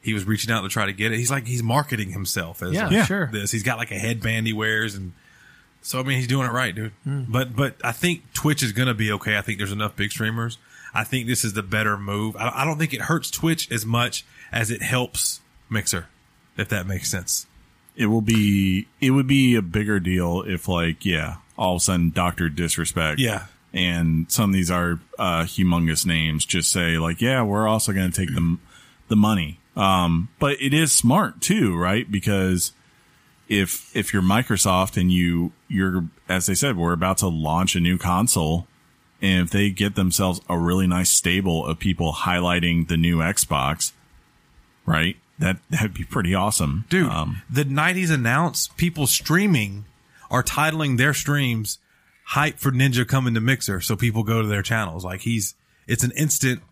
He was reaching out to try to get it. He's like he's marketing himself as Yeah, like sure. this. He's got like a headband he wears, and so I mean he's doing it right, dude. Hmm. But but I think Twitch is gonna be okay. I think there's enough big streamers. I think this is the better move. I, I don't think it hurts Twitch as much as it helps Mixer, if that makes sense. it will be it would be a bigger deal if like yeah all of a sudden Doctor Disrespect Yeah. and some of these are uh, humongous names just say like yeah we're also going to take the the money um but it is smart too right because if if you're Microsoft and you you're as they said we're about to launch a new console and if they get themselves a really nice stable of people highlighting the new Xbox right that that'd be pretty awesome Dude, um, the night he's announced, people streaming are titling their streams hype for Ninja coming to Mixer. So people go to their channels. Like he's, it's an instant,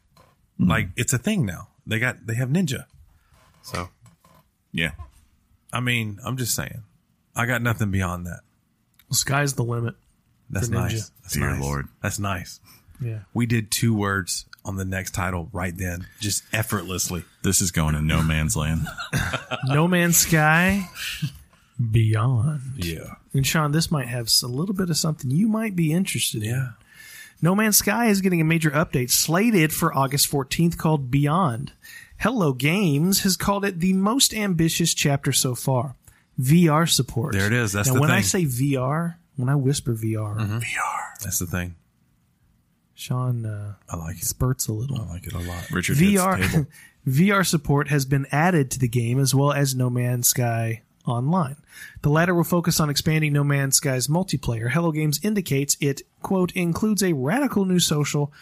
like it's a thing now. They got, they have Ninja. So, yeah I mean, I'm just saying, I got nothing beyond that. Well, sky's the limit. That's nice. That's Dear nice. Lord. That's nice. Yeah. We did two words on the next title right then, just effortlessly. This is going to no man's land. No Man's Sky Beyond. Yeah. And Sean, this might have a little bit of something you might be interested in. Yeah. No Man's Sky is getting a major update slated for August 14th called Beyond. Hello Games has called it the most ambitious chapter so far. VR support. There it is. That's now, the when I say VR, when I whisper VR, VR. That's the thing. Sean uh, I like it. spurts a little. I like it a lot. Richard hits the VR table. VR support has been added to the game as well as No Man's Sky Online. The latter will focus on expanding No Man's Sky's multiplayer. Hello Games indicates it quote includes a radical new social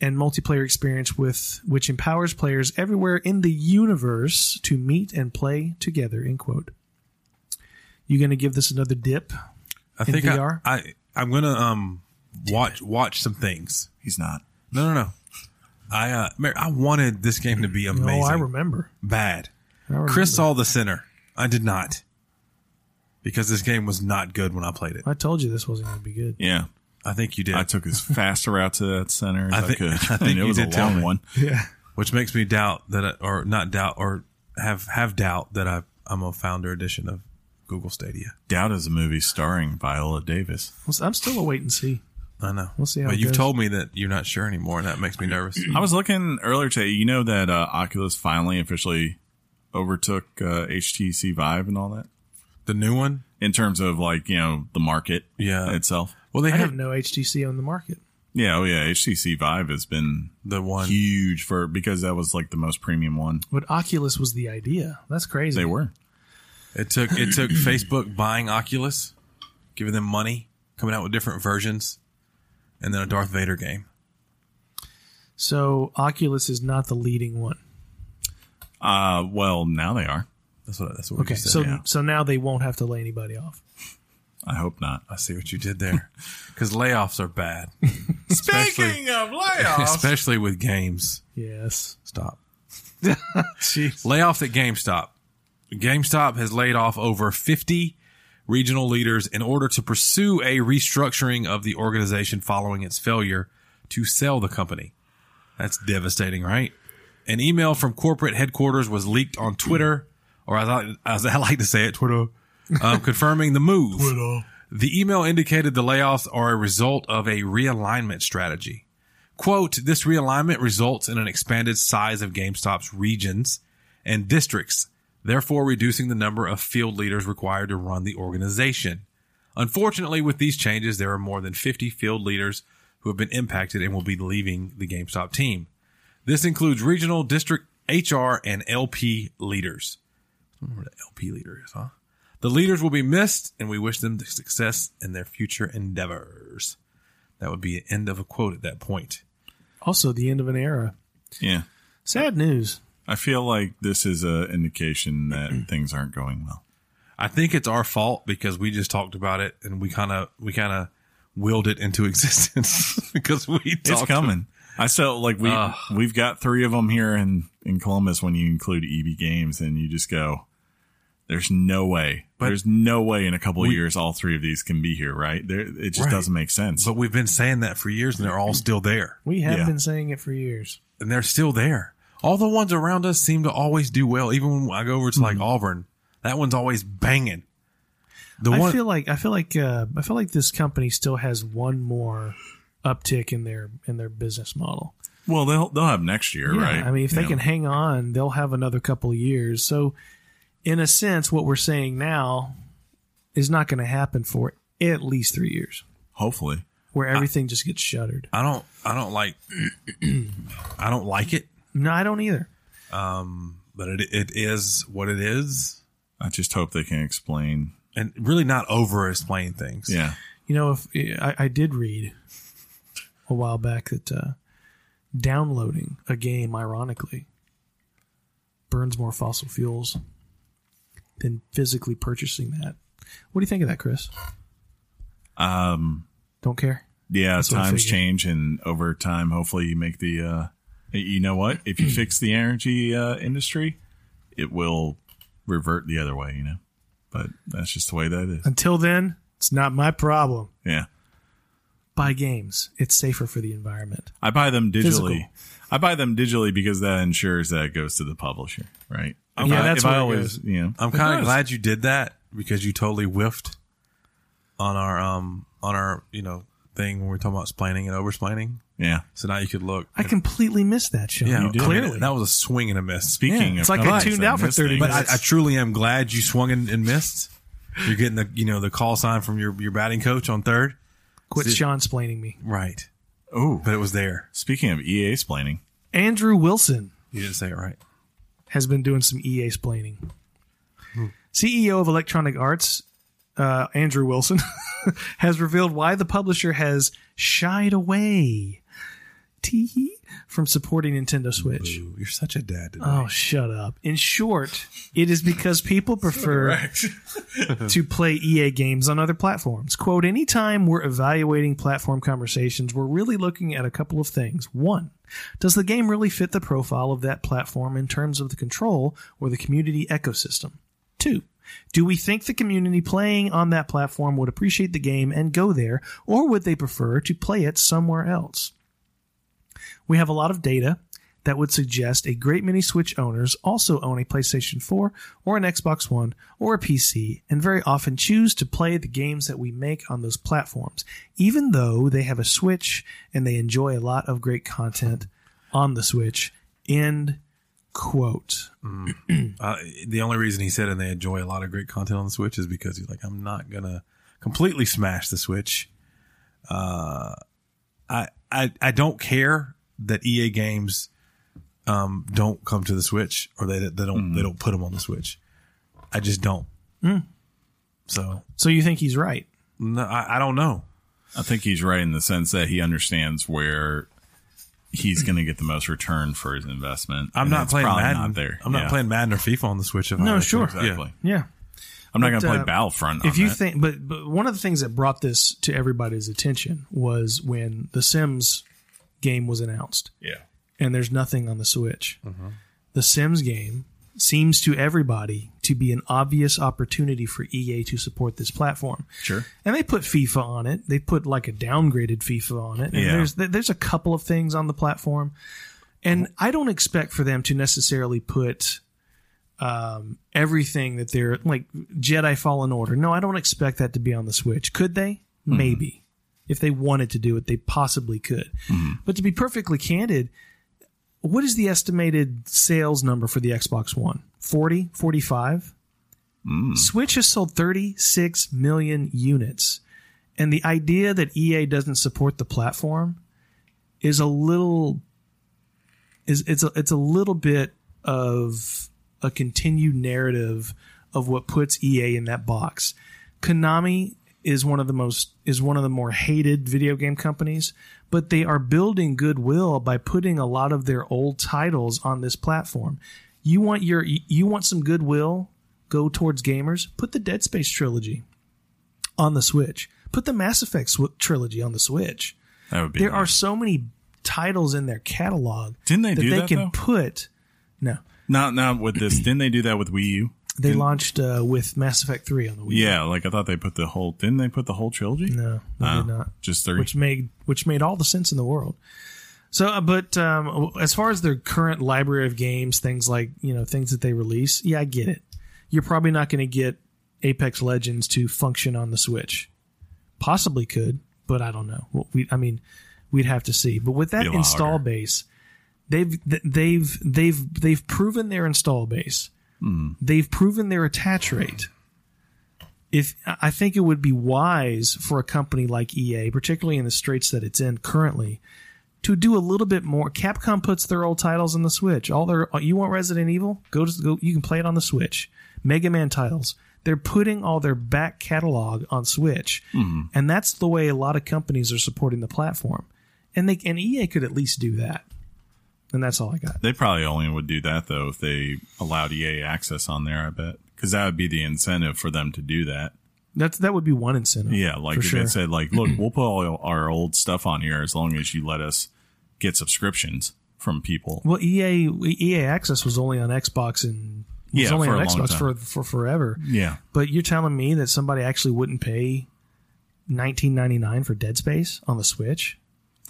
and multiplayer experience with which empowers players everywhere in the universe to meet and play together. End quote. You gonna give this another dip? I think VR? I, I I'm gonna um watch watch some things. He's not. No, no, no. I uh, Mary, I wanted this game to be amazing. Oh, I remember. Bad. I remember. Chris saw the center. I did not, because this game was not good when I played it. I told you this wasn't gonna be good. Yeah. I think you did, I took as fast a route to that center as I I, think- could. I think and it you was a did tell long me. one. Yeah. which makes me doubt that, I, or not doubt, or have have doubt that I I'm a founder edition of Google Stadia. Doubt is a movie starring Viola Davis. I'm still a wait and see. I know. We'll see how But it you've goes. told me that you're not sure anymore, and that makes me nervous. I was looking earlier today. You know that uh, Oculus finally officially overtook uh, HTC Vive and all that the new one, in terms of like you know the market Yeah. itself. well, they I have didn't know HTC on the market. Yeah, oh yeah, HTC Vive has been the one. huge for because that was like the most premium one. But Oculus was the idea. That's crazy. They were. It took it took Facebook buying Oculus, giving them money, coming out with different versions, and then a Darth Vader game. So Oculus is not the leading one. Uh, well, now they are. That's what that's what Okay, you said. so yeah. so now they won't have to lay anybody off. I hope not. I see what you did there, because layoffs are bad, Speaking of layoffs, especially with games. Yes. Stop. Jeez. Layoffs at GameStop. GameStop has laid off over 50 regional leaders in order to pursue a restructuring of the organization following its failure to sell the company. That's devastating, right? An email from corporate headquarters was leaked on Twitter, or as I, as I like to say it, Twitter, um, confirming the move. The email indicated the layoffs are a result of a realignment strategy. Quote, this realignment results in an expanded size of GameStop's regions and districts, therefore reducing the number of field leaders required to run the organization. Unfortunately, with these changes, there are more than 50 field leaders who have been impacted and will be leaving the GameStop team. This includes regional, district, HR, and LP leaders. I don't what an LP leader is, huh? The leaders will be missed, and we wish them success in their future endeavors. That would be an end of a quote at that point. Also, the end of an era. Yeah, Sad news. I feel like this is an indication that things aren't going well. I think it's our fault because we just talked about it and we kind of we kind of willed it into existence because we It's coming. I still like we Ugh. we've got three of them here in in Columbus. When you include EB Games, and you just go, there's no way. there's no way in a couple of years all three of these can be here, right? There, it just Right. doesn't make sense. But we've been saying that for years, and they're all still there, We have Yeah. been saying it for years. and they're still there. All the ones around us seem to always do well. Even when I go over to like Auburn, that one's always banging. The I one, feel like I feel like uh, I feel like this company still has one more uptick in their in their business model. well, they'll they'll have next year, Yeah, right? I mean, if they You can hang on, they'll have another couple of years. So, in a sense, what we're saying now is not going to happen for at least three years, hopefully, where everything just gets shuttered. I don't, I don't like, I don't like it, No, I don't either. but it it is what it is, I just hope they can explain. and really not over explain things. Yeah, You know, if I, I did read a while back that uh, downloading a game, ironically, burns more fossil fuels than physically purchasing that. What do you think of that, Chris? um, Don't care. yeah. That's what I Times figured. change, and over time, hopefully, you make the. uh You know what? If you fix the energy uh, industry, it will revert the other way. You know, but that's just the way that is. Until then, it's not my problem. Yeah. Buy games. It's safer for the environment. I buy them digitally. Physical. I buy them digitally because that ensures that it goes to the publisher, right? If Yeah, I, that's if I where it always, goes. you know, I'm kind of glad you did that because you totally whiffed on our um on our you know thing when we are talking about splaining and oversplaining. Yeah. So now you could look. I completely missed that show. yeah, did. clearly. that was a swing and a miss. Speaking Yeah, of, it's like I tuned out for 30 things, But I. I truly am glad you swung and, and missed. You're getting the you know the call sign from your your batting coach on third. Quit Sean splaining me. Right, Oh, but it was there. speaking of EA splaining, Andrew Wilson You didn't say it right. has been doing some EA splaining. CEO of Electronic Arts, uh, Andrew Wilson, has revealed why the publisher has shied away tee from supporting Nintendo Switch. Ooh, you're such a dad today. Oh, shut up. In short, it is because people prefer to play EA games on other platforms. Quote, anytime we're evaluating platform conversations, we're really looking at a couple of things. One, does the game really fit the profile of that platform in terms of the control or the community ecosystem? Two, do we think the community playing on that platform would appreciate the game and go there, or would they prefer to play it somewhere else? We have a lot of data that would suggest a great many Switch owners also own a PlayStation 4 or an Xbox One or a PC and very often choose to play the games that we make on those platforms, even though they have a Switch and they enjoy a lot of great content on the Switch. End quote. Uh, the only reason he said and they enjoy a lot of great content on the Switch is because he's like, I'm not gonna completely smash the Switch. Uh, I I I don't care that EA games um don't come to the Switch or they they don't they don't put them on the Switch. I just don't. So So you think he's right? no, I, I don't know. I think he's right in the sense that he understands where he's going to get the most return for his investment. I'm and not playing probably Madden. Not there. I'm not Yeah. playing Madden or FIFA on the Switch. If I No, had a sure. choice. Exactly. Yeah. I'm not going to play uh, Battlefront. if you that. think but, but one of the things that brought this to everybody's attention was when the sims game was announced yeah, and there's nothing on the switch Mm-hmm. the sims game seems to everybody to be an obvious opportunity for ea to support this platform sure. and they put FIFA on it. They put like a downgraded FIFA on it. And Yeah. there's there's a couple of things on the platform, and I don't expect for them to necessarily put um, everything that they're like Jedi Fallen Order. No, I don't expect that to be on the Switch. Could they? Maybe. If they wanted to do it, they possibly could. But to be perfectly candid, what is the estimated sales number for the Xbox One? 40, 45? Hmm. Switch has sold 36 million units. And the idea that EA doesn't support the platform is a little is it's a, it's a little bit of a continued narrative of what puts EA in that box. Konami is one of the most is one of the more hated video game companies, but they are building goodwill by putting a lot of their old titles on this platform. You want your you want some goodwill go towards gamers? Put the Dead Space trilogy on the Switch. Put the Mass Effect sw- trilogy on the Switch. That would be. There are so many titles in their catalog Didn't they that do they that, can though? put. No, not not with this. Didn't they do that with Wii U? They launched uh, with Mass Effect Three on the Wii. Yeah, like I thought they put the whole. Didn't they put the whole trilogy? No, they did not. Just three. Which made which made all the sense in the world. So, uh, but um, as far as their current library of games, things like you know things that they release, yeah, I get it. You're probably not going to get Apex Legends to function on the Switch. Possibly could, but I don't know. We, I mean, we'd have to see. But with that Be a lot install harder. base, they've th- they've they've they've proven their install base. Hmm. They've proven their attach rate. If I think it would be wise for a company like EA, particularly in the straits that it's in currently, to do a little bit more. Capcom puts their old titles on the Switch. All their you want Resident Evil? Go to go. You can play it on the Switch. Mega Man titles. They're putting all their back catalog on Switch, and that's the way a lot of companies are supporting the platform. And they and EA could at least do that. And that's all I got. They probably only would do that though if they allowed EA access on there. I bet because that would be the incentive for them to do that. That's that would be one incentive. Yeah, like if sure. they said like, look, we'll put all our old stuff on here as long as you let us get subscriptions from people. Well, EA EA Access was only on Xbox and was Yeah, only on Xbox for for forever. Yeah, But you're telling me that somebody actually wouldn't pay 19.99 for Dead Space on the Switch?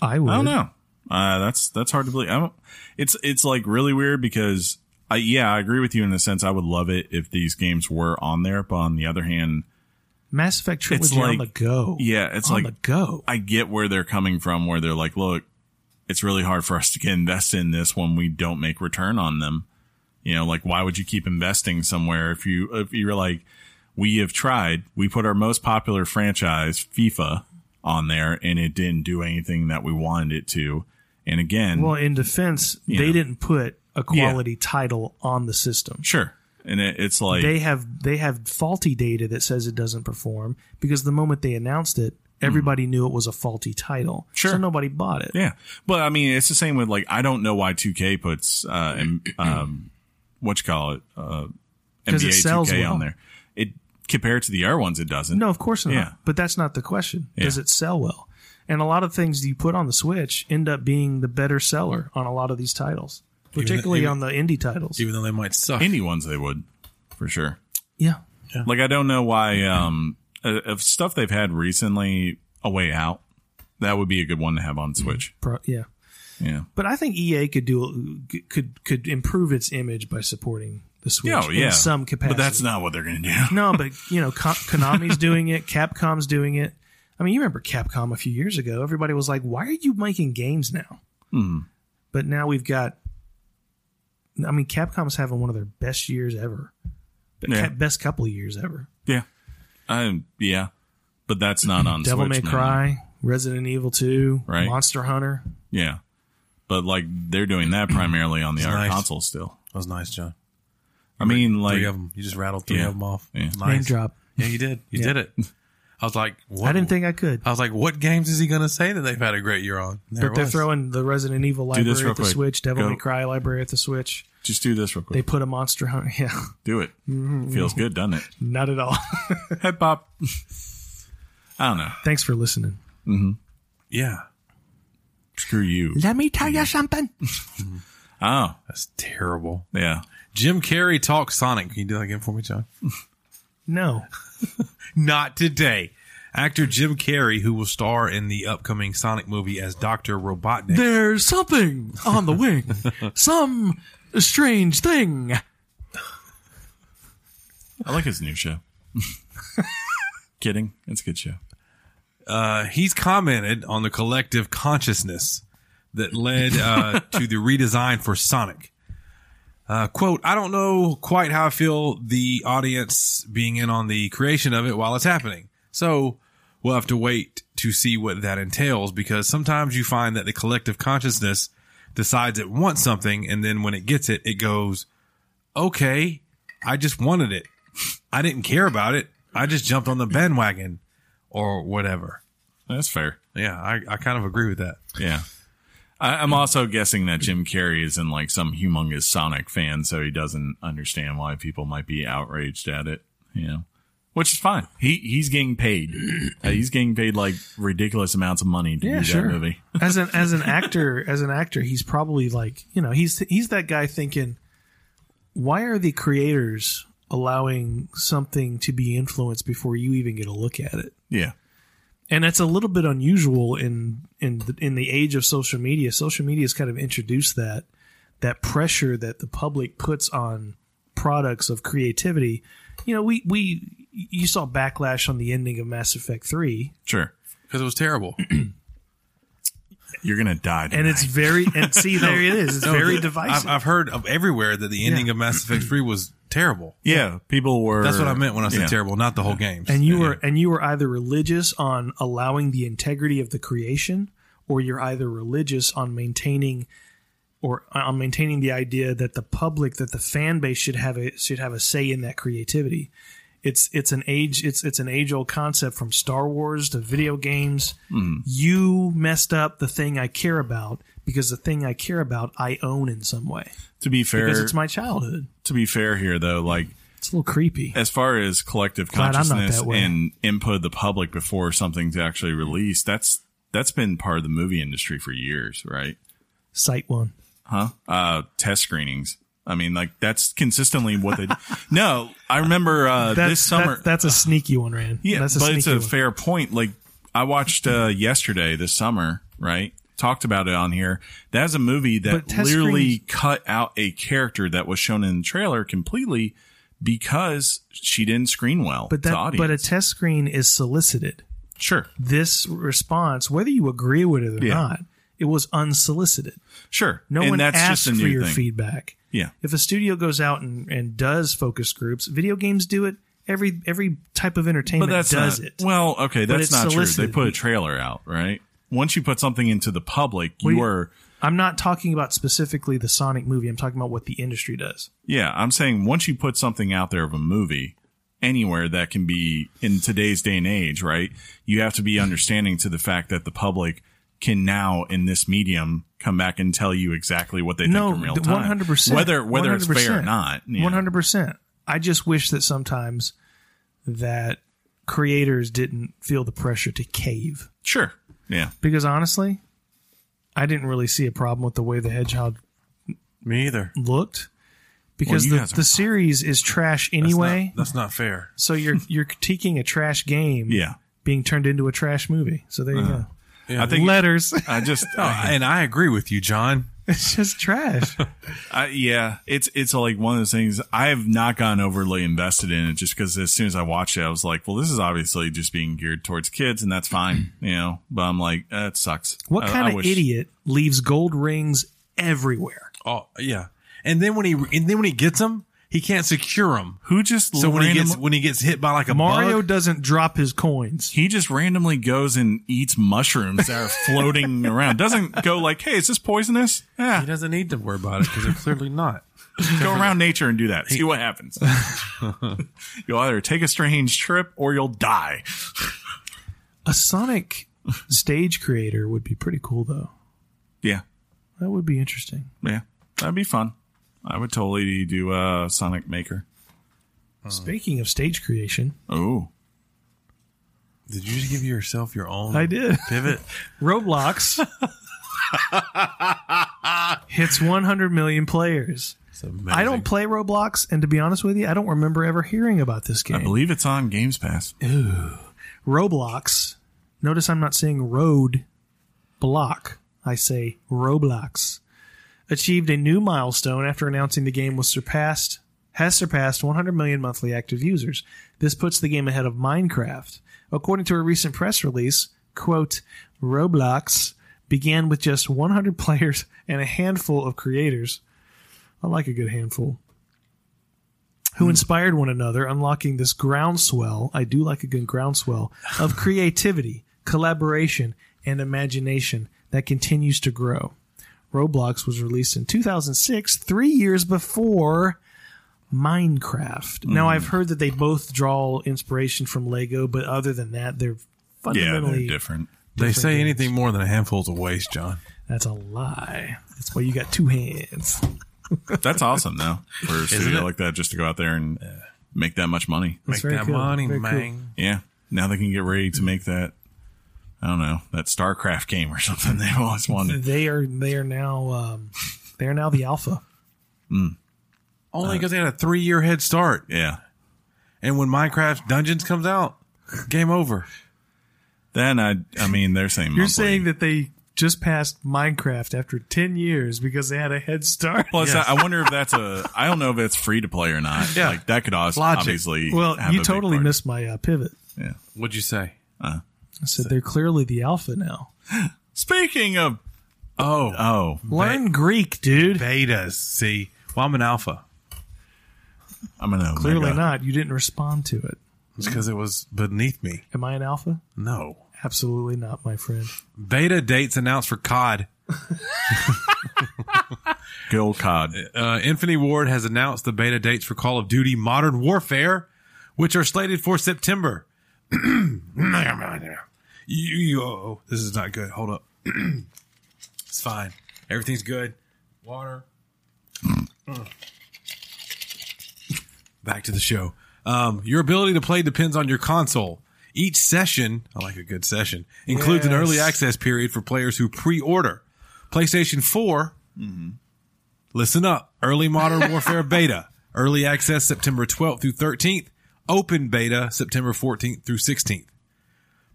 I would. I don't know. Uh, that's that's hard to believe. I don't, it's it's like really weird because I yeah I agree with you in the sense I would love it if these games were on there, but on the other hand, Mass Effect trilogy on the go. yeah, it's on like the go. I get where they're coming from, where they're like, look, it's really hard for us to get invested in this when we don't make return on them. You know, like why would you keep investing somewhere if you if you're like, we have tried, we put our most popular franchise, FIFA, on there, and it didn't do anything that we wanted it to. And again, Well, in defense, they know. didn't put a quality title on the system. sure, and it, it's like They have they have faulty data that says it doesn't perform because the moment they announced it, everybody knew it was a faulty title. Hmm. Sure. So nobody bought it. Yeah, but I mean, it's the same with like I don't know why 2K puts uh, um, what you call it, uh, NBA it sells 2K well. on there. It compared to the other ones, it doesn't. No, of course not. Yeah. But that's not the question. Does it sell well? And a lot of things you put on the Switch end up being the better seller on a lot of these titles, particularly even- on the indie titles. even though they might suck. indie ones they would for sure. yeah. Like I don't know why um, uh, if stuff they've had recently, a way out, that would be a good one to have on Switch. Pro- yeah. Yeah. But I think EA could do could could improve its image by supporting the Switch Yeah, oh, yeah. in some capacity. But that's not what they're going to do. No, but you know, Konami's doing it. Capcom's doing it. I mean, you remember Capcom a few years ago? Everybody was like, "Why are you making games now?" Hmm. But now we've got. I mean, Capcom's having one of their best years ever. Yeah. Best couple of years ever. Yeah. Um, yeah. But that's not on Devil Switch May now. Cry, Resident Evil Two, Right. Monster Hunter. Yeah. But like they're doing that primarily on the other nice. console still. That was nice, John. I mean, like three of them. You just rattled three Yeah. of them off. Yeah. Nice. Name drop. Yeah, you did. You Yeah. did it. I was like, what? I didn't think I could. I was like, what games is he going to say that they've had a great year on? There But they're throwing the Resident Evil library at the quick. Switch, Devil Go. May Cry library at the Switch. just do this real quick. They put a Monster Hunter. Yeah, do it. Mm-hmm. Feels good, doesn't it? not at all. Head pop. I don't know. Thanks for listening. Yeah, Screw you. Let me tell you something. Oh, that's terrible. yeah. Jim Carrey talks Sonic. Can you do that again for me, John? No. Not today. Actor Jim Carrey, who will star in the upcoming Sonic movie as Dr. Robotnik. There's something on the wing. Some strange thing. I like his new show. Kidding. It's a good show. uh, he's commented on the collective consciousness that led uh, to the redesign for Sonic. Uh, quote, I don't know quite how I feel the audience being in on the creation of it while it's happening. So we'll have to wait to see what that entails because sometimes you find that the collective consciousness decides it wants something and then when it gets it, it goes, okay, I just wanted it. I didn't care about it. I just jumped on the bandwagon or whatever. That's fair. Yeah, I, I kind of agree with that. Yeah. I, I'm also guessing that Jim Carrey is in like some humongous Sonic fan, so he doesn't understand why people might be outraged at it. You know, which is fine. He he's getting paid. Uh, he's getting paid like ridiculous amounts of money to Yeah, do sure. that movie. as an as an actor, as an actor, he's probably like you know he's he's that guy thinking, why are the creators allowing something to be influenced before you even get a look at it? Yeah, and that's a little bit unusual in in the, in the age of social media. Social media has kind of introduced that that pressure that the public puts on products of creativity. You know, we we you saw backlash on the ending of Mass Effect Three, sure. because it was terrible. You're gonna die, and it's very and see there it is. It's No, very the- divisive. I've, I've heard of everywhere that the ending Yeah. of Mass Effect Three was terrible. yeah. People were. That's what I meant when I said yeah. terrible, not the whole game. and you were and you were either religious on allowing the integrity of the creation, or you're either religious on maintaining or on maintaining the idea that the public that the fan base should have a should have a say in that creativity. It's it's an age it's it's an age old concept from Star Wars to video games. You messed up the thing I care about because the thing I care about I own in some way To be fair, because it's my childhood. to be fair here though, like It's a little creepy. as far as collective Glad consciousness and input of the public before something's actually released, that's that's been part of the movie industry for years, right? Site one. Huh? Uh, test screenings. I mean, like that's consistently what they. do. no, I remember uh, That's, this summer. that- that's a sneaky one, Rand. yeah, that's a but it's a one. fair point. Like I watched uh, yesterday, this summer, right? Talked about it on here. That's a movie that literally cut out a character that was shown in the trailer completely because she didn't screen well But that, but a test screen is solicited. sure, This response, whether you agree with it or Yeah. not, it was unsolicited. sure. No and one that's asked just a for your thing. feedback. Yeah, If a studio goes out and, and does focus groups, video games do it. Every every type of entertainment does not, it. Well, okay, that's not true. They put a trailer out, right? Once you put something into the public, you- are. I'm not talking about specifically the Sonic movie. I'm talking about what the industry does. Yeah, I'm saying once you put something out there of a movie anywhere that can be in today's day and age, right? You have to be understanding to the fact that the public can now in this medium come back and tell you exactly what they No, think in real th- time. 100%. Whether whether it's fair or not. One hundred percent. I just wish that sometimes that creators didn't feel the pressure to cave. Sure. Yeah. Because honestly, I didn't really see a problem with the way the hedgehog Me either. looked. Because you the, the series is trash That's anyway. not, that's not fair. so you're you're critiquing a trash game Yeah. being turned into a trash movie. So there you Uh-huh. go. Yeah. I think Letters. I just No, and I agree with you, John. it's just trash. I, yeah, it's it's like one of those things. I have not gotten overly invested in it just because as soon as I watched it, I was like, well, this is obviously just being geared towards kids, and that's fine, you know. But I'm like, eh, it sucks. What I- kind I of wish- idiot leaves gold rings everywhere? Oh yeah. And then when he and then when he gets them, he can't secure them. Who just So when he random- gets when he gets hit by like a Mario bug, doesn't drop his coins. he just randomly goes and eats mushrooms that are floating around. Doesn't go like, hey, is this poisonous? Yeah, he doesn't need to worry about it because they're clearly not. go around nature and do that. See what happens. you'll either take a strange trip or you'll die. A Sonic stage creator would be pretty cool, though. Yeah, That would be interesting. yeah, that'd be fun. I would totally do a Sonic Maker. Uh, Speaking of stage creation, Oh, Did you just give yourself your own I did. pivot? Roblox hits 100 million players. It's amazing. I don't play Roblox, and to be honest with you, I don't remember ever hearing about this game. I believe it's on Games Pass. Roblox. Notice I'm not saying road block. I say Roblox. Achieved a new milestone after announcing the game was surpassed has surpassed 100 million monthly active users. This puts the game ahead of Minecraft. According to a recent press release, quote, Roblox began with just 100 players and a handful of creators. I like a good handful. Who hmm. inspired one another, unlocking this groundswell. I do like a good groundswell of creativity, collaboration, and imagination that continues to grow. Roblox was released in 2006, three years before Minecraft. Now, mm. I've heard that they both draw inspiration from Lego, but other than that, they're Yeah, fundamentally they're different. They say games. anything more than a handful is a waste, John. That's a lie. That's why you got two hands. That's awesome, though, for a studio like that just to go out there and make that much money. That's Make that cool. money, Very cool. man. Yeah. Now they can get ready to make that. I don't know that StarCraft game or something they've always wanted. They are they are now um, they are now the alpha. Only because they had a three year head start. Yeah. And when Minecraft Dungeons comes out, game over. Then I, I mean, they're saying You're monthly. saying that they just passed Minecraft after ten years because they had a head start. Plus, I, I wonder if that's a. I don't know if it's free to play or not. Yeah. like that could also Logic. obviously. well, have you a big totally part. missed my uh, pivot. Yeah. What'd you say? I said they're clearly the alpha now. Speaking of, Oh, oh, Learn Greek, dude. betas. See, well, I'm an alpha. I'm gonna Clearly not. You didn't respond to it. It's because it was beneath me. Am I an alpha? No. Absolutely not, my friend. Beta dates announced for COD. Good old COD. Uh, Infinity Ward has announced the beta dates for Call of Duty Modern Warfare, which are slated for September. you, you, oh, this is not good. Hold up. it's fine. Everything's good. Water. Back to the show. Um, your ability to play depends on your console. Each session, I like a good session, includes an early access period for players who pre-order. PlayStation 4 Listen up. Early Modern Warfare Beta. Early access September 12th through 13th. Open Beta September 14th through 16th.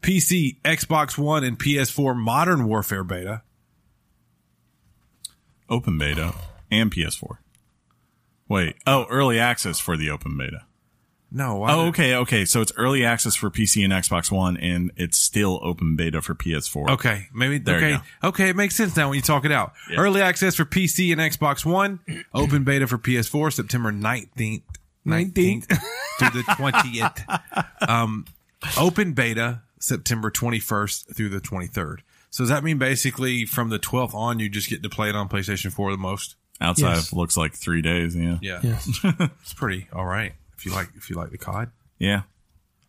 PC, Xbox One, and PS4 Modern Warfare Beta. Open beta and PS4. Wait. Oh, early access for the open beta. No. Why Oh, okay, okay. So it's early access for PC and Xbox One, and it's still open beta for PS4. Okay. Maybe. There you okay. Okay. It makes sense now when you talk it out. Early access for PC and Xbox One. Open Beta for PS4 September 19th. 19th through the 20th. Um, open Beta September 21st through the 23rd. So does that mean basically from the 12th on, you just get to play it on PlayStation 4 the most? Outside Yes. of looks like three days. Yeah. Yeah. Yes. It's pretty all right. If you like, if you like the COD, Yeah.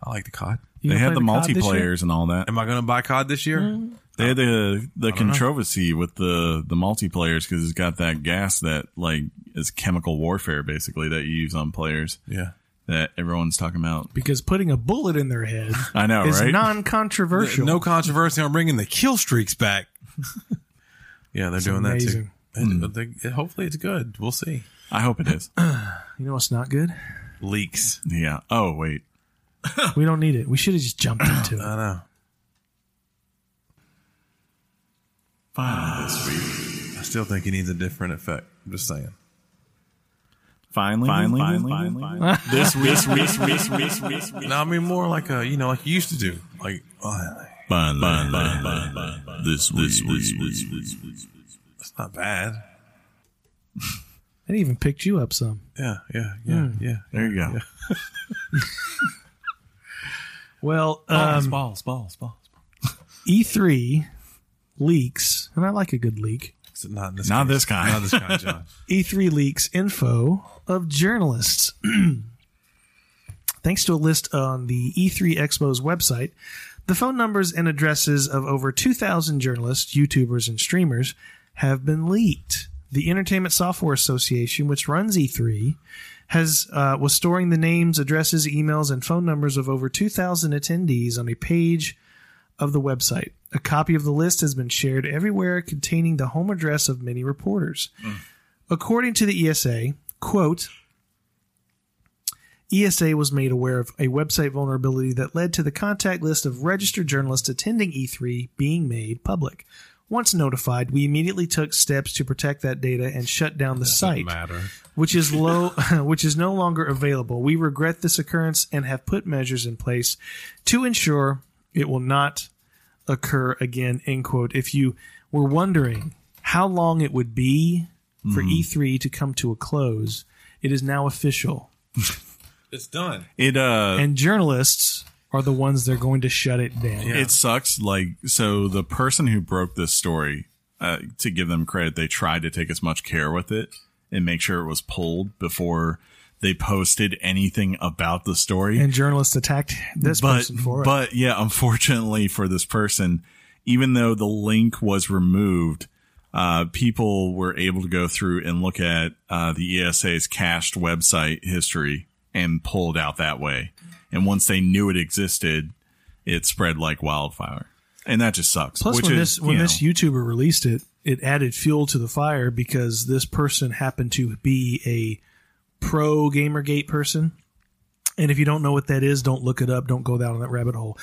I like the COD. You They gonna had the play COD this year? multiplayers and all that. Am I going to buy COD this year? Mm-hmm. They had the the controversy with the the multiplayers because it's got that gas that like is chemical warfare basically that you use on players Yeah. That everyone's talking about. Because putting a bullet in their head I know, is right? non-controversial. No controversy on bringing the kill streaks back. yeah, they're doing amazing. that too. And hmm. they- hopefully it's good. We'll see. I hope it is. You know what's not good? Leaks. yeah. Oh wait. We don't need it. We should have just jumped into it. I know. Finally this week. I still think he needs a different effect. I'm just saying. Finally, finally, finally, finally. this week, this week, this week, this week, this week. No, I mean more like a you know like you used to do. Like oh, Finally, finally, finally, this week, this week. it's not bad. It even picked you up some. Yeah, yeah, yeah, yeah. There you go. Well, um, balls, balls, balls. E3 leaks, and I like a good leak. Not this. Not case. this kind. Not this kind, John. E3 leaks info of journalists. Thanks to a list on the E3 Expo's website, the phone numbers and addresses of over 2,000 journalists, YouTubers, and streamers have been leaked. The Entertainment Software Association, which runs E3, has uh, was storing the names, addresses, emails, and phone numbers of over 2,000 attendees on a page of the website. A copy of the list has been shared everywhere containing the home address of many reporters. According to the ESA, quote, ESA was made aware of a website vulnerability that led to the contact list of registered journalists attending E3 being made public. Once notified, we immediately took steps to protect that data and shut down the site Matter. which is low which is no longer available. We regret this occurrence and have put measures in place to ensure it will not occur again. End quote. If you were wondering how long it would be for E3 to come to a close, it is now official. It's done. It uh, And journalists are the ones that are going to shut it down. it sucks. Like, so the person who broke this story, uh, to give them credit, they tried to take as much care with it and make sure it was pulled before they posted anything about the story. And journalists attacked this but, person for it. but yeah, unfortunately for this person, even though the link was removed, uh, people were able to go through and look at uh, the ESA's cached website history and pulled out that way. And once they knew it existed, it spread like wildfire. And that just sucks. Plus, when is, this when you this YouTuber released it, it added fuel to the fire because this person happened to be a pro GamerGate person. And if you don't know what that is, don't look it up. Don't go down that rabbit hole.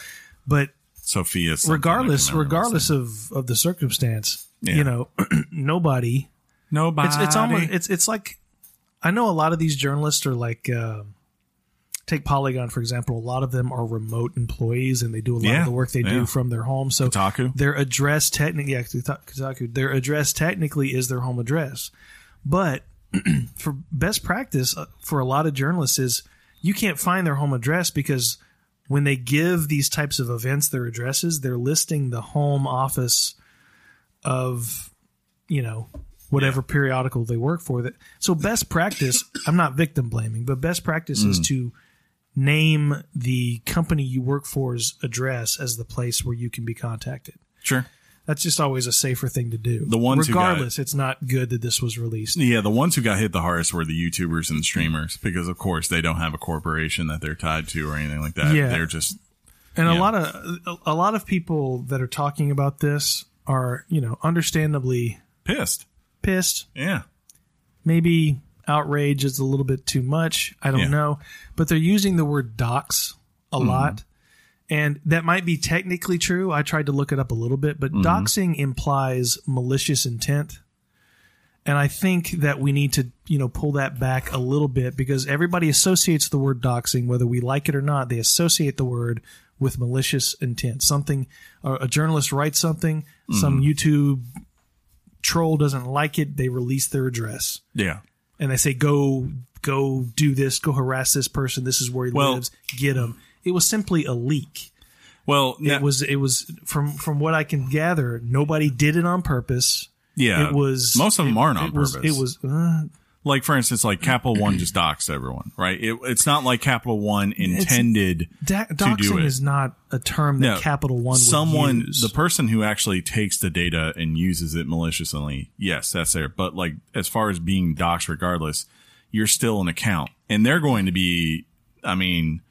But Sophia, regardless, regardless of of the circumstance, Yeah. you know, nobody. nobody, It's it's almost it's it's like I know a lot of these journalists are like. Uh, Take Polygon for example. A lot of them are remote employees, and they do a lot Yeah, of the work they yeah. do from their home. So Kotaku? their address technically, yeah, Kota- Kotaku, their address technically is their home address. But for best practice uh, for a lot of journalists is you can't find their home address because when they give these types of events their addresses, they're listing the home office of, you know, whatever periodical they work for. That so best practice. I'm not victim blaming, but best practice is to name the company you work for's address as the place where you can be contacted. Sure. That's just always a safer thing to do. The ones who got- regardless, it's not good that this was released. Yeah, the ones who got hit the hardest were the YouTubers and streamers because, of course, they don't have a corporation that they're tied to or anything like that. Yeah. They're just And a lot of a, a lot of people that are talking about this are, you know, understandably pissed. pissed. Yeah. Maybe outrage is a little bit too much. I don't Yeah. know, but they're using the word docs a Mm-hmm. lot. And that might be technically true. I tried to look it up a little bit, but Mm-hmm. doxing implies malicious intent. And I think that we need to, you know, pull that back a little bit because everybody associates the word doxing, whether we like it or not. They associate the word with malicious intent. Something, a a journalist writes something, some YouTube troll doesn't like it, they release their address Yeah. and they say, "Go, go, do this. Go harass this person. This is where he Well- lives. Get him." It was simply a leak. Well, It was. It was from from what I can gather. Nobody did it on purpose. yeah. it was most of them aren't it on was, purpose. It was. Uh, like, for instance, like Capital One just doxed everyone, right? It, it's not like Capital One intended da- to do doxing it. is not a term that No, Capital One would someone use. the person who actually takes the data and uses it maliciously yes that's there but like as far as being doxxed regardless you're still an account and they're going to be i mean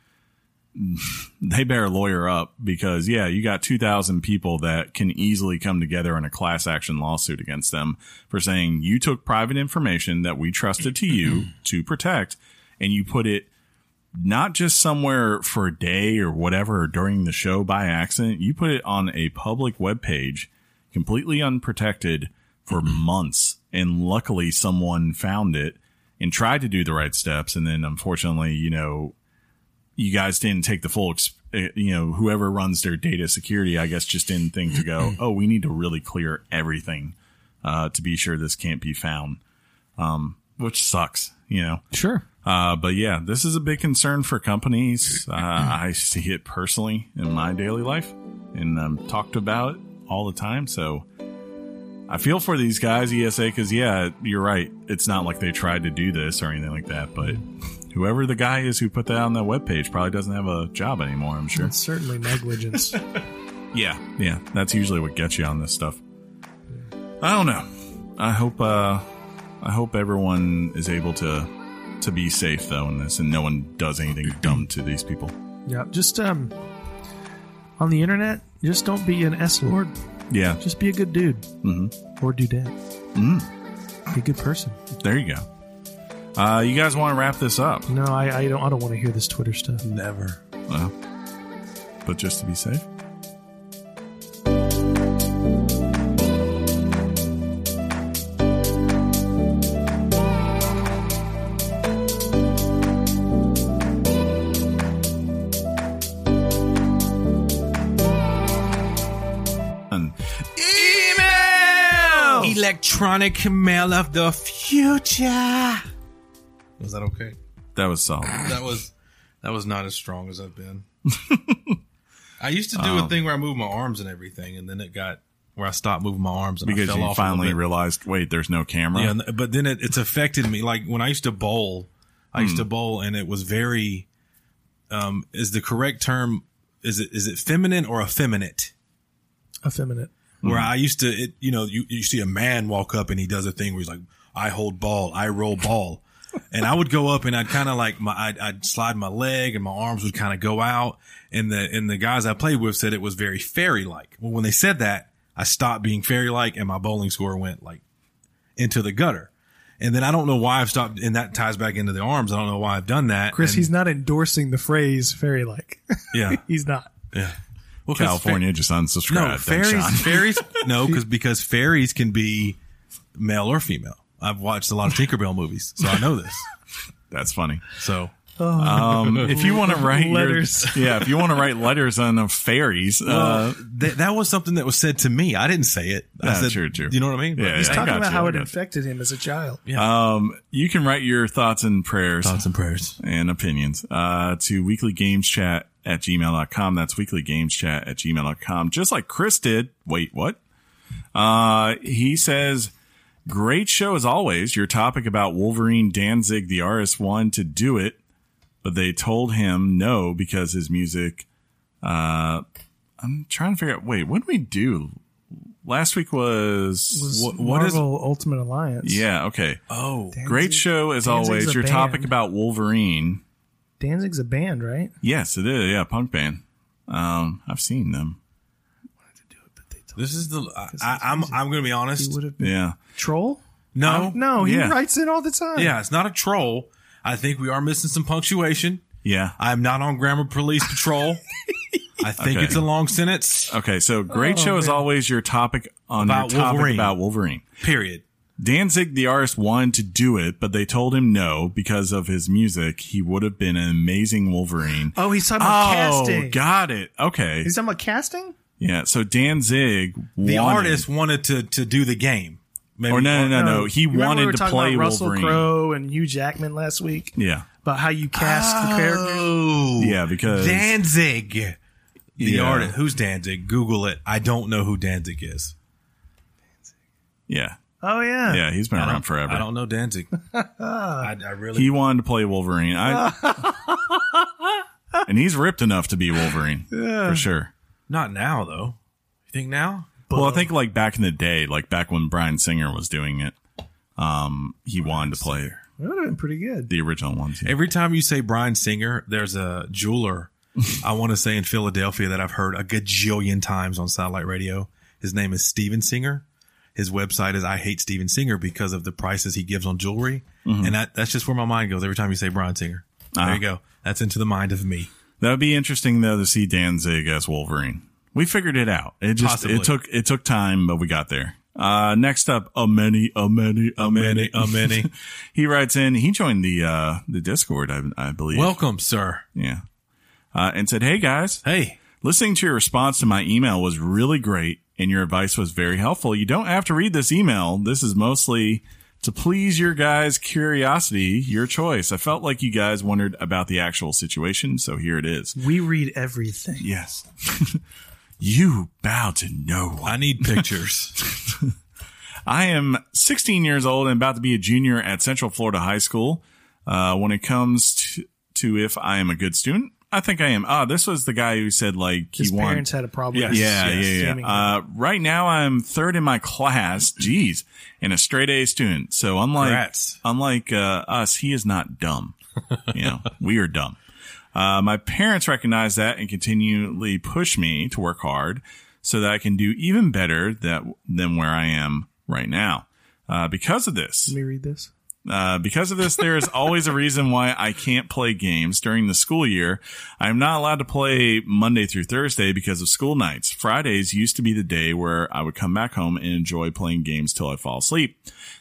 they better lawyer up because yeah you got 2000 people that can easily come together in a class action lawsuit against them for saying you took private information that we trusted to you to protect and you put it not just somewhere for a day or whatever or during the show by accident. You put it on a public web page, completely unprotected for months. And luckily someone found it and tried to do the right steps. And then unfortunately, you know, you guys didn't take the full, eh, you know, whoever runs their data security, I guess just didn't think to go, oh, we need to really clear everything, uh, to be sure this can't be found. Um, which sucks, you know. sure. Uh, but yeah, this is a big concern for companies. Uh, I see it personally in my daily life and um, talked about it all the time. So I feel for these guys, ESA, because yeah, you're right. It's not like they tried to do this or anything like that. But whoever the guy is who put that on that webpage probably doesn't have a job anymore. I'm sure. It's certainly negligence. Yeah, yeah, that's usually what gets you on this stuff. I don't know. I hope. uh I hope everyone is able to to be safe though in this, and no one does anything dumb to these people. yeah. Just um, on the internet, just don't be an s lord. Yeah, Just be a good dude Mm-hmm. or dudette. Mm. Be a good person. there you go. Uh, you guys want to wrap this up? No, I, I don't. I don't want to hear this Twitter stuff. Never. Well, but just to be safe. And- Email. Electronic mail of the future. Was that okay? That was solid. That was that was not as strong as I've been. I used to do a thing where I moved my arms and everything, and then it got where I stopped moving my arms and I Because fell you off a finally bit. realized, wait, there's no camera. Yeah, but then it, it's affected me. Like when I used to bowl, I used to bowl, and it was very. Um, is the correct term? Is it is it feminine or effeminate? Effeminate. Where I used to, it, you know, you, you see a man walk up and he does a thing where he's like, "I hold ball, I roll ball." And I would go up and I'd kind of like my, I'd, I'd slide my leg and my arms would kind of go out. And the, and the guys I played with said it was very fairy like. Well, when they said that, I stopped being fairy like and my bowling score went like into the gutter. And then I don't know why I've stopped, and that ties back into the arms. I don't know why I've done that. Chris, And- he's not endorsing the phrase fairy like. yeah, he's not. yeah. Well, California just unsubscribed. No, Thanks, fairies, Sean. fairies, no, because because fairies can be male or female. I've watched a lot of Tinkerbell movies, so I know this. That's funny. So Um, if you want to write your- Letters. yeah, if you want to write letters on uh, fairies, uh, th- that was something that was said to me. I didn't say it. I Yeah, said, true, true. You know what I mean? Yeah, He's yeah. Talking about you, how it got you. infected him as a child. Yeah. um, you can write your thoughts and prayers Thoughts and prayers. and opinions uh, to weeklygameschat at gmail.com. That's weeklygameschat at gmail.com. Just like Chris did. Wait, what? Uh, he says, great show as always. Your topic about Wolverine Danzig, the artist, wanted to do it, but they told him no because his music. Uh, I'm trying to figure out. Wait, what did we do? Last week was, Was what, what is? Marvel Ultimate Alliance. Yeah, okay. Oh, Great show as Danzig's always. a Your topic about Wolverine. Danzig's a band, right? Yes, it is. Yeah, punk band. Um, I've seen them. This is the. I, I, I'm I'm going to be He honest. would have been Yeah. troll. No, No, he Yeah. writes it all the time. yeah, it's not a troll. I think we are missing some punctuation. Yeah. I'm not on grammar police patrol. I think Okay. it's a long sentence. Okay. So great Oh, show as man. always. Your topic on About your topic Wolverine. about Wolverine. Period. Danzig, the artist, wanted to do it, but they told him no because of his music. He would have been an amazing Wolverine. Oh, he's talking about Oh, casting. got it. Okay. He's talking about casting. Yeah. So Danzig, The wanted, artist wanted to to do the game. Maybe, or no, no, no, no. Oh, he You remember we wanted were to play about Russell Wolverine. Crowe and Hugh Jackman last week Yeah. about how you cast the character. Oh, Yeah, because Danzig. The Yeah. artist. Who's Danzig? Google it. I don't know who Danzig is. yeah, Oh yeah, yeah, he's been I around forever. I don't know Danzig. I, I really. He wanted to play Wolverine. I, and he's ripped enough to be Wolverine for sure. Not now though. You think now? well, I think like back in the day, like back when Bryan Singer was doing it, um, he wanted to play that would have been pretty good. the original ones. Yeah. Every time you say Bryan Singer, there's a jeweler. I want to say in Philadelphia that I've heard a gajillion times on satellite radio. His name is Steven Singer. His website is I hate Steven Singer because of the prices he gives on jewelry, and that, that's just where my mind goes every time you say Bryan Singer. There Ah. you go. That's into the mind of me. That would be interesting though to see Danzig as Wolverine. We figured it out. It just Possibly. it took it took time, but we got there. Uh, next up, a many, a many, a many, a many. he writes in. He joined the uh the Discord, I, I believe. Welcome, sir. yeah, uh, and said, "Hey guys, Hey, Listening to your response to my email was really great and your advice was very helpful. You don't have to read this email. This is mostly to please your guys' curiosity, your choice. I felt like you guys wondered about the actual situation, so here it is. We read everything. Yes. you bow to no one. I need pictures. I am 16 years old and about to be a junior at Central Florida High School. Uh, when it comes to, to if I am a good student, I think I am. Ah, this was the guy who said like His he wanted. parents had a problem. Yes. with Yeah, his yeah, streaming. yeah. Uh, right now I'm third in my class. Jeez, and a straight A student. So unlike Congrats. unlike uh, us, he is not dumb. You know, we are dumb. Uh, my parents recognize that and continually push me to work hard so that I can do even better that than where I am right now. Uh, because of this, Let me read this. Uh, because of this, there is always a reason why I can't play games during the school year. I am not allowed to play Monday through Thursday because of school nights. Fridays used to be the day where I would come back home and enjoy playing games till I fall asleep.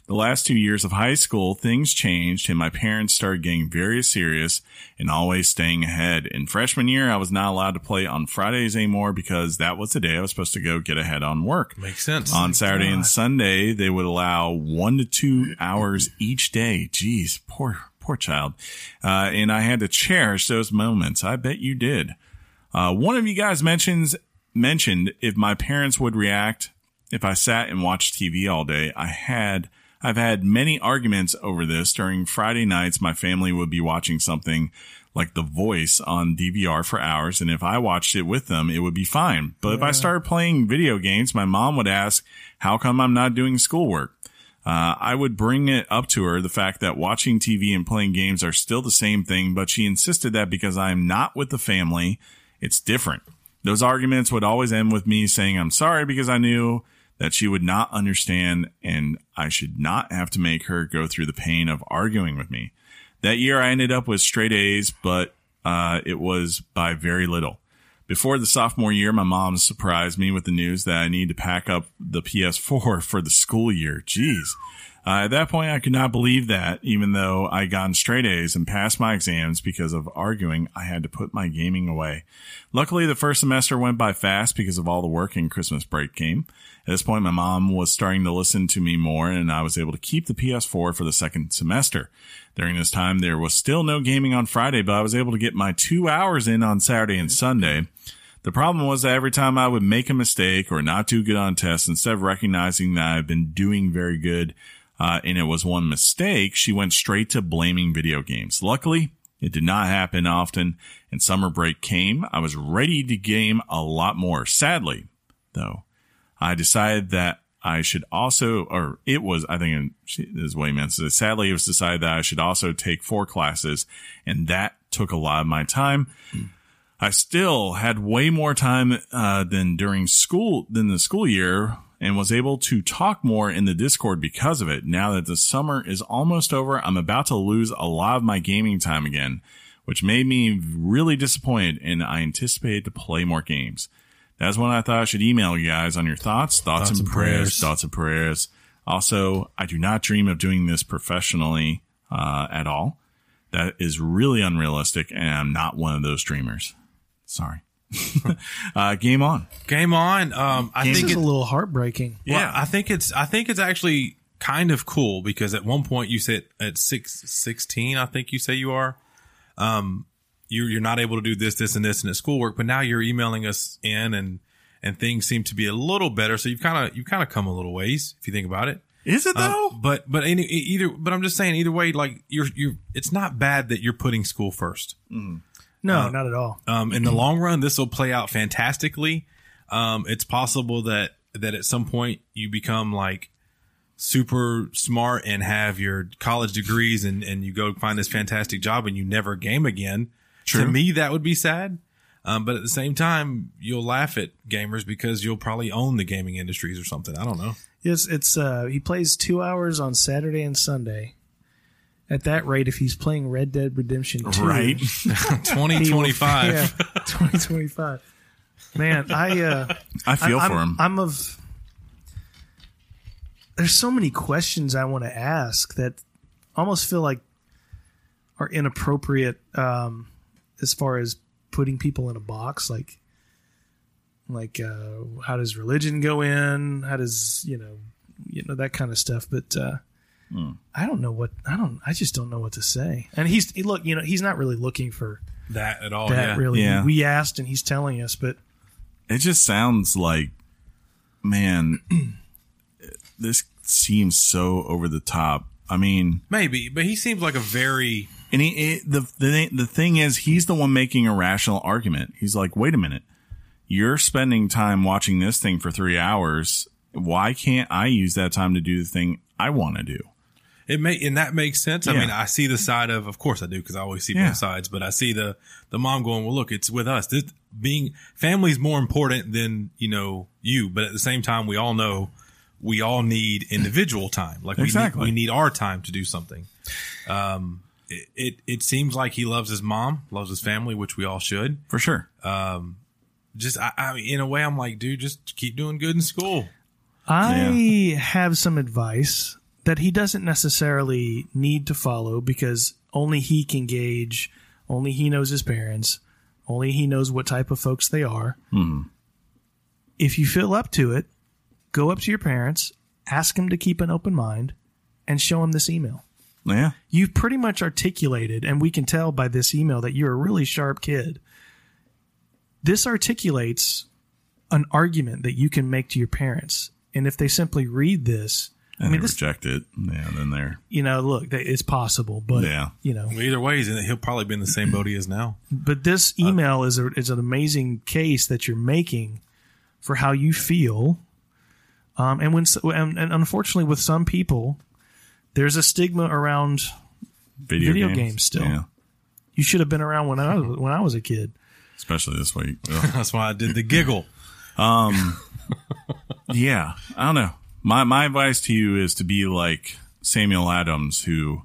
The last two years of high school, things changed and my parents started getting very serious and always staying ahead. In freshman year, I was not allowed to play on Fridays anymore because that was the day I was supposed to go get ahead on work. Makes sense. On Saturday and Sunday, they would allow one to two hours each day. Jeez, poor, poor child. Uh, and I had to cherish those moments. I bet you did. Uh, one of you guys mentions, mentioned if my parents would react if I sat and watched TV all day. I had, I've had many arguments over this during Friday nights. My family would be watching something like The Voice on DVR for hours. And if I watched it with them, it would be fine. But if I started playing video games, my mom would ask, how come I'm not doing schoolwork? Uh, I would bring it up to her the fact that watching TV and playing games are still the same thing, but she insisted that because I am not with the family, it's different. Those arguments would always end with me saying I'm sorry because I knew that she would not understand and I should not have to make her go through the pain of arguing with me. That year I ended up with straight A's, but uh, it was by very little. Before the sophomore year, my mom surprised me with the news that I need to pack up the PS4 for the school year. Jeez. Uh, at that point, I could not believe that, even though I gotten straight A's and passed my exams because of arguing, I had to put my gaming away. Luckily, the first semester went by fast because of all the work and Christmas break came. At this point, my mom was starting to listen to me more and I was able to keep the PS4 for the second semester. During this time, there was still no gaming on Friday, but I was able to get my two hours in on Saturday and Sunday. The problem was that every time I would make a mistake or not do good on tests, instead of recognizing that I've been doing very good, uh, and it was one mistake, she went straight to blaming video games. Luckily, it did not happen often, and summer break came. I was ready to game a lot more. Sadly, though, I decided that I should also, or it was, I think this is he meant. So sadly, it was decided that I should also take four classes, and that took a lot of my time. I still had way more time uh, than during school than the school year and was able to talk more in the Discord because of it. Now that the summer is almost over, I'm about to lose a lot of my gaming time again, which made me really disappointed and I anticipated to play more games. That's when I thought I should email you guys on your thoughts, thoughts, Thoughts and, and prayers, prayers. thoughts and prayers. Also, I do not dream of doing this professionally uh, at all. That is really unrealistic, and I'm not one of those dreamers. Sorry. uh, game on. Game on. Um, I This think is it, a little heartbreaking. Well, I think it's I think it's actually kind of cool because at one point you said at six, 16, I think you say you are, um, you're you're not able to do this, this, and this in the schoolwork, but now you're emailing us in and and things seem to be a little better. So you've kind of you've kind of come a little ways if you think about it. Is it Uh, though? but but any, either but I'm just saying either way, like you're you're it's not bad that you're putting school first. No, not at all. Um, in the long run, this will play out fantastically. Um, it's possible that that at some point you become like super smart and have your college degrees and and you go find this fantastic job and you never game again. True. To me, that would be sad. Um, but at the same time, you'll laugh at gamers because you'll probably own the gaming industries or something. I don't know. Yes, it's uh he plays two hours on Saturday and Sunday. At that rate, if he's playing Red Dead Redemption 2, Right. Twenty he will- twenty five. yeah, twenty twenty five. Man, I uh, I feel I, for I'm, him. I'm of. There's so many questions I want to ask that almost feel like are inappropriate um, as far as putting people in a box. Like, like uh, how does religion go in? How does you know, you know that kind of stuff. But uh, I don't know what I don't. I just don't know what to say. And he's he, look, you know, he's not really looking for That at all. that. yeah. Really, Yeah. we asked and he's telling us, but it just sounds like, man, this seems so over the top. I mean, Maybe, but he seems like a very and he, it, the, the, the thing is, he's the one making a rational argument. He's like, wait a minute. You're spending time watching this thing for three hours. Why can't I use that time to do the thing I want to do? It may and that makes sense. I mean, I see the side of, of course, I do because I always see Yeah. both sides. But I see the the mom going, "Well, look, it's with us. This being family's more important than you know you." But at the same time, we all know we all need individual time. Like we need, we need our time to do something. Um, it, it it seems like he loves his mom, loves his family, which we all should. For sure. Um, just I, I mean, in a way, I'm like, dude, just keep doing good in school. I have some advice that he doesn't necessarily need to follow because only he can gauge, only he knows his parents, only he knows what type of folks they are. Hmm. If you feel up to it, go up to your parents, ask them to keep an open mind, and show them this email. Yeah. You've pretty much articulated, and we can tell by this email that you're a really sharp kid. This articulates an argument that you can make to your parents. And if they simply read this, And I mean, they this, reject it. Yeah. Then they're, you know, look, they- it's possible, but, Yeah. you know, Well, either way, he'll probably be in the same boat he is now. but this email is, a, is an amazing case that you're making for how you feel Um, and when and, and unfortunately with some people, there's a stigma around Video, Video games, games still. Yeah, you should have been around when I was when I was a kid. especially this week. That's why I did the giggle. Um, yeah, I don't know. My my advice to you is to be like Samuel Adams, who,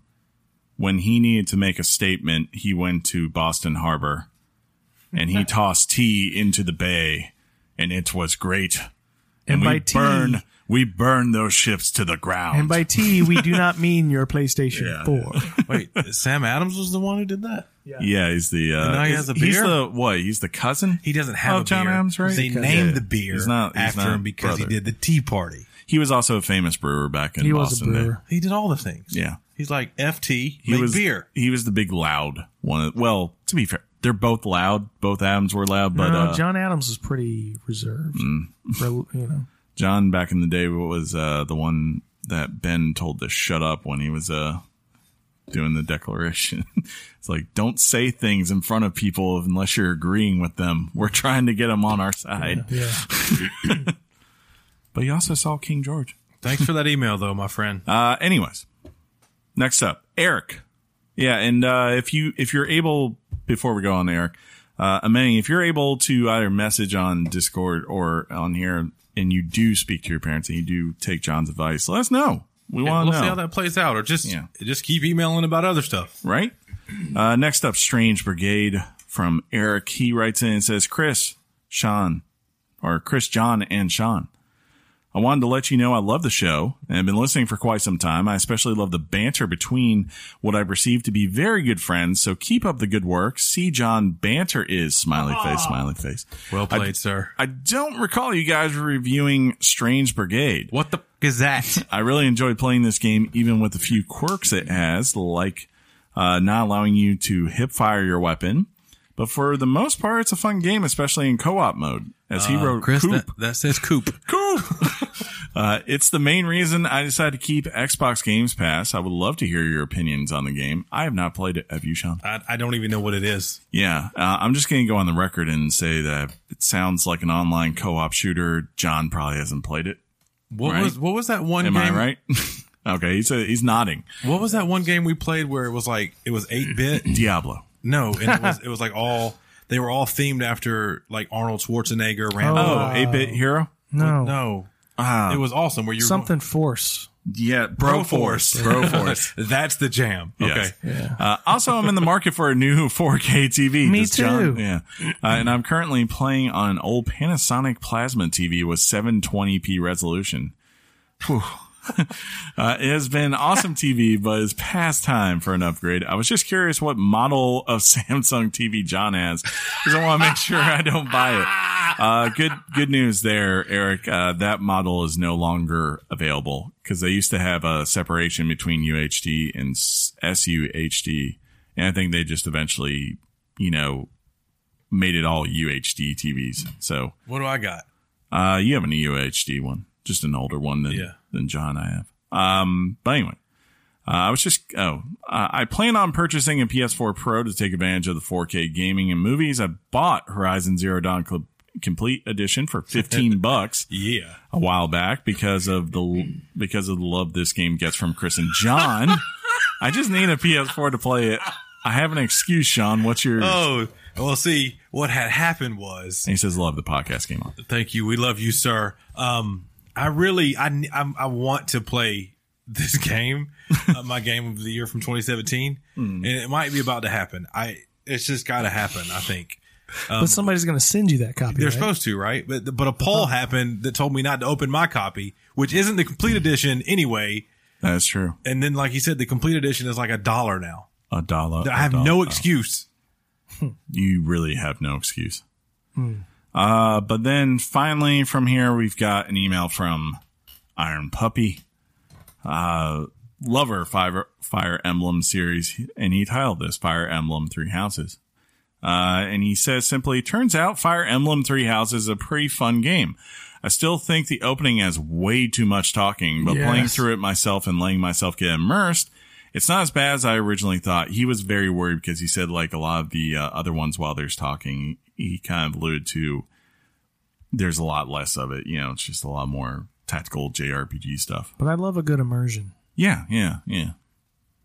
when he needed to make a statement, he went to Boston Harbor, and he tossed tea into the bay, and it was great. And, we by tea, burn we burn those ships to the ground. and by tea, we do not mean your PlayStation Yeah. Four. Wait, Sam Adams was the one who did that. yeah, he's the uh, now he has a beer. He's the what? He's the cousin. He doesn't have Oh, a John beer. Adams, right? They named yeah. the beer He's not- he's after not him because brother. he did the Tea Party. He was also a famous brewer back in He Boston. was a Day. brewer. He did all the things. Yeah. He's like FT, He was beer. He was the big loud one. Well, to be fair, they're both loud. Both Adams were loud, but no, uh, John, John Adams was pretty reserved. For, you know, back in the day what was uh, the one that Ben told to shut up when he was uh, doing the declaration. it's like don't say things in front of people unless you're agreeing with them. We're trying to get them on our side. yeah. But he also saw King George. Thanks for that email, though, my friend. Uh, anyways, next up, Eric. Yeah, and uh, if you if you're able before we go on, Eric, uh, Amani, if you're able to either message on Discord or on here, and you do speak to your parents and you do take John's advice, let us know. We want We'll to see how that plays out, or just Yeah. just keep emailing about other stuff. right? Uh, next up, Strange Brigade from Eric. He writes in and says, "Chris, Sean, or Chris, John, and Sean." I wanted to let you know I love the show and have been listening for quite some time. I especially love the banter between what I perceive to be very good friends. So keep up the good work. See John banter is smiley face, smiley face. Well I- played, sir. I don't recall you guys reviewing Strange Brigade. What the f- is that? I really enjoyed playing this game, even with the few quirks it has, like uh, not allowing you to hip fire your weapon. But for the most part, it's a fun game, especially in co-op mode. As he wrote, Uh, Chris, Coop. that, that says coop. Cool. uh, it's the main reason I decided to keep Xbox Games Pass. I would love to hear your opinions on the game. I have not played it. Have you, Sean? I, I don't even know what it is. Yeah. Uh, I'm just going to go on the record and say that it sounds like an online co-op shooter. John probably hasn't played it. What Right. was what was that one Am game? I right? okay. He's, a, he's nodding. What was that one game we played where it was like it was eight bit? Diablo. No, and it was it was like all they were all themed after like Arnold Schwarzenegger, Rambo. Oh, 8-bit hero? No, no, Ah, it was awesome. Where you were something Force. yeah, Broforce. Bro Force. That's the jam. Okay. Yes. Uh, also, I'm in the market for a new 4K TV. Me Does John- too. yeah. Uh, and I'm currently playing on an old Panasonic plasma TV with 720p resolution. Whew. Uh, it has been awesome TV, but it's past time for an upgrade. I was just curious what model of Samsung TV John has, because I want to make sure I don't buy it. Uh, good, good news there, Eric. Uh, that model is no longer available because they used to have a separation between UHD and SUHD, and I think they just eventually, you know, made it all UHD TVs. So, What do I got? uh, you have an UHD one, just an older one than Yeah. Than John I have. Um, but anyway, uh, I was just oh, uh, I plan on purchasing a PS4 Pro to take advantage of the 4K gaming and movies. I bought Horizon Zero Dawn Cl- Complete Edition for 15 bucks Yeah. a while back because of the because of the love this game gets from Chris and John. I just need a PS4 to play it. I have an excuse, Sean. What's your? Oh, well, see, what had happened was, And he says, "Love the podcast game on." thank you. We love you, sir. Um, I really, I, I, I want to play this game, uh, my game of the year from 2017, hmm. and it might be about to happen. I, it's just got to happen. I think but um, somebody's going to send you that copy. they're right? supposed to, right? But but a uh-huh. poll happened that told me not to open my copy, which isn't the complete edition anyway. That's true. And then, like you said, the complete edition is like a dollar now. A dollar. I have no dollar. excuse. you really have no excuse. Hmm. Uh, but then finally from here, we've got an email from Iron Puppy, uh, lover Fire, Fire Emblem series. And he titled this Fire Emblem Three Houses. Uh, and he says simply, turns out Fire Emblem Three Houses is a pretty fun game. I still think the opening has way too much talking, but Yes. playing through it myself and letting myself get immersed, it's not as bad as I originally thought. He was very worried because he said like a lot of the uh, other ones while there's talking, he kind of alluded to there's a lot less of it. You know, it's just a lot more tactical JRPG stuff. But I love a good immersion. Yeah, yeah, yeah.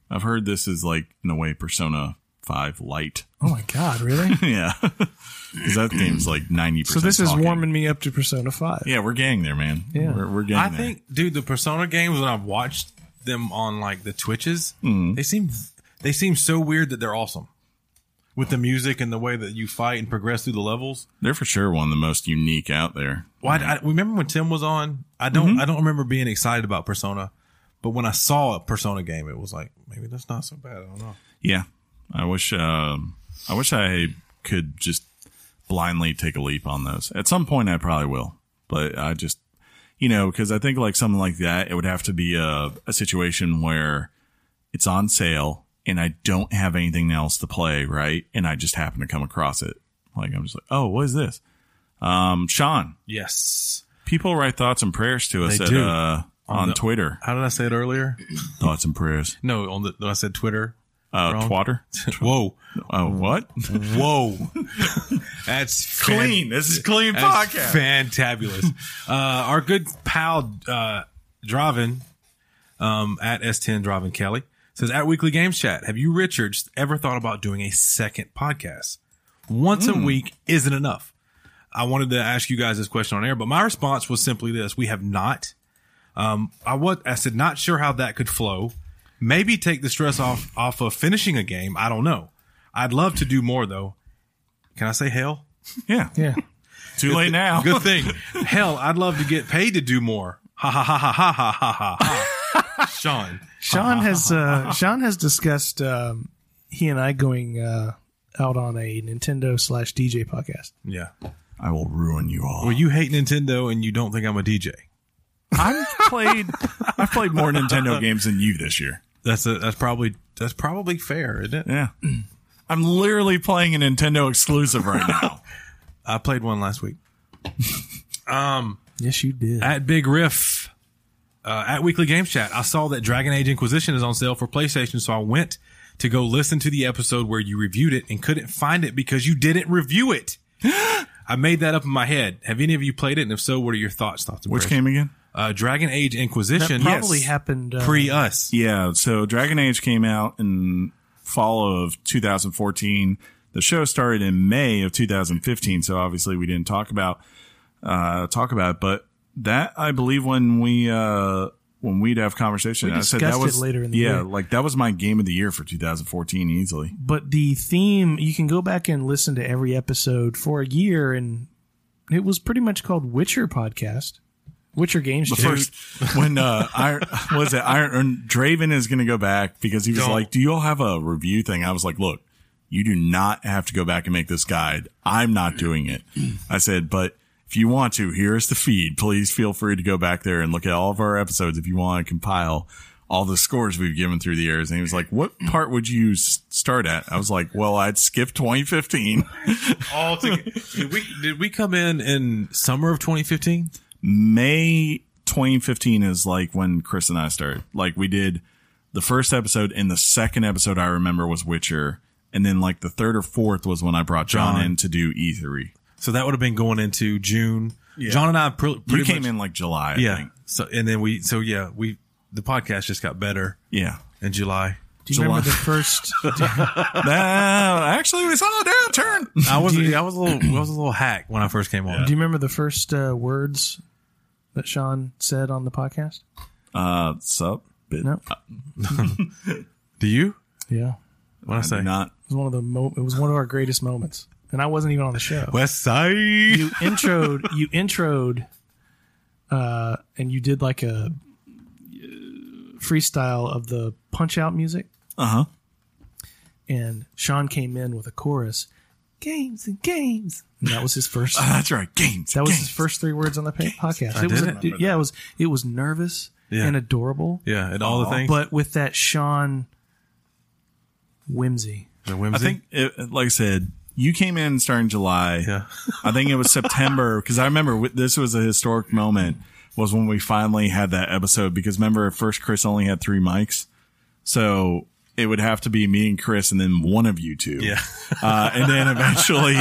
I've heard this is like in a way Persona Five Light. Oh my god, really? yeah, because that game's like ninety. percent so percent. this is warming me up to Persona Five. Yeah, we're getting there, man. Yeah. we're, we're getting I there. think, dude, the Persona games when I've watched them on like the Twitches, Mm-hmm. they seem they seem so weird that they're awesome. With the music and the way that you fight and progress through the levels. they're for sure one of the most unique out there. Well, I, I remember when Tim was on. I don't. I don't remember being excited about Persona, but when I saw a Persona game, it was like maybe that's not so bad. I don't know. Yeah, I wish. Um, I wish I could just blindly take a leap on those. At some point, I probably will, but I just, you know, because I think like something like that, it would have to be a, a situation where it's on sale and I don't have anything else to play, right? And I just happen to come across it. Like I'm just like, oh, what is this? Um, Sean, Yes. people write thoughts and prayers to us They at do. uh on the- Twitter. How did I say it earlier? Thoughts and prayers. No, on the I said Twitter. Uh, Wrong. twatter. Whoa, Oh, what? whoa, that's fan- clean. This is clean That's podcast. fantabulous. uh, our good pal, uh, Dravin, um, at S10 Dravin Kelly says at weekly games chat, have you Richards ever thought about doing a second podcast? Once a week isn't enough. I wanted to ask you guys this question on air, but my response was simply this. We have not. Um, I was, I said, not sure how that could flow. Maybe take the stress off, off of finishing a game. I don't know. I'd love to do more though. Can I say hell? Yeah. Yeah. Too late now. Good thing. Hell, I'd love to get paid to do more. Ha ha ha ha ha ha ha ha. Ha. Sean. Sean has uh, Sean has discussed um, he and I going uh, out on a Nintendo slash DJ podcast. Yeah. I will ruin you all. Well, you hate Nintendo and you don't think I'm a DJ. I've played. I've played more Nintendo games than you this year. That's a, that's probably that's probably fair, isn't it? Yeah. I'm literally playing a Nintendo exclusive right now. I played one last week. Um Yes, you did. At Big Riff, uh, at Weekly Games Chat, I saw that Dragon Age Inquisition is on sale for PlayStation, so I went to go listen to the episode where you reviewed it and couldn't find it because you didn't review it. I made that up in my head. Have any of you played it? And if so, what are your thoughts? Thoughts? and Which impressions? game again? Uh, Dragon Age that Inquisition. probably yes. happened uh, pre us. Yeah. So Dragon Age came out in fall of 2014. The show started in May of 2015. So obviously we didn't talk about uh talk about it, but that I believe when we uh when we'd have conversation, We I said that was later in the yeah, year. like that was my game of the year for 2014 easily. But the theme, you can go back and listen to every episode for a year, and it was pretty much called Witcher podcast, Witcher games. The Chat. first when uh Iron was it Iron Draven is going to go back because he was Don't. like, "Do you all have a review thing?" I was like, "Look, you do not have to go back and make this guide. I'm not doing it." I said, "But if you want to, here is the feed. Please feel free to go back there and look at all of our episodes if you want to compile all the scores we've given through the years." And he was like, "What part would you start at?" I was like, "Well, I'd skip 2015." All together. did we did we come in in summer of 2015? May 2015 is like when Chris and I started. Like we did the first episode and the second episode I remember was Witcher. And then like the third or fourth was when I brought John, John. in to do E3. So that would have been going into June. John and I pre- You came much, in like July, I yeah. think. So and then we so yeah we the podcast just got better Yeah. in July. Do you remember July. the first? Uh, actually, we saw a downturn. I was I was a little I was a little hack when I first came on. do you remember the first uh, words that Sean said on the podcast? Uh, sup? Bit. No. Do you? Yeah, What I I say? not. it was one of the mo- it was one of our greatest moments, and I wasn't even on the show. West Side. you introed you introed uh and you did like a uh, freestyle of the punch out music Uh huh. and Sean came in with a chorus games and games and that was his first That's right. Games. that was games. his first three words on the pa- podcast it was a, it? yeah it was it was nervous Yeah. and adorable Yeah, and all the things. but with that Sean whimsy the whimsy. I think, it, like I said, you came in starting July. Yeah. I think it was September because I remember this was a historic moment was when we finally had that episode because remember at first Chris only had three mics. So it would have to be me and Chris and then one of you two. Yeah. Uh, and then eventually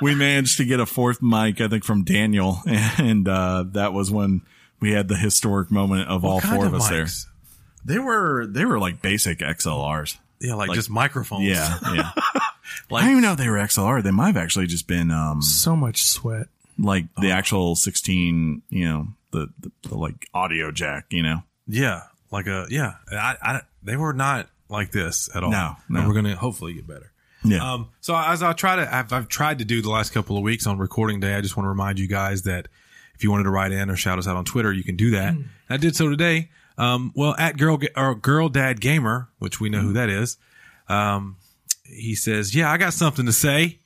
we managed to get a fourth mic, I think from Daniel. And, uh, that was when we had the historic moment of all four of, of us there. They were they were like basic XLRs. Yeah, like, Like- just microphones. Yeah, yeah. Like- I don't even know if they were XLR. They might have actually just been um So much sweat. like Oh. the actual 16, you know, the, the, the like audio jack, you know. Yeah, like a yeah. I, I they were not like this at all. No, And we're gonna hopefully get better. Yeah. Um, so as I try to, I've, I've tried to do the last couple of weeks on recording day. I just want to remind you guys that if you wanted to write in or shout us out on Twitter, you can do that. I did so today. Um, well, at girl or girl dad gamer, which we know who that is. Um, he says, "Yeah, I got something to say.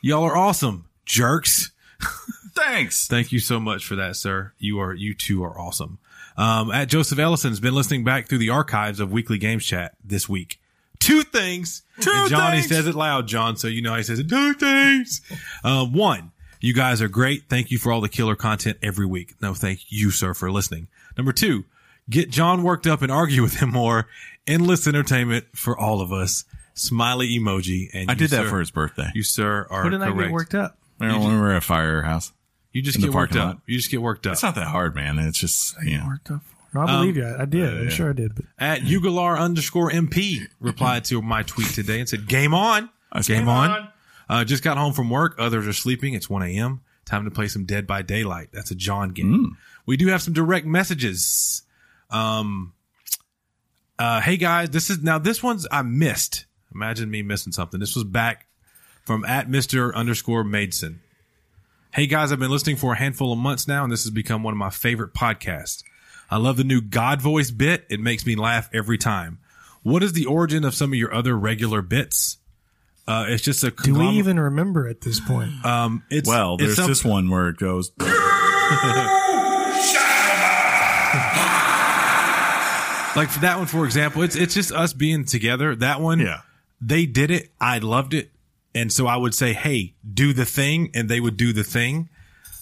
Y'all are awesome, jerks." Thanks. Thank you so much for that, sir. You are, you two are awesome. Um, at Joseph Ellison's been listening back through the archives of weekly games chat this week. Two things. Two and John, things. says it loud, John, so you know he says it. Two things. Um, one, you guys are great. Thank you for all the killer content every week. No, thank you, sir, for listening. Number two, get John worked up and argue with him more. Endless entertainment for all of us. Smiley emoji. And I you, did that sir- for his birthday. You, sir, are What did I correct. get worked up? Remember when we were at Firehouse? You just in the get worked parking up. lot? You just get worked up. It's not that hard, man. It's just, you know. Worked up. No, I believe you. I, I did. I'm sure I did. But at Ugalar underscore MP replied to my tweet today and said, game on. I Game "Game on. Uh, just got home from work. Others are sleeping. It's 1 a.m. Time to play some Dead by Daylight. That's a John game. We do have some direct messages. Um, uh, hey guys, this is now this one's I missed. Imagine me missing something. This was back from at Mr. underscore Maidson. Hey guys, I've been listening for a handful of months now, and this has become one of my favorite podcasts. I love the new God voice bit. It makes me laugh every time. What is the origin of some of your other regular bits? Uh, it's just a do we even remember at this point? um, it's Well, it's there's some- this one where it goes, like for that one, for example, it's it's just us being together. That one, Yeah. They did it. I loved it, and so I would say, "Hey, do the thing," and they would do the thing.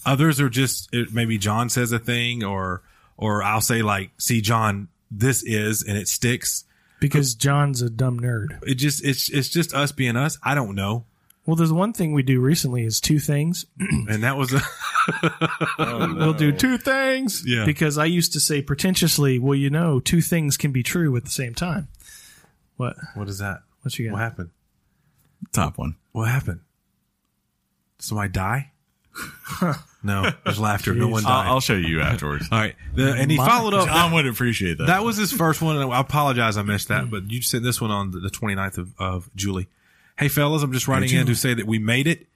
Others are just it, maybe John says a thing, or or I'll say like, "See, John, this is," and it sticks. Because John's a dumb nerd. It just it's it's just us being us. I don't know, Well, there's one thing we do recently is two things. and that was a, oh, We'll do two things. Yeah. Because I used to say pretentiously, well, you know, two things can be true at the same time. What? what is that? What you got? What happened? top one. What happened? Did somebody die? no, there's laughter. No one died. I'll, I'll show you afterwards. All right, the, and he followed up. John would appreciate that. That was his first one, and I apologize I missed that, but you sent this one on the, the 29th of, of Julie. Hey, fellas, I'm just writing in to say that we made it.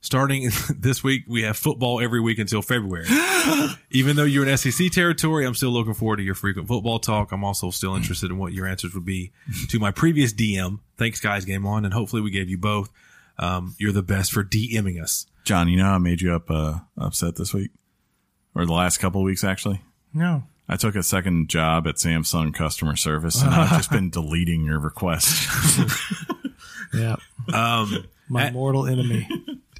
Starting this week, we have football every week until February. Even though you're in SEC territory, I'm still looking forward to your frequent football talk. I'm also still interested in what your answers would be to my previous DM. Thanks, guys. Game on, and hopefully we gave you both. Um, you're the best for DMing us. John, you know I made you up uh, upset this week? Or the last couple of weeks, actually? No. I took a second job at Samsung customer service and I've just been deleting your requests. Yeah. Um, My At- mortal enemy.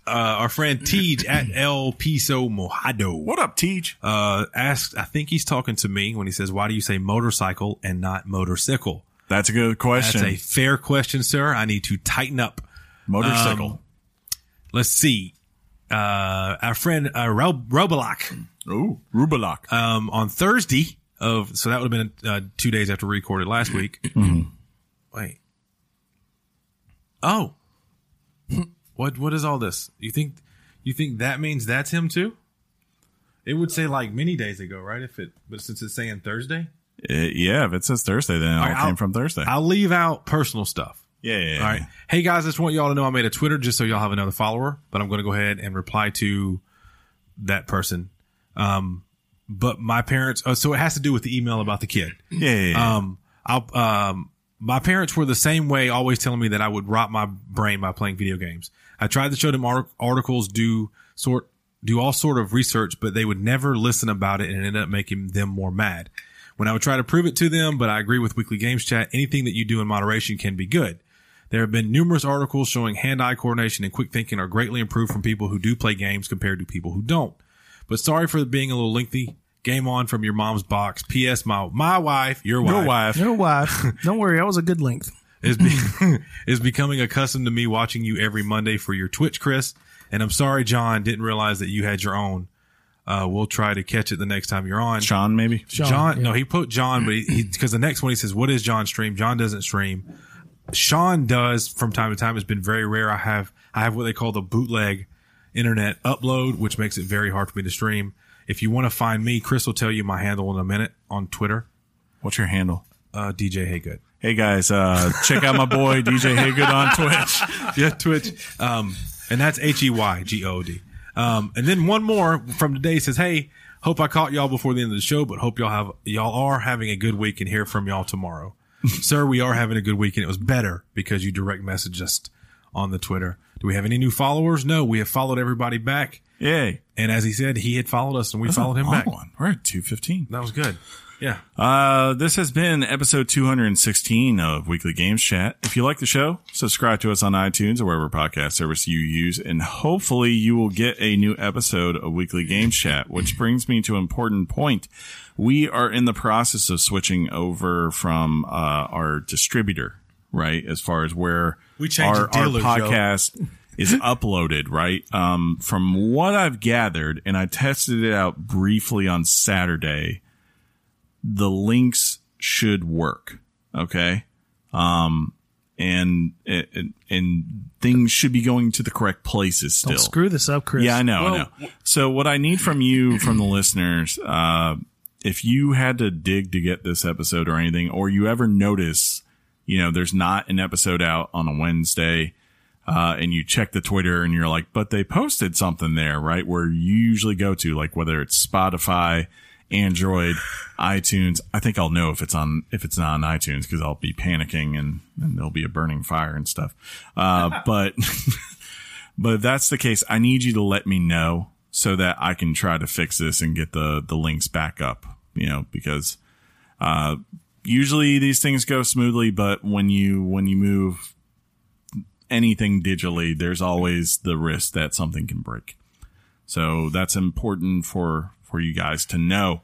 Uh, our friend Tej at El Piso Mojado. what up, Teach? uh, asked, I think he's talking to me when he says, why do you say motorcycle and not motorcycle? That's a good question. That's a fair question, sir. I need to tighten up. Motorcycle. Let's see. Uh, our friend, uh, Ooh, Rubelok. um, on Thursday of, so that would have been, uh, two days after we recorded last week. Wait. Oh. What, what is all this? You think, you think that means that's him too? It would say like many days ago, right? If it, but since it's saying Thursday, Uh, yeah, if it says Thursday, then it all right, I'll- came from Thursday. I'll leave out personal stuff. yeah, yeah, yeah. All right. Hey guys, I just want y'all to know I made a Twitter just so y'all have another follower, but I'm going to go ahead and reply to that person. Um, but my parents, oh, so it has to do with the email about the kid. Yeah, yeah, yeah. Um, I'll, um, my parents were the same way, always telling me that I would rot my brain by playing video games. I tried to show them articles, do sort, do all sort of research, but they would never listen about it and it ended up making them more mad. When I would try to prove it to them, but I agree with Weekly Games Chat, anything that you do in moderation can be good. There have been numerous articles showing hand-eye coordination and quick thinking are greatly improved from people who do play games compared to people who don't. But sorry for being a little lengthy. Game on from your mom's box. P.S. My my wife, your wife, Your wife. Your wife. Don't worry. That was a good length. Is be, is becoming accustomed to me watching you every Monday for your Twitch, Chris. And I'm sorry, John, didn't realize that you had your own. Uh, we'll try to catch it the next time you're on. Sean, maybe. John, John, yeah. no, he put John, but he because the next one he says, "What is John stream?" John doesn't stream. Sean does from time to time. It's been very rare. I have I have what they call the bootleg internet upload, which makes it very hard for me to stream. If you want to find me, Chris will tell you my handle in a minute on Twitter. What's your handle? Uh, DJ Haygood. Hey guys, uh, check out my boy DJ Haygood on Twitch. yeah, Twitch. Um, and that's H E Y G O D. Um, and then one more from today says, "Hey, hope I caught y'all before the end of the show, but hope y'all have y'all are having a good week and hear from y'all tomorrow." Sir, we are having a good week, and it was better because you direct messaged us on the Twitter. Do we have any new followers? No, we have followed everybody back. Yay. And as he said, he had followed us, and we followed him back. one. We're at 215. That was good. Yeah. Uh, this has been episode 216 of Weekly Games Chat. If you like the show, subscribe to us on iTunes or wherever podcast service you use, and hopefully you will get a new episode of Weekly Games Chat, which brings me to an important point. We are in the process of switching over from, uh, our distributor, right? As far as where We our, dealer, our Joe. podcast is uploaded, right? Um, from what I've gathered, and I tested it out briefly on Saturday, the links should work. Okay. Um, and, and, and things should be going to the correct places still. Don't screw this up, Chris. Yeah, I know, I know. So what I need from you, from the listeners, uh, if you had to dig to get this episode or anything, or you ever notice, you know, there's not an episode out on a Wednesday, uh, and you check the Twitter and you're like, but they posted something there, right? Where you usually go to, like whether it's Spotify, Android, iTunes. I think I'll know if it's on, if it's not on iTunes because I'll be panicking and, and there'll be a burning fire and stuff. Uh, but, but if that's the case, I need you to let me know so that I can try to fix this and get the, the links back up, you know, because, uh, usually these things go smoothly, but when you, when you move anything digitally, there's always the risk that something can break. So that's important for, for you guys to know.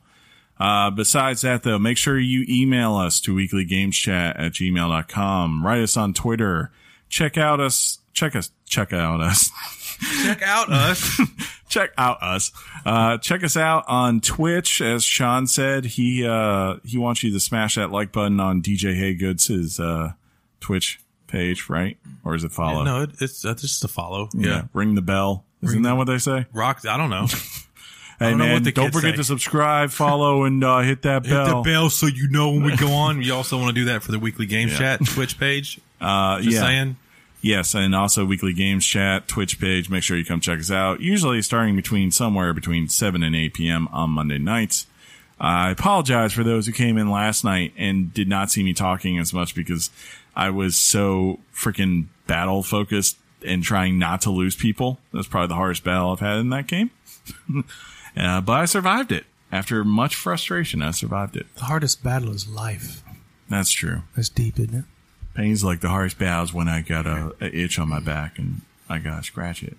Uh, besides that though, make sure you email us to weeklygameschat at gmail.com. Write us on Twitter. Check out us, check us, check out us. Check out us. check out us. Uh, check us out on Twitch. As Sean said, he, uh, he wants you to smash that like button on DJ Haygood's, uh, Twitch page, right? Or is it follow? no, it, it's that's just a follow. Yeah. Ring the bell. Isn't that what they say? Rock. I don't know. Hey don't know man, what the don't kids forget say. to subscribe, follow, and uh, hit that bell. Hit bell. the bell so you know when we go on. You also want to do that for the weekly game chat Twitch page. Uh, Just yeah. saying. Yes, and also weekly games chat, Twitch page. Make sure you come check us out. Usually starting between somewhere between 7 and 8 p.m. on Monday nights. I apologize for those who came in last night and did not see me talking as much because I was so freaking battle focused and trying not to lose people. That's probably the hardest battle I've had in that game. uh, but I survived it. After much frustration, I survived it. The hardest battle is life. That's true. That's deep, isn't it? Pain's like the hardest battles when I got a, a itch on my back and I gotta scratch it.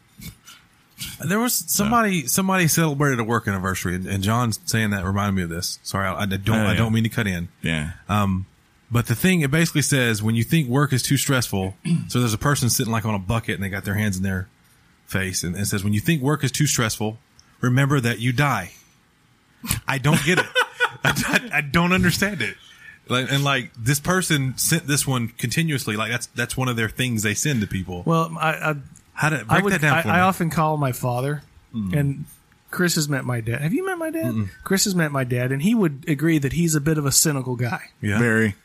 There was somebody somebody celebrated a work anniversary, and, and John saying that reminded me of this. Sorry, I, I don't Oh, I yeah. don't mean to cut in. Yeah. Um, but the thing, it basically says when you think work is too stressful, so there's a person sitting like on a bucket and they got their hands in their face, and it says when you think work is too stressful, remember that you die. I don't get it. I, I- I don't understand it. Like, and like this person sent this one continuously. Like that's that's one of their things they send to people. Well, I, I, How to I break would. that down I, for I me? often call my father, mm. and Chris has met my dad. Have you met my dad? Chris has met my dad, and he would agree that he's a bit of a cynical guy. yeah. Very.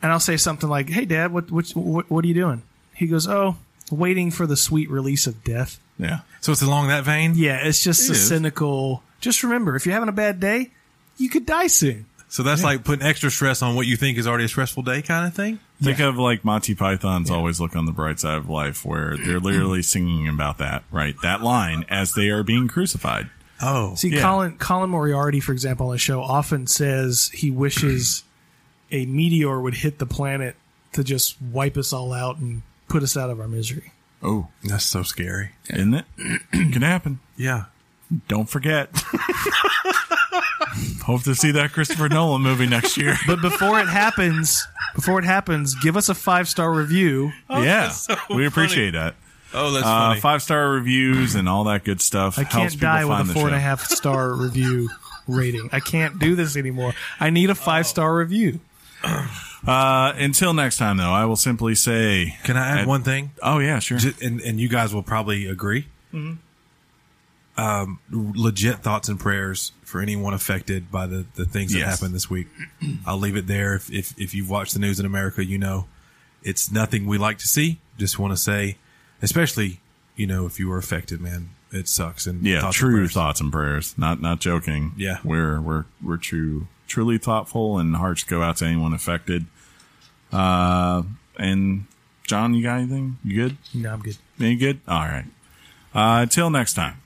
And I'll say something like, "Hey, Dad, what what what, what are you doing?" He goes, "Oh, waiting for the sweet release of death." Yeah. So it's along that vein. Yeah, it's just a is. cynical. Just remember, if you're having a bad day, you could die soon. So that's like putting extra stress on what you think is already a stressful day, kind of thing. Think of like Monty Python's always look on the bright side of life where they're literally singing about that, right? That line as they are being crucified. Oh, See, Yeah. Colin Colin Moriarty, for example, on the show, often says he wishes a meteor would hit the planet to just wipe us all out and put us out of our misery. Oh, that's so scary. isn't it? Can happen. Yeah. Don't forget. Hope to see that Christopher Nolan movie next year. But before it happens, before it happens, give us a five star review. yeah. so we appreciate that. Oh, that's uh, funny. five star reviews and all that good stuff. I helps can't people die with a the four and a show. half star review rating. I can't do this anymore. I need a five star review. Uh, until next time, though, I will simply say, Can I add At- one thing? oh yeah, sure. And, and you guys will probably agree. Um, legit thoughts and prayers for anyone affected by the, the things that Yes. happened this week. I'll leave it there. If, if, if you've watched the news in America, you know it's nothing we like to see. Just want to say, especially, you know, if you were affected, man, it sucks. And yeah, thoughts true prayers. thoughts and prayers. Not not joking. Yeah. we're we're we're true, truly thoughtful, and hearts go out to anyone affected. Uh, and John, you got anything? You good? No, I'm good. You good? All right. Uh, until next time.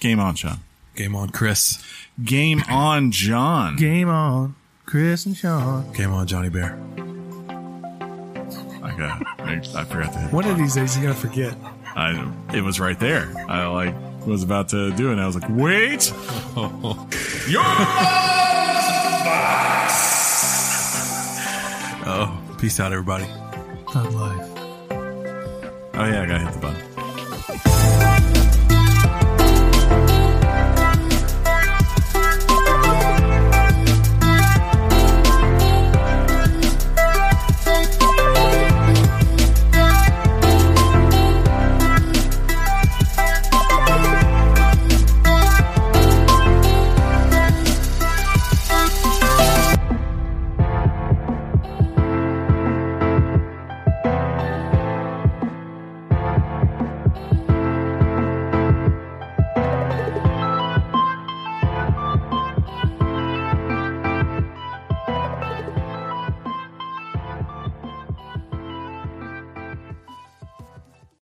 Game on, Sean. Game on, Chris. Game on, John. Game on, Chris and Sean. Game on, Johnny Bear. I got. I, I forgot to. Hit One of these days you're gonna forget. I. It was right there. I like was about to do it. and I was like, wait. Oh, peace out, everybody. Hug life. Oh yeah, I gotta hit the button.